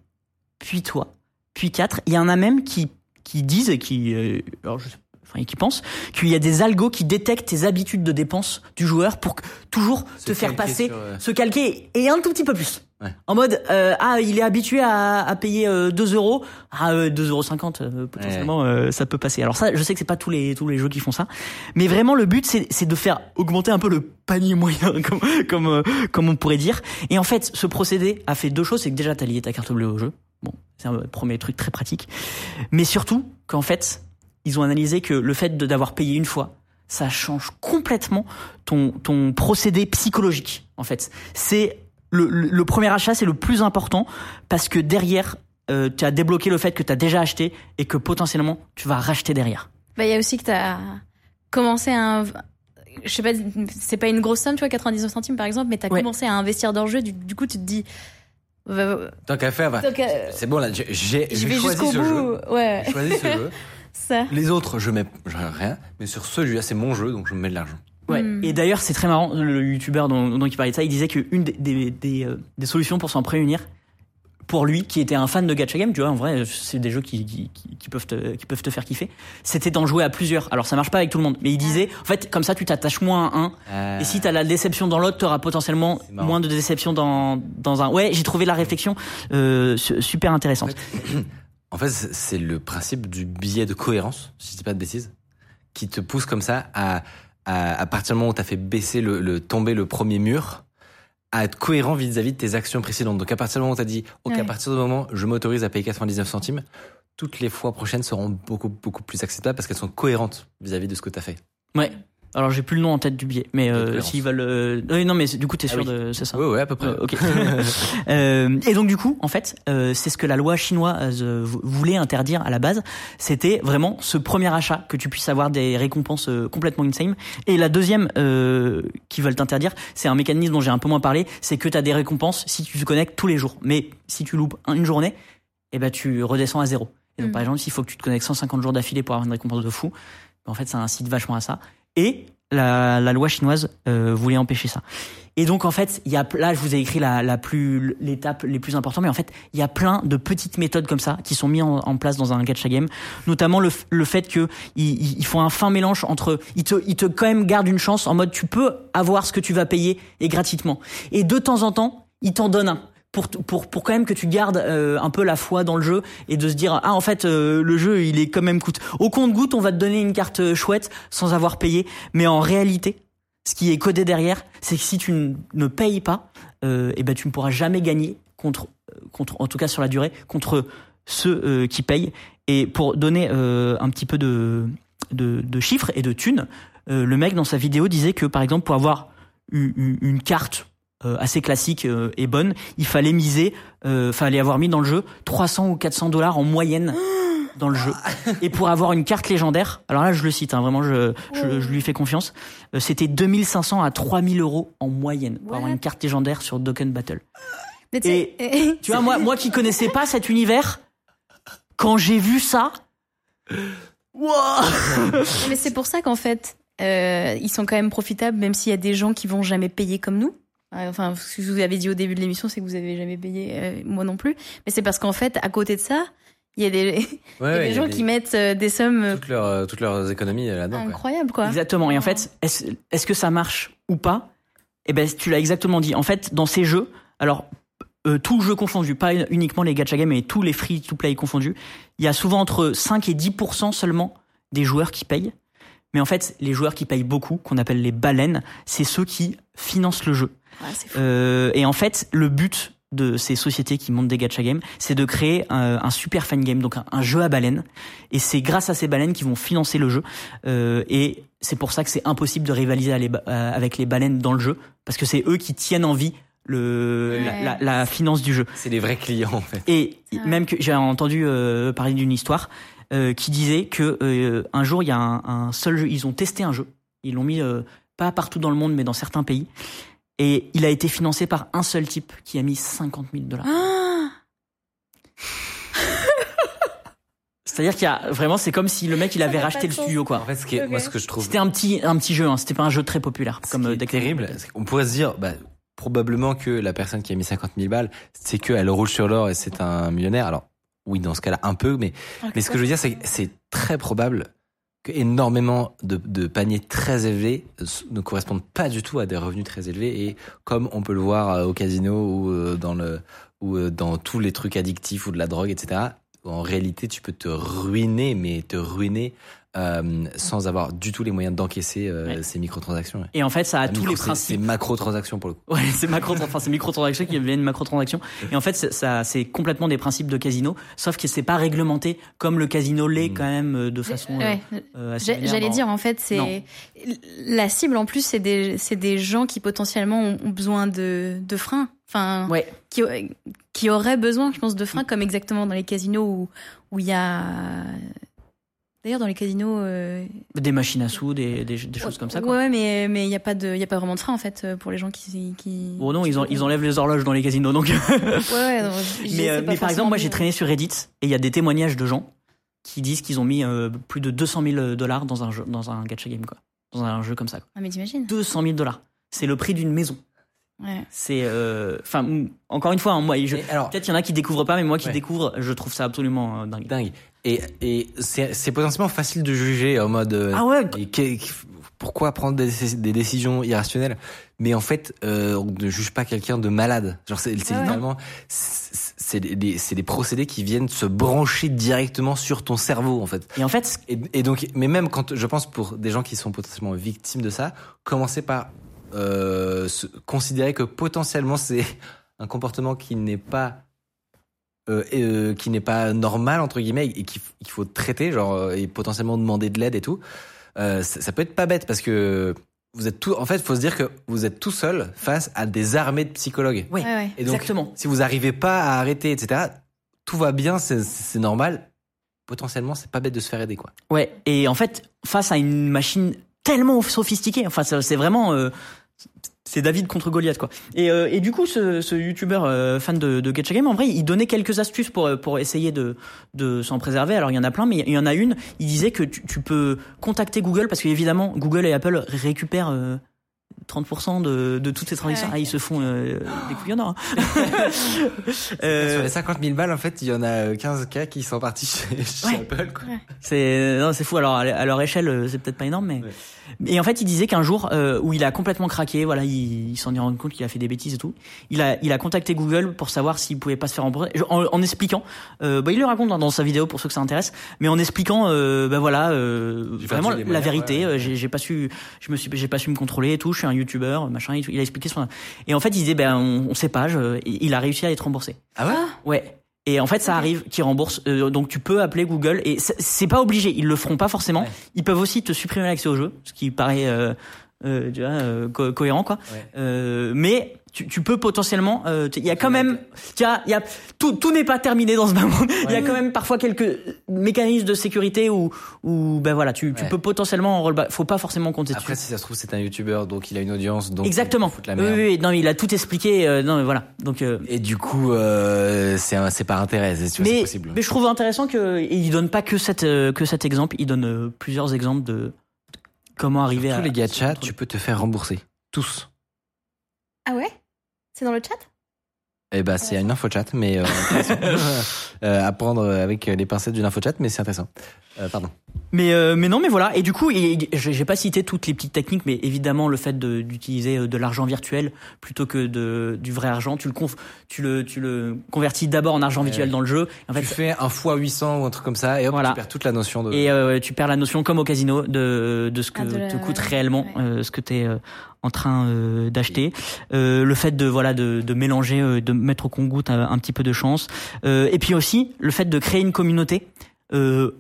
Puis toi. Puis 4. Il y en a même qui, qui disent, et qui, euh, alors je sais- enfin, qui pensent, qu'il y a des algos qui détectent tes habitudes de dépenses du joueur pour que- toujours Se te faire passer, sur, euh, se calquer et un tout petit peu plus. Ouais. En mode, euh, ah, il est habitué à, à payer euh, 2 euros. Ah, euh, 2,50 euros, euh, potentiellement, euh, ça peut passer. Alors ça, je sais que c'est pas tous les, tous les jeux qui font ça. Mais vraiment, le but, c'est, de faire augmenter un peu le panier moyen, comme, comme, comme on pourrait dire. Et en fait, ce procédé a fait deux choses. C'est que déjà, t'as lié ta carte bleue au jeu. Bon, c'est un premier truc très pratique. Mais surtout, qu'en fait, ils ont analysé que le fait d'avoir payé une fois, ça change complètement ton, ton procédé psychologique, en fait. C'est le, le, le premier achat, c'est le plus important parce que derrière, euh, tu as débloqué le fait que tu as déjà acheté et que potentiellement, tu vas racheter derrière. Bah, il y a aussi que t'as commencé à, je sais pas, c'est pas une grosse somme, tu vois, 99 centimes par exemple, mais t'as Ouais. commencé à investir dans le jeu, du, du coup, tu te dis, Tant qu'à faire, bah, c'est bon là, j'ai, choisi ce bout, jeu. ouais, J'ai choisi ce jeu. ça. Les autres, je mets je rien. Mais sur ceux, celui-là, c'est mon jeu, donc je mets de l'argent. Ouais. Hmm. Et d'ailleurs, c'est très marrant, le youtubeur dont, dont il parlait de ça, il disait qu'une des, des, des, euh, des solutions pour s'en prémunir, pour lui, qui était un fan de gacha game, tu vois, en vrai, c'est des jeux qui, qui, qui- qui peuvent te, qui peuvent te faire kiffer, c'était d'en jouer à plusieurs. Alors, ça marche pas avec tout le monde, mais il disait, en fait, comme ça, tu t'attaches moins à un, Euh, Et si t'as la déception dans l'autre, t'auras potentiellement moins de déception dans, dans un. Ouais, j'ai trouvé la réflexion euh, su- super intéressante. En fait, c'est c'est le principe du billet de cohérence, si je dis pas de bêtises, qui te pousse comme ça à, à, à partir du moment où tu as fait baisser le, le tomber le premier mur, à être cohérent vis-à-vis de tes actions précédentes. Donc à partir du moment où tu as dit, ok, à partir du moment je m'autorise à payer 99 centimes, toutes les fois prochaines seront beaucoup beaucoup plus acceptables parce qu'elles sont cohérentes vis-à-vis de ce que tu as fait. Ouais. Alors j'ai plus le nom en tête du billet, mais euh, s'ils veulent. euh, euh, non, mais du coup t'es Ah sûr oui. de c'est ça? Ouais, ouais, à peu près. Euh, ok. Euh, et donc du coup, en fait, euh, c'est ce que la loi chinoise vou- voulait interdire à la base. C'était vraiment ce premier achat que tu puisses avoir des récompenses euh, complètement insane. Et la deuxième euh, qu'ils veulent t'interdire, c'est un mécanisme dont j'ai un peu moins parlé, c'est que tu as des récompenses si tu te connectes tous les jours. Mais si tu loupes un- une journée, eh ben tu redescends à zéro. Et donc Mm. par exemple, s'il faut que tu te connectes 150 jours d'affilée pour avoir une récompense de fou, en fait, ça incite vachement à ça. Et la, la loi chinoise euh, voulait empêcher ça. Et donc en fait, il y a là je vous ai écrit la, la plus l'étape les plus importantes, mais en fait il y a plein de petites méthodes comme ça qui sont mises en, place dans un gacha game, notamment le, le fait que ils, ils font un fin mélange entre ils te ils te quand même gardent une chance en mode tu peux avoir ce que tu vas payer et gratuitement, et de temps en temps ils t'en donnent un pour, pour, pour quand même que tu gardes euh, un peu la foi dans le jeu et de se dire ah en fait euh, le jeu il est quand même coûte. Au compte goutte on va te donner une carte euh, chouette sans avoir payé. Mais en réalité ce qui est codé derrière c'est que si tu ne payes pas euh, et ben tu ne pourras jamais gagner contre euh, contre en tout cas sur la durée contre ceux euh, qui payent. Et pour donner un petit peu de, de de chiffres et de thunes le mec dans sa vidéo disait que par exemple pour avoir u- u- une carte assez classique euh, et bonne, il fallait miser, euh, fallait avoir mis dans le jeu 300 ou 400 dollars en moyenne dans le jeu. Et pour avoir une carte légendaire, alors là je le cite, hein, vraiment je, je, je lui fais confiance, euh, c'était 2500 à 3000 euros en moyenne pour avoir une carte légendaire sur Dokkan Battle. Mais tu sais- Tu vois, moi, moi qui connaissais pas cet univers, quand j'ai vu ça, Wouah Mais c'est pour ça qu'en fait, euh, ils sont quand même profitables, même s'il y a des gens qui vont jamais payer comme nous. Enfin, ce que je vous avez dit au début de l'émission, c'est que vous avez jamais payé, euh, moi non plus. Mais c'est parce qu'en fait, à côté de ça, il y a des, il y a Ouais, des ouais, il y a gens des- qui mettent euh, des sommes euh, toutes leurs, euh, toutes leurs économies là-dedans. quoi. incroyables, quoi. Exactement. Et en fait, est-ce est-ce que ça marche ou pas? Eh ben, tu l'as exactement dit. En fait, dans ces jeux, alors euh, tout jeu confondu, pas uniquement les gacha games, mais tous les free to play confondus, il y a souvent entre 5 et 10 seulement des joueurs qui payent. Mais en fait, les joueurs qui payent beaucoup, qu'on appelle les baleines, c'est ceux qui financent le jeu. Ouais, c'est fou. Euh, et en fait, le but de ces sociétés qui montent des gacha games, c'est de créer un, un super fan game, donc un, un jeu à baleines. Et c'est grâce à ces baleines qu'ils vont financer le jeu. Euh, et c'est pour ça que c'est impossible de rivaliser euh, avec les baleines dans le jeu, parce que c'est eux qui tiennent en vie le, la, Ouais. la- la finance du jeu. C'est les vrais clients en fait. Et Ah. même que j'ai entendu euh, parler d'une histoire euh, qui disait que euh, un jour il y a un, un seul jeu, ils ont testé un jeu, ils l'ont mis euh, pas partout dans le monde mais dans certains pays, et il a été financé par un seul type qui a mis 50 000 dollars. Ah C'est-à-dire qu'il y a vraiment, c'est comme si le mec il avait n'a racheté le studio quoi. En fait, ce qui est- moi, ce que je trouve C'était un petit un petit jeu, hein, c'était pas un jeu très populaire Ce comme qui euh, est terrible, qu'on pourrait se dire, bah, probablement que la personne qui a mis 50 000 balles, c'est qu'elle roule sur l'or et c'est un millionnaire. Alors, oui, dans ce cas-là, un peu, mais, mais ce que je veux dire, c'est que c'est très probable énormément de, paniers très élevés euh, ne correspondent pas du tout à des revenus très élevés et comme on peut le voir euh, au casino ou euh, dans le ou dans tous les trucs addictifs ou de la drogue, etc. En réalité, tu peux te ruiner, mais te ruiner euh, sans avoir du tout les moyens d'encaisser euh, Ouais. ces microtransactions. ouais. Et en fait, ça a tous micro- les principes. C'est macro-transactions pour le coup. Ouais, c'est macro, enfin c'est microtransactions qui deviennent macrotransactions. Et en fait, c'est- ça, c'est complètement des principes de casino, sauf que c'est pas réglementé comme le casino l'est Mm. quand même euh, de façon. Ouais. euh, J'allais dire, en fait, c'est la cible. En plus, c'est des, c'est des gens qui potentiellement ont ont besoin de, de freins. Enfin, Ouais. qui, qui auraient besoin, je pense, de freins, comme exactement dans les casinos où où il y a. D'ailleurs, dans les casinos. euh, Des machines à sous, des, des, des choses comme ça. Quoi. Ouais, ouais, mais mais il y a pas de, il y a pas vraiment de frein en fait pour les gens qui qui. Bon non, ils, en- ils enlèvent les horloges dans les casinos, donc. Ouais, ouais. non, mais euh, mais par exemple, moi j'ai traîné sur Reddit et il y a des témoignages de gens qui disent qu'ils ont mis euh, plus de 200 000 dollars dans un jeu, dans un gacha game quoi, dans un jeu comme ça. Quoi. Ah, mais t'imagines 200 000 dollars, c'est le prix d'une maison. Ouais. C'est, euh, enfin, encore une fois, hein, moi, je, Et alors, peut-être il y en a qui découvrent pas, mais moi qui Ouais. découvre, je trouve ça absolument euh, dingue. dingue. Et, et c'est potentiellement facile de juger en mode. euh, Ah ouais. et pourquoi prendre des, des décisions irrationnelles? Mais en fait, euh, on ne juge pas quelqu'un de malade. Genre, c'est Ouais, ouais. littéralement, c'est des, des- procédés qui viennent se brancher directement sur ton cerveau, en fait. Et en fait, Et, et donc, mais même quand je pense pour des gens qui sont potentiellement victimes de ça, commencer par euh, se considérer que potentiellement c'est un comportement qui n'est pas euh, et, euh, qui n'est pas normal entre guillemets et qu'il faut traiter, genre euh, et potentiellement demander de l'aide et tout. Euh, ça, ça peut être pas bête parce que vous êtes tout. En fait, faut se dire que vous êtes tout seul face à des armées de psychologues. ouais, Ouais. Et donc, exactement. si vous arrivez pas à arrêter, etc., tout va bien, c'est- normal. Potentiellement, c'est pas bête de se faire aider, quoi. Ouais, et en fait, face à une machine tellement sophistiquée, enfin, c'est vraiment, euh, c'est David contre Goliath quoi. Et, euh, et du coup, ce, ce youtubeur euh, fan de, de Gacha Game, en vrai, il donnait quelques astuces pour euh, pour essayer de de s'en préserver. Alors il y en a plein, mais il y en a une. Il disait que tu, tu peux contacter Google parce qu'évidemment Google et Apple récupèrent euh, 30% de, de toutes ces transactions. Ouais. Ah, ils se font euh, des couilles en or. hein. Euh, Sur les 50 000 balles, en fait, il y en a 15 cas qui sont partis chez, chez Ouais. Apple. Quoi. C'est non, c'est fou. Alors à leur échelle, euh, c'est peut-être pas énorme, mais Ouais. et en fait, il disait qu'un jour euh, où il a complètement craqué, voilà, il, il s'en est rendu compte qu'il a fait des bêtises et tout. Il a il a contacté Google pour savoir s'il pouvait pas se faire rembourser, en, en expliquant. Euh, bah, il le raconte dans, dans sa vidéo pour ceux que ça intéresse, mais en expliquant, euh, bah voilà, euh, vraiment la moyens, vérité. ouais, ouais. euh, J'ai j'ai pas su, je me suis, j'ai pas su me contrôler et tout. Je suis un youtubeur, machin. Il a expliqué son. Et en fait, il disait, ben on, on sait pas. Je, il a réussi à être remboursé. Ah ouais? Ouais. Et en fait, ça arrive qu'ils remboursent. euh, donc, tu peux appeler Google et c'est- pas obligé. Ils le feront pas forcément. Ouais. Ils peuvent aussi te supprimer l'accès au jeu, ce qui paraît euh, euh, tu vois, euh, co- cohérent, quoi. Ouais. Euh, mais tu, tu peux potentiellement. euh, Il y a quand même. Il y a tout. Tout n'est pas terminé dans ce bas monde. Il y a quand même parfois quelques mécanismes de sécurité où, où ben voilà, tu, tu Ouais. peux potentiellement en rollback. Faut pas forcément compter Après, dessus. si ça se trouve, c'est un youtubeur, donc il a une audience. Donc Exactement. il la oui, merde. oui, oui. non, mais il a tout expliqué. euh, non, mais voilà. Donc. euh, Et du coup, euh, c'est c'est par intérêt, c'est possible. mais je trouve intéressant que il donne pas que cette euh, que cet exemple, il donne plusieurs exemples de, comment arriver à Tous les gachas, tu peux te faire rembourser. Tous. Ah ouais? C'est dans le chat? Eh ben, c'est une info chat, mais euh, intéressant. Euh, à prendre avec les pincettes d'une info chat, mais c'est intéressant. Euh, pardon. Mais euh, mais non mais voilà et du coup j'ai pas cité toutes les petites techniques mais évidemment le fait d'utiliser euh, de l'argent virtuel plutôt que de du vrai argent tu le conf, tu le tu le convertis d'abord en argent virtuel ouais. dans le jeu en fait tu fais un x 800 ou un truc comme ça, et hop, Voilà. tu perds toute la notion de. et euh, tu perds la notion comme au casino de de ce que Ah, de la- te coûte réellement Ouais. euh, ce que tu es en train euh, d'acheter. Euh, le fait de voilà de, de mélanger euh, de mettre au compte un, un petit peu de chance. Euh, et puis aussi le fait de créer une communauté euh,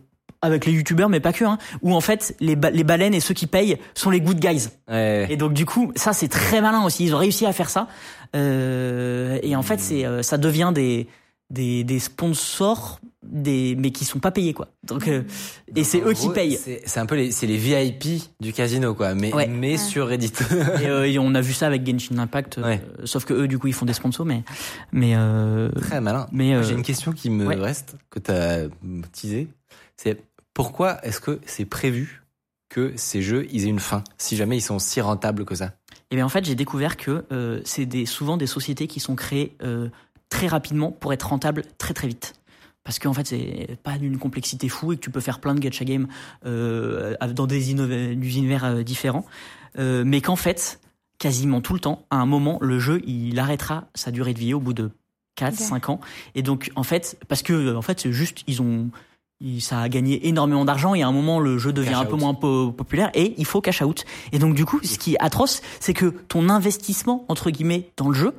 avec les youtubeurs mais pas que hein, où en fait les, ba- les baleines et ceux qui payent sont les good guys. Ouais. et donc du coup ça c'est très malin aussi. Ils ont réussi à faire ça. Euh, et en fait c'est euh, ça devient des des, des sponsors des mais qui sont pas payés quoi donc euh, et c'est eux qui payent C'est un peu les, c'est les VIP du casino, quoi, mais, Ouais. mais sur Reddit. et, euh, et on a vu ça avec Genshin Impact euh, sauf que eux du coup ils font des sponsors mais mais euh, Très malin. mais euh, J'ai une question qui me ouais. reste, que tu as teasé. C'est pourquoi est-ce que c'est prévu que ces jeux ils aient une fin, si jamais ils sont si rentables que ça? Et bien en fait, j'ai découvert que euh, c'est des, souvent des sociétés qui sont créées euh, très rapidement pour être rentables très très vite. Parce qu'en fait, c'est pas d'une complexité fou et que tu peux faire plein de gacha games euh, dans des, univers euh, différents. Euh, mais qu'en fait, quasiment tout le temps, à un moment, le jeu, il arrêtera sa durée de vie au bout de 4, Ok. 5 ans. Et donc, en fait, parce que, en fait, c'est juste, ils ont, ça a gagné énormément d'argent et à un moment, le jeu devient Cash un peu moins po- populaire et il faut cash out. Et donc, du coup, ce qui est atroce, c'est que ton investissement, entre guillemets, dans le jeu,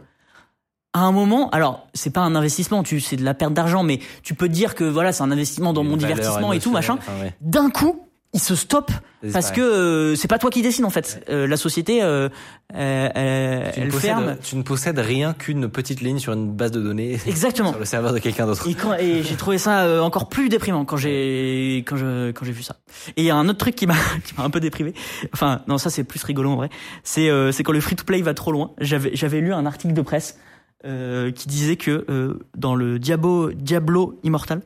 à un moment, alors c'est pas un investissement, tu c'est de la perte d'argent, mais tu peux te dire que voilà, c'est un investissement dans Une mon divertissement et tout machin. émotionnelle, enfin, ouais. D'un coup, il se stoppe parce que euh, c'est pas toi qui décide en fait. Euh, la société, euh, euh, elle, tu elle possèdes, ferme. tu ne possèdes rien qu'une petite ligne sur une base de données Exactement. sur le serveur de quelqu'un d'autre. Et, et j'ai trouvé ça euh, encore plus déprimant quand j'ai quand je quand j'ai vu ça. Et il y a un autre truc qui m'a qui m'a un peu déprimé. Enfin non ça c'est plus rigolo en vrai. C'est euh, c'est quand le free to play va trop loin. J'avais j'avais lu un article de presse euh, qui disait que euh, dans le Diablo Diablo Immortal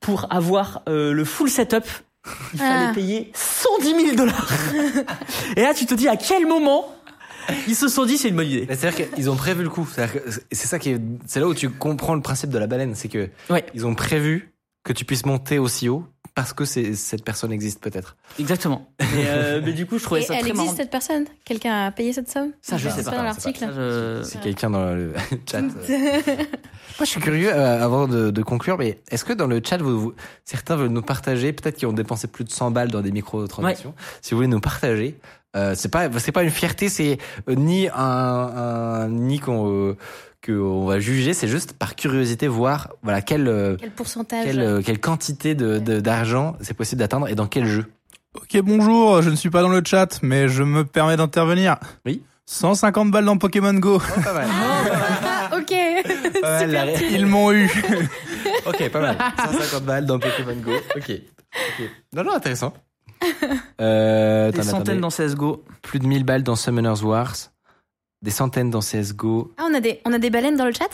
pour avoir euh, le full setup il fallait Ah. payer 110 000 dollars. Et là tu te dis à quel moment ils se sont dit c'est une bonne idée. C'est-à-dire qu'ils ont prévu le coup. C'est-à-dire que C'est ça qui est, c'est là où tu comprends le principe de la baleine, c'est que Ouais. ils ont prévu que tu puisses monter aussi haut parce que c'est, cette personne existe peut-être. Exactement. Mais, euh, mais du coup je trouvais Et ça elle très existe marrant. cette personne? Quelqu'un a payé cette somme? Ça, je C'est sais pas pas, dans je l'article. Ça, je- C'est quelqu'un dans le chat. euh. Moi, je suis curieux, euh, avant de, de conclure, mais est-ce que dans le chat, vous, vous- certains veulent nous partager, peut-être qu'ils ont dépensé plus de 100 balles dans des micro-transactions, si vous voulez nous partager, euh, c'est pas, c'est pas une fierté, c'est euh, ni un, un ni qu'on, euh, qu'on va juger, c'est juste par curiosité voir, voilà, quelle, euh, Quel pourcentage quelle, euh, quelle quantité de, de- d'argent c'est possible d'atteindre et dans quel jeu. Ok, bonjour, je ne suis pas dans le chat, mais je me permets d'intervenir. Oui. 150 balles dans Pokémon Go. pas mal. Ah, ok Pas mal, la ré- Ils m'ont eu. Ok, pas mal. 150 balles dans Pokémon Go. Ok. Ok. Non, non, intéressant. Euh, Des centaines dans CSGO. Plus de 1000 balles dans Summoners Wars. des centaines dans CSGO. Ah, on a des, on a des baleines dans le chat?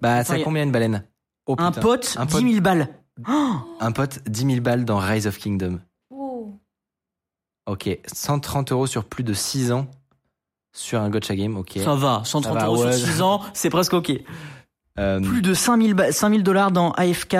Bah, ça a- combien une baleine? Oh, un pote, Un 10 pote. 000 balles. Oh Un pote, 10 000 balles dans Rise of Kingdom. Oh. Ok, 130 euros sur plus de 6 ans sur un gotcha game, ok. ça va, 130 Ça va, euros ouais. sur 6 ans, c'est presque ok. Euh, Plus de 5000 ba- 5000 dollars dans AFK,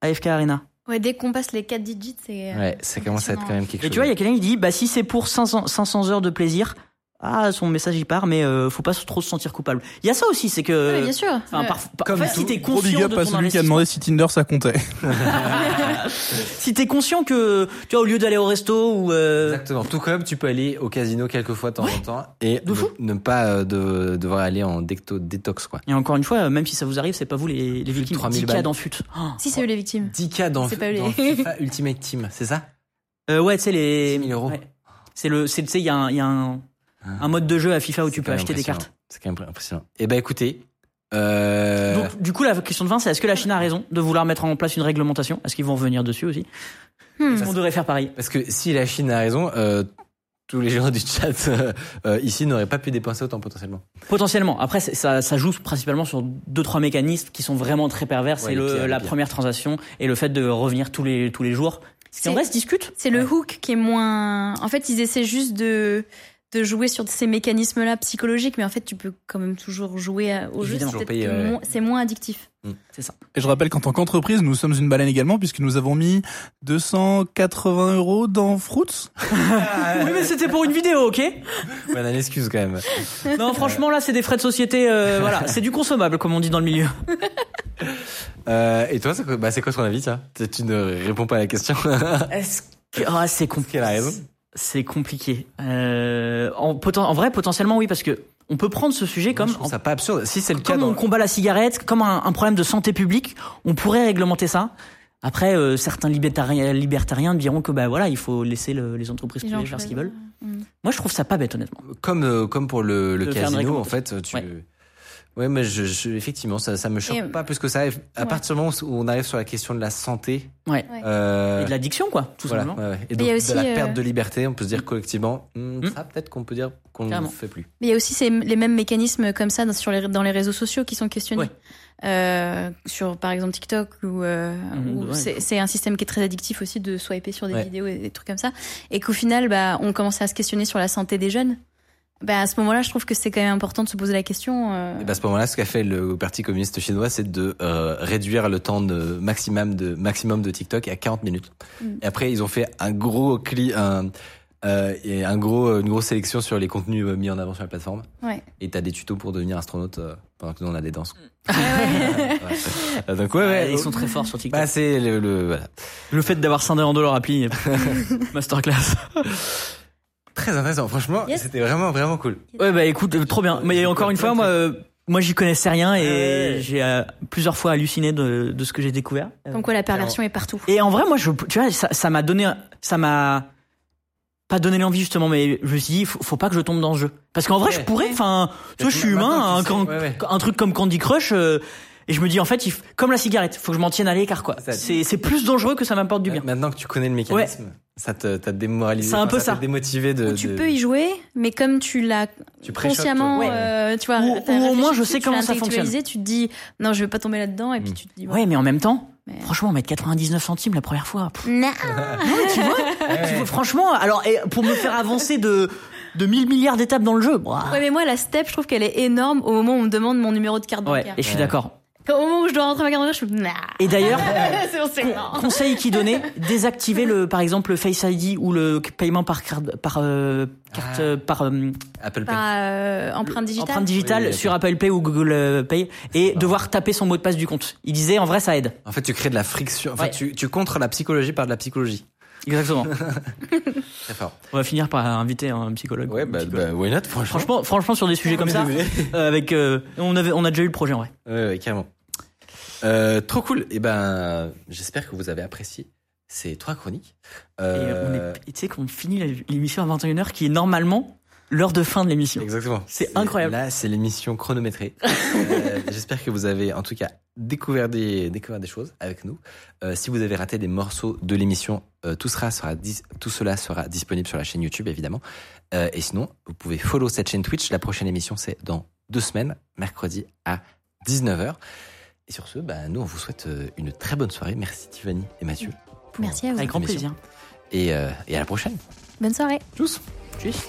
AFK Arena. Ouais, dès qu'on passe les 4 digits, c'est. euh, ouais, ça commence à être quand même quelque Et chose. tu vois, il y a quelqu'un qui dit, bah si c'est pour 500, 500 heures de plaisir, ah son message il part, mais euh, faut pas trop se sentir coupable. Il y a ça aussi, c'est que. Ouais, bien sûr. Enfin, Ouais. par- par- Comme en fait, si t'es Gros big conscient up de à ton celui qui a demandé si Tinder ça comptait. si t'es conscient que, tu vois, au lieu d'aller au resto ou euh, Exactement. Tout comme tu peux aller au casino quelques fois de temps en temps et de ne, pas euh, de, devoir aller en decto- détox, quoi. Et encore une fois, même si ça vous arrive, c'est pas vous les, les victimes. 3000 10 balles. cas dans fut. Oh. Si, c'est eux les victimes. 10K dans, C'est pas les- dans FIFA Ultimate Team, c'est ça? Euh, ouais, tu sais les. 10 000 euros. ouais. C'est le, c'est, tu sais, il y a un, il y a un, un mode de jeu à FIFA où C'est tu peux acheter des cartes. C'est quand même impressionnant. Eh ben écoutez, euh, Donc, du coup, la question de fin, c'est est-ce que la Chine a raison de vouloir mettre en place une réglementation? Est-ce qu'ils vont revenir dessus aussi? Hmm. On devrait faire pareil? parce que si la Chine a raison, euh, tous les gens du chat euh, ici n'auraient pas pu dépenser autant potentiellement. Potentiellement. Après, c'est- ça, ça joue principalement sur deux trois mécanismes qui sont vraiment très pervers. Ouais, c'est le, la première transaction et le fait de revenir tous les tous les jours. Ce qui en C'est- vrai se discute. C'est le hook qui est moins. En fait, ils essaient juste de de jouer sur ces mécanismes-là psychologiques, mais en fait, tu peux quand même toujours jouer à- au jeu. C'est que ouais. moins- c'est moins addictif. C'est ça. Et je rappelle qu'en tant qu'entreprise, nous sommes une baleine également puisque nous avons mis 280 euros dans Fruits. oui, mais c'était pour une vidéo, ok On a une excuse quand même. Non, franchement, là, c'est des frais de société. euh, voilà, c'est du consommable, comme on dit dans le milieu. Euh, et toi, c'est quoi, bah, quoi ton avis, ça? Tu ne réponds pas à la question. Est-ce que ah, c'est compliqué. qu'elle a raison? C'est compliqué. Euh, en, poten- en vrai, potentiellement, oui, parce que on peut prendre ce sujet Moi, comme je trouve ça pas absurde. Si c'est le cas comme dans... on combat la cigarette, comme un, un problème de santé publique, on pourrait réglementer ça. Après, euh, certains libertariens, libertariens diront que bah voilà, il faut laisser le- les entreprises privées faire ce qu'ils veulent. Mm. Moi, je trouve ça pas bête, honnêtement. comme euh, comme pour le, casino en fait tu Ouais. Ouais mais je, je- effectivement ça ça me choque Et, pas plus que ça à ouais. partir du moment où on arrive sur la question de la santé Ouais. Euh, Et de l'addiction, quoi, tout voilà, simplement. ouais, ouais. et donc il y a de aussi, la euh, perte de liberté on peut se dire collectivement hmm, Hmm. ça peut-être qu'on peut dire qu'on ne fait plus Mais il y a aussi ces, les mêmes mécanismes comme ça dans, sur les, dans les réseaux sociaux qui sont questionnés. Ouais. Euh, sur par exemple TikTok où, euh, où ouais. c'est c'est un système qui est très addictif aussi de swiper sur des Ouais. vidéos et des trucs comme ça et qu'au final bah on commençait à se questionner sur la santé des jeunes bah à ce moment-là je trouve que c'est quand même important de se poser la question euh, et ben, à ce moment-là ce qu'a fait le parti communiste chinois c'est de euh, réduire le temps de maximum de maximum de TikTok à 40 minutes Mm. et après ils ont fait un gros cli un euh, et un gros une grosse sélection sur les contenus euh, mis en avant sur la plateforme ouais. et t'as des tutos pour devenir astronaute euh, pendant que nous on a des danses Ouais, ouais. Euh, Donc ouais, ouais, ils sont très forts sur TikTok. Bah c'est le, le- voilà. le fait d'avoir scindé en deux leur appli, masterclass. Très intéressant. Franchement, Yes. c'était vraiment vraiment cool. Ouais, bah écoute, euh, trop bien. Mais encore une fois, moi, euh, moi, j'y connaissais rien et Ouais. j'ai euh, plusieurs fois halluciné de, de ce que j'ai découvert. Comme quoi la perversion est partout Et en vrai, moi, je, tu vois, ça, m'a donné, ça m'a pas donné l'envie justement, mais je me suis dit, faut, faut pas que je tombe dans ce jeu. Parce qu'en vrai, Ouais. je pourrais, enfin, tu vois, je suis humain, tu un, sais, quand- ouais, ouais. un truc comme Candy Crush, euh, et je me dis, en fait, comme la cigarette, faut que je m'en tienne à l'écart, quoi. C'est plus dangereux que ça m'apporte du bien. Maintenant que tu connais le mécanisme, ça te t'a démoralisé. C'est un peu ça. t'a démotivé de. Tu de- peux y jouer mais comme tu l'as consciemment euh, tu vois Ou- au moins, je sais comment ça intellectualisé, tu te dis non je vais pas tomber là-dedans et puis Mm. tu te dis Ouais, mais en même temps, Mais- franchement, mettre 99 centimes la première fois. pff, non tu vois, tu vois, franchement, alors, et pour me faire avancer de, de 1000 milliards d'étapes dans le jeu, bah, Ouais, mais moi, la step, je trouve qu'elle est énorme au moment où on me demande mon numéro de carte ouais, bancaire. et je suis Ouais. d'accord. Au moment où je dois rentrer ma carte bancaire, je suis nah. Et d'ailleurs, conseil qui donnait, désactiver le, par exemple, le Face ID ou le paiement par carte, par euh, carte, Ah. euh, par euh, Apple Pay. Pas euh, empreinte digitale. empreinte digitale Oui, oui, sur. Apple Pay ou Google Pay et devoir taper son mot de passe du compte. Il disait, en vrai, ça aide. En fait, tu crées de la friction. Enfin, Ouais. tu, tu contres la psychologie par de la psychologie. Exactement. Très fort. On va finir par inviter un psychologue. Ouais, bah, psychologue. bah why not, franchement. Franchement, franchement, sur des sujets comme ça, euh, avec, euh, on avait, on a déjà eu le projet, en vrai. Ouais, ouais, carrément. Euh, trop cool. Et ben, j'espère que vous avez apprécié ces trois chroniques. Et Euh, et tu sais qu'on finit l'émission à 21h qui est normalement l'heure de fin de l'émission. Exactement. C'est incroyable. Là, c'est l'émission chronométrée. Euh, J'espère que vous avez, en tout cas, découvert des, découvert des choses avec nous. Euh, si vous avez raté des morceaux de l'émission, euh, tout, sera, sera dis- tout cela sera disponible sur la chaîne YouTube, évidemment. Euh, et sinon, vous pouvez follow cette chaîne Twitch. La prochaine émission, c'est dans deux semaines, mercredi à 19h. Et sur ce, bah, nous, on vous souhaite euh, une très bonne soirée. Merci Tiffany et Mathieu. Merci à vous. Avec grand plaisir. Et, euh, et à la prochaine. Bonne soirée. Tchuss Tchuss.